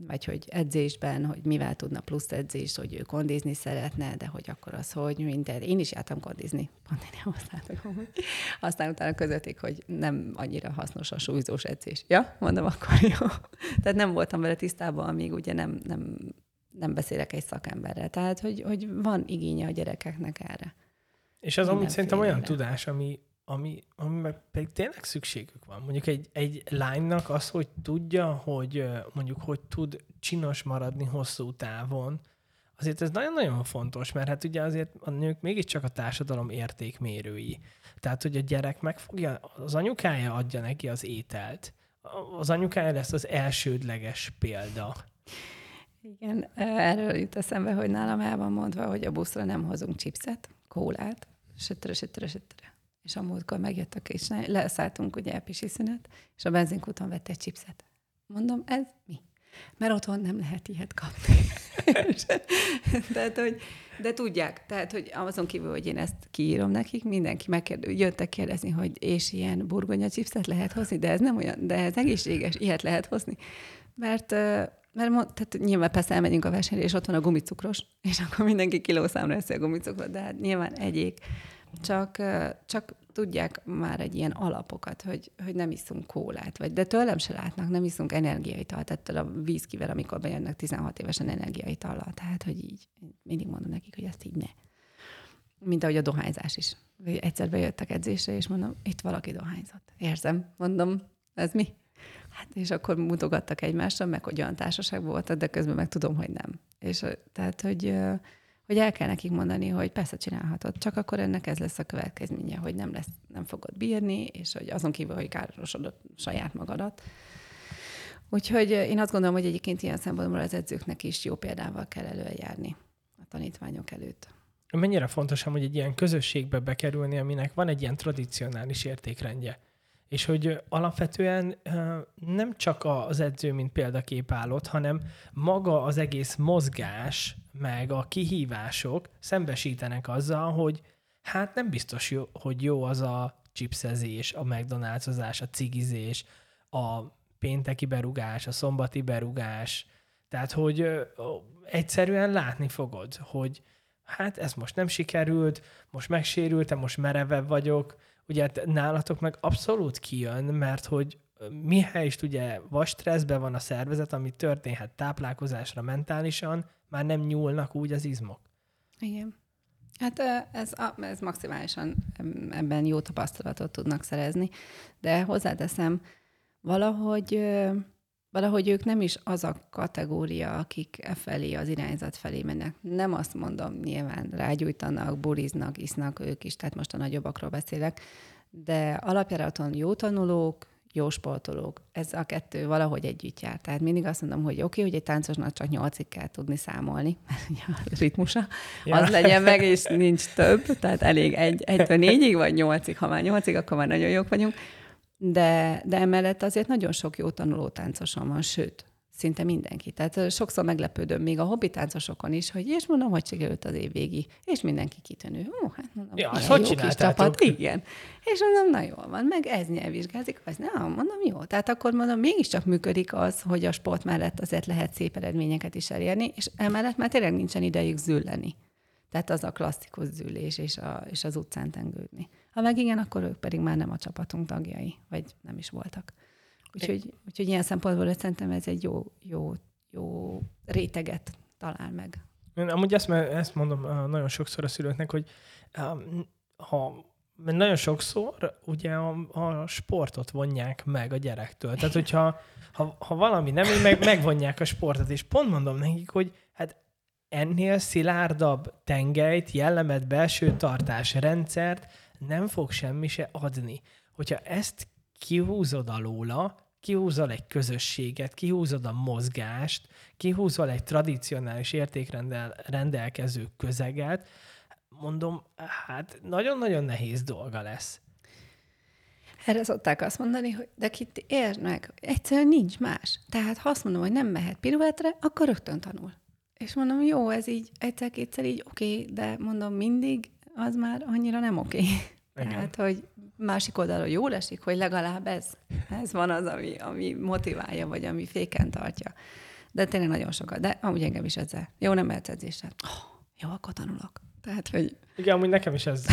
[SPEAKER 2] vagy hogy edzésben, hogy mivel tudna plusz edzés, hogy ő kondizni szeretne, de hogy akkor az, hogy minden. Én is jártam kondizni, pont én hoztátok Aztán utána közötték, hogy nem annyira hasznos a súlyzós edzés. Ja, mondom, akkor jó. Tehát nem voltam vele tisztában, amíg ugye nem, nem, nem beszélek egy szakemberrel. Tehát, hogy, hogy van igénye a gyerekeknek erre.
[SPEAKER 1] És az amúgy szerintem olyan tudás, ami, ami, ami pedig tényleg szükségük van. Mondjuk egy, egy lánynak az, hogy tudja, hogy mondjuk hogy tud csinos maradni hosszú távon, azért ez nagyon-nagyon fontos, mert hát ugye azért a nők mégiscsak a társadalom értékmérői. Tehát, hogy a gyerek megfogja, az anyukája adja neki az ételt. Az anyukája lesz az elsődleges példa.
[SPEAKER 2] Igen, erről jut eszembe, hogy nálam el van mondva, hogy a buszra nem hozunk chipset, kólát, sötre, sötre, sötre és a múltkor megjöttek, és leszálltunk ugye elpisi szünet, és a benzinkúton vett egy chipset. Mondom, ez mi? Mert otthon nem lehet ilyet kapni. tehát, hogy, de tudják, tehát, hogy azon kívül, hogy én ezt kiírom nekik, mindenki megkérdő, jöttek kérdezni, hogy és ilyen burgonya chipset lehet hozni, de ez nem olyan, de ez egészséges, ilyet lehet hozni. Mert mert tehát nyilván persze elmegyünk a versenyre, és ott van a gumicukros, és akkor mindenki kilószámra eszi a gumicukrot, de hát nyilván egyék. Csak, csak tudják már egy ilyen alapokat, hogy, hogy nem iszunk kólát, vagy, de tőlem se látnak, nem iszunk energiaitalt, ettől a vízkivel, amikor bejönnek 16 évesen energiaitallal. Tehát, hogy így, mindig mondom nekik, hogy ezt így ne. Mint ahogy a dohányzás is. Egyszer bejöttek edzésre, és mondom, itt valaki dohányzott. Érzem, mondom, ez mi? Hát, és akkor mutogattak egymásra, meg hogy olyan társaságban voltak, de közben meg tudom, hogy nem. És tehát, hogy, hogy el kell nekik mondani, hogy persze csinálhatod, csak akkor ennek ez lesz a következménye, hogy nem, lesz, nem fogod bírni, és hogy azon kívül, hogy károsodod saját magadat. Úgyhogy én azt gondolom, hogy egyébként ilyen szempontból az edzőknek is jó példával kell előjárni a tanítványok előtt.
[SPEAKER 1] Mennyire fontos, hogy egy ilyen közösségbe bekerülni, aminek van egy ilyen tradicionális értékrendje és hogy alapvetően nem csak az edző, mint példakép állott, hanem maga az egész mozgás, meg a kihívások szembesítenek azzal, hogy hát nem biztos, jó, hogy jó az a chipszezés, a McDonald'sozás, a cigizés, a pénteki berugás, a szombati berugás. Tehát, hogy egyszerűen látni fogod, hogy hát ez most nem sikerült, most megsérültem, most merevebb vagyok, ugye hát nálatok meg abszolút kijön, mert hogy mihelyest ugye vas stresszben van a szervezet, ami történhet táplálkozásra mentálisan, már nem nyúlnak úgy az izmok.
[SPEAKER 2] Igen. Hát ez, ez maximálisan ebben jó tapasztalatot tudnak szerezni, de hozzáteszem, valahogy, valahogy ők nem is az a kategória, akik e felé, az irányzat felé mennek. Nem azt mondom, nyilván rágyújtanak, buriznak, isznak ők is, tehát most a nagyobbakról beszélek, de alapjáraton jó tanulók, jó sportolók. Ez a kettő valahogy együtt jár. Tehát mindig azt mondom, hogy oké, okay, hogy egy táncosnak csak nyolcig kell tudni számolni, mert a ritmusa ja. az legyen meg, és nincs több, tehát elég egy, egytől négyig, vagy nyolcig. Ha már nyolcig, akkor már nagyon jók vagyunk. De, de emellett azért nagyon sok jó tanuló táncosom van, sőt, szinte mindenki. Tehát sokszor meglepődöm még a hobbi táncosokon is, hogy és mondom, hogy sikerült az év végi, és mindenki kitűnő. Ó, hát mondom,
[SPEAKER 1] ja, hogy jó kis csapat.
[SPEAKER 2] Igen. És mondom, na jól van, meg ez nyelvvizsgázik, az nem, mondom, jó. Tehát akkor mondom, mégiscsak működik az, hogy a sport mellett azért lehet szép eredményeket is elérni, és emellett már tényleg nincsen idejük zülleni. Tehát az a klasszikus zülés és, a, és az utcán tengődni. Ha meg igen, akkor ők pedig már nem a csapatunk tagjai, vagy nem is voltak. Úgyhogy, úgyhogy ilyen szempontból szerintem ez egy jó, jó, jó réteget talál meg.
[SPEAKER 1] Én amúgy ezt, ezt mondom nagyon sokszor a szülőknek, hogy ha mert nagyon sokszor ugye a, a sportot vonják meg a gyerektől. Tehát, hogyha ha, ha valami nem, meg, megvonják a sportot, és pont mondom nekik, hogy hát ennél szilárdabb tengelyt, jellemet, belső tartás rendszert nem fog semmi se adni. Hogyha ezt kihúzod alóla, kihúzol egy közösséget, kihúzod a mozgást, kihúzol egy tradicionális értékrendel rendelkező közeget, mondom, hát nagyon-nagyon nehéz dolga lesz.
[SPEAKER 2] Erre szokták azt mondani, hogy de kit érd meg, egyszerűen nincs más. Tehát ha azt mondom, hogy nem mehet piruetre, akkor rögtön tanul. És mondom, jó, ez így egyszer-kétszer így oké, okay, de mondom mindig, az már annyira nem oké. Okay. Tehát, hogy másik oldalról jól esik, hogy legalább ez, ez van az, ami, ami motiválja, vagy ami féken tartja. De tényleg nagyon sokat. De amúgy engem is ezzel. Jó, nem mehetsz edzésre. Oh, jó, akkor tanulok. Tehát, hogy...
[SPEAKER 1] Igen, amúgy nekem is ez,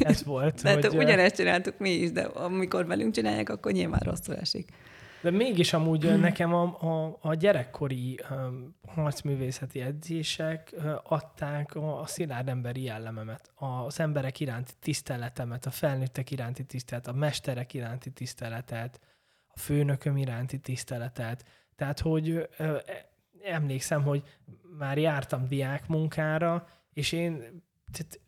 [SPEAKER 1] ez volt.
[SPEAKER 2] De hogy... ugyanezt csináltuk mi is, de amikor velünk csinálják, akkor nyilván rosszul esik.
[SPEAKER 1] De mégis amúgy nekem a, a, a gyerekkori um, harcművészeti edzések adták a, a szilárd emberi jellememet, az emberek iránti tiszteletemet, a felnőttek iránti tiszteletet, a mesterek iránti tiszteletet, a főnököm iránti tiszteletet. Tehát, hogy uh, emlékszem, hogy már jártam diák munkára, és én tehát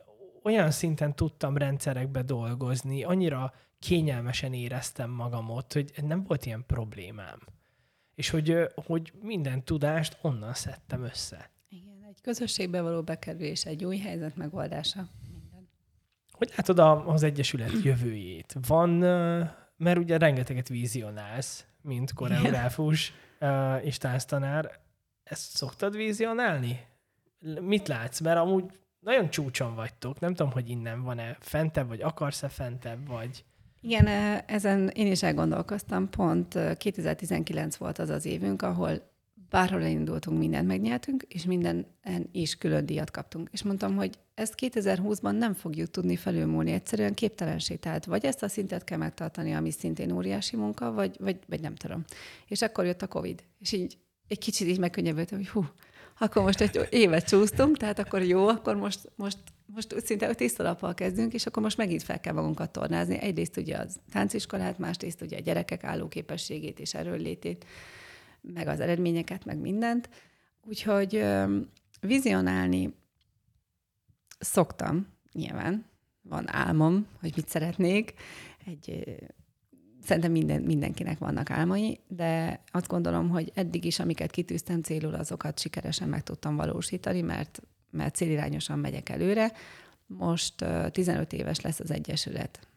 [SPEAKER 1] olyan szinten tudtam rendszerekbe dolgozni, annyira kényelmesen éreztem magam ott, hogy nem volt ilyen problémám. És hogy, hogy minden tudást onnan szedtem össze.
[SPEAKER 2] Igen, egy közösségbe való bekerülés, egy új helyzet megoldása. Minden.
[SPEAKER 1] Hogy látod az Egyesület jövőjét? Van, mert ugye rengeteget vízionálsz, mint koreográfus. és tánctanár. Ezt szoktad vizionálni? Mit látsz? Mert amúgy nagyon csúcson vagytok. Nem tudom, hogy innen van-e fentebb, vagy akarsz-e fentebb, vagy...
[SPEAKER 2] Igen, ezen én is elgondolkoztam. Pont 2019 volt az az évünk, ahol bárhol elindultunk, mindent megnyertünk, és minden is külön díjat kaptunk. És mondtam, hogy ezt 2020-ban nem fogjuk tudni felülmúlni, egyszerűen képtelenség. Tehát vagy ezt a szintet kell megtartani, ami szintén óriási munka, vagy, vagy, vagy nem tudom. És akkor jött a Covid. És így egy kicsit így megkönnyebbültem, hogy hú, akkor most egy évet csúsztunk, tehát akkor jó, akkor most, most, most szinte tisztalappal kezdünk, és akkor most megint fel kell magunkat tornázni. Egyrészt ugye az tánciskolát, másrészt ugye a gyerekek állóképességét és erőlétét meg az eredményeket, meg mindent. Úgyhogy vizionálni szoktam, nyilván. Van álmom, hogy mit szeretnék. Egy, szerintem minden, mindenkinek vannak álmai, de azt gondolom, hogy eddig is, amiket kitűztem célul, azokat sikeresen meg tudtam valósítani, mert, mert célirányosan megyek előre. Most 15 éves lesz az Egyesület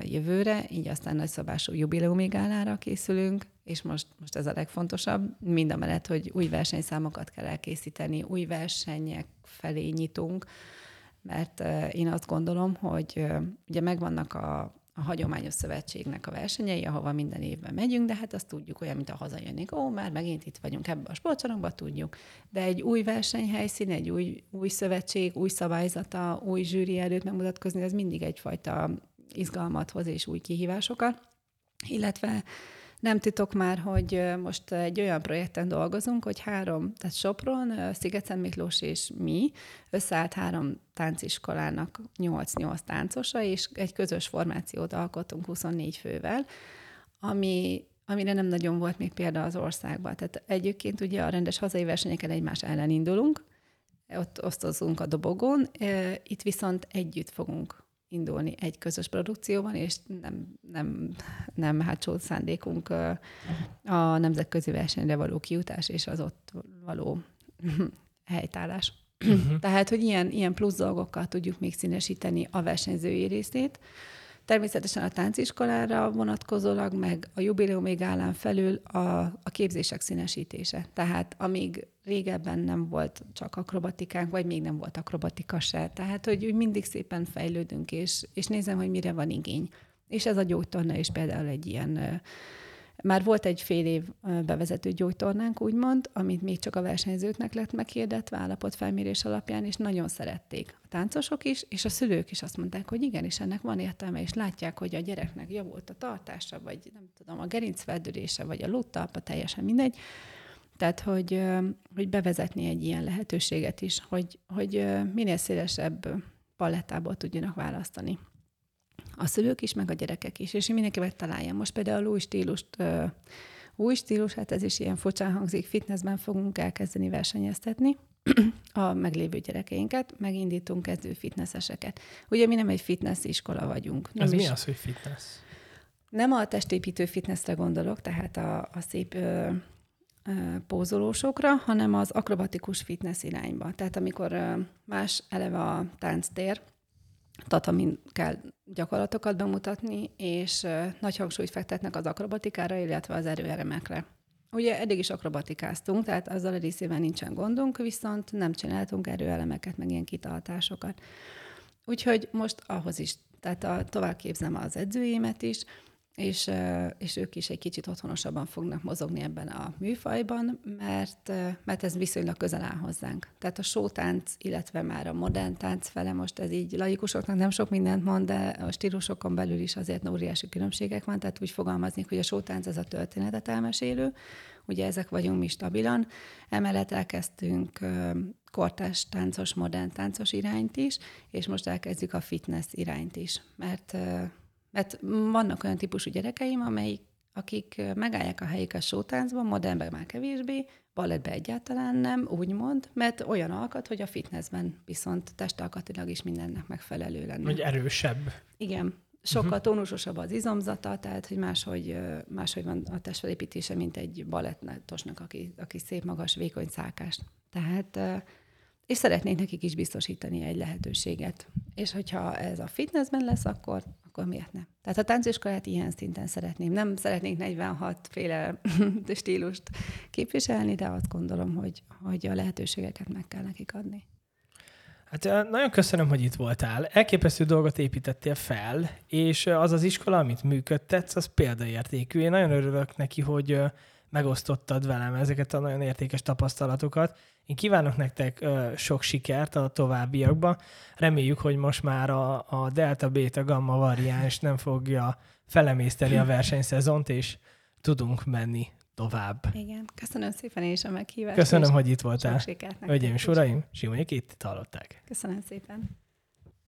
[SPEAKER 2] jövőre, így aztán nagyszabású jubileumi gálára készülünk, és most, most ez a legfontosabb, mind a mellett, hogy új versenyszámokat kell elkészíteni, új versenyek felé nyitunk, mert én azt gondolom, hogy ugye megvannak a, a hagyományos szövetségnek a versenyei, ahova minden évben megyünk, de hát azt tudjuk olyan, mint a hazajönnénk. Ó, már megint itt vagyunk ebbe a sportcsarnokba, tudjuk. De egy új versenyhelyszín, egy új, új szövetség, új szabályzata, új zsűri előtt megmutatkozni, ez mindig egyfajta izgalmat hoz és új kihívásokat. Illetve nem titok már, hogy most egy olyan projekten dolgozunk, hogy három, tehát Sopron, Szigeten Miklós és mi összeállt három tánciskolának 8-8 táncosa, és egy közös formációt alkotunk 24 fővel, ami amire nem nagyon volt még példa az országban. Tehát egyébként ugye a rendes hazai versenyeken egymás ellen indulunk, ott osztozunk a dobogón, itt viszont együtt fogunk indulni egy közös produkcióban, és nem, nem, nem hátsó szándékunk a nemzetközi versenyre való kijutás és az ott való helytállás. Uh-huh. Tehát, hogy ilyen, ilyen plusz dolgokkal tudjuk még színesíteni a versenyzői részét, Természetesen a tánciskolára vonatkozólag, meg a jubileumi gálán felül a, a képzések színesítése. Tehát amíg régebben nem volt csak akrobatikánk, vagy még nem volt akrobatika se. Tehát, hogy úgy mindig szépen fejlődünk, és, és nézem, hogy mire van igény. És ez a gyógytorna is például egy ilyen már volt egy fél év bevezető gyógytornánk, úgymond, amit még csak a versenyzőknek lett meghirdetve állapotfelmérés alapján, és nagyon szerették a táncosok is, és a szülők is azt mondták, hogy igenis, ennek van értelme, és látják, hogy a gyereknek javult a tartása, vagy nem tudom, a gerincfeldülése, vagy a luttalpa, teljesen mindegy. Tehát, hogy, hogy bevezetni egy ilyen lehetőséget is, hogy, hogy minél szélesebb palettából tudjanak választani a szülők is, meg a gyerekek is, és én mindenkivel találjam. Most például új stílust, új stílus, hát ez is ilyen furcsán hangzik, fitnessben fogunk elkezdeni versenyeztetni a meglévő gyerekeinket, megindítunk kezdő fitnesseseket. Ugye mi nem egy fitness iskola vagyunk. Nem
[SPEAKER 1] ez
[SPEAKER 2] is,
[SPEAKER 1] mi az, hogy fitness?
[SPEAKER 2] Nem a testépítő fitnessre gondolok, tehát a, a szép ö, ö, pózolósokra, hanem az akrobatikus fitness irányba. Tehát amikor ö, más eleve a tánctér, tatamin kell gyakorlatokat bemutatni, és nagy hangsúlyt fektetnek az akrobatikára, illetve az erőeremekre. Ugye eddig is akrobatikáztunk, tehát azzal a részében nincsen gondunk, viszont nem csináltunk erőelemeket, meg ilyen kitartásokat. Úgyhogy most ahhoz is, tehát a, tovább képzem az edzőjémet is, és, és ők is egy kicsit otthonosabban fognak mozogni ebben a műfajban, mert, mert ez viszonylag közel áll hozzánk. Tehát a sótánc, illetve már a modern tánc fele, most ez így laikusoknak nem sok mindent mond, de a stílusokon belül is azért óriási különbségek van, tehát úgy fogalmaznék, hogy a sótánc ez a történetet elmesélő, ugye ezek vagyunk mi stabilan, emellett elkezdtünk kortás táncos, modern táncos irányt is, és most elkezdjük a fitness irányt is, mert mert vannak olyan típusú gyerekeim, amelyik, akik megállják a helyüket sótáncban, modernben már kevésbé, balettben egyáltalán nem, úgymond, mert olyan alkat, hogy a fitnessben viszont testalkatilag is mindennek megfelelő lenne.
[SPEAKER 1] Hogy erősebb.
[SPEAKER 2] Igen. Sokkal uh-huh. tónusosabb az izomzata, tehát hogy máshogy, máshogy van a testfelépítése, mint egy balettosnak, aki, aki szép, magas, vékony szálkás. Tehát és szeretnék nekik is biztosítani egy lehetőséget. És hogyha ez a fitnessben lesz, akkor, akkor miért nem? Tehát a tánciskolát ilyen szinten szeretném. Nem szeretnénk 46 féle stílust képviselni, de azt gondolom, hogy, hogy a lehetőségeket meg kell nekik adni.
[SPEAKER 1] Hát nagyon köszönöm, hogy itt voltál. Elképesztő dolgot építettél fel, és az az iskola, amit működtetsz, az példaértékű. Én nagyon örülök neki, hogy megosztottad velem ezeket a nagyon értékes tapasztalatokat. Én kívánok nektek sok sikert a továbbiakban. Reméljük, hogy most már a, a Delta Beta Gamma variáns nem fogja felemészteni a versenyszezont, és tudunk menni tovább.
[SPEAKER 2] Igen, köszönöm szépen én is a meghívást.
[SPEAKER 1] Köszönöm, hogy itt voltál. Hölgyeim és uraim, Simonyik itt hallották.
[SPEAKER 2] Köszönöm szépen.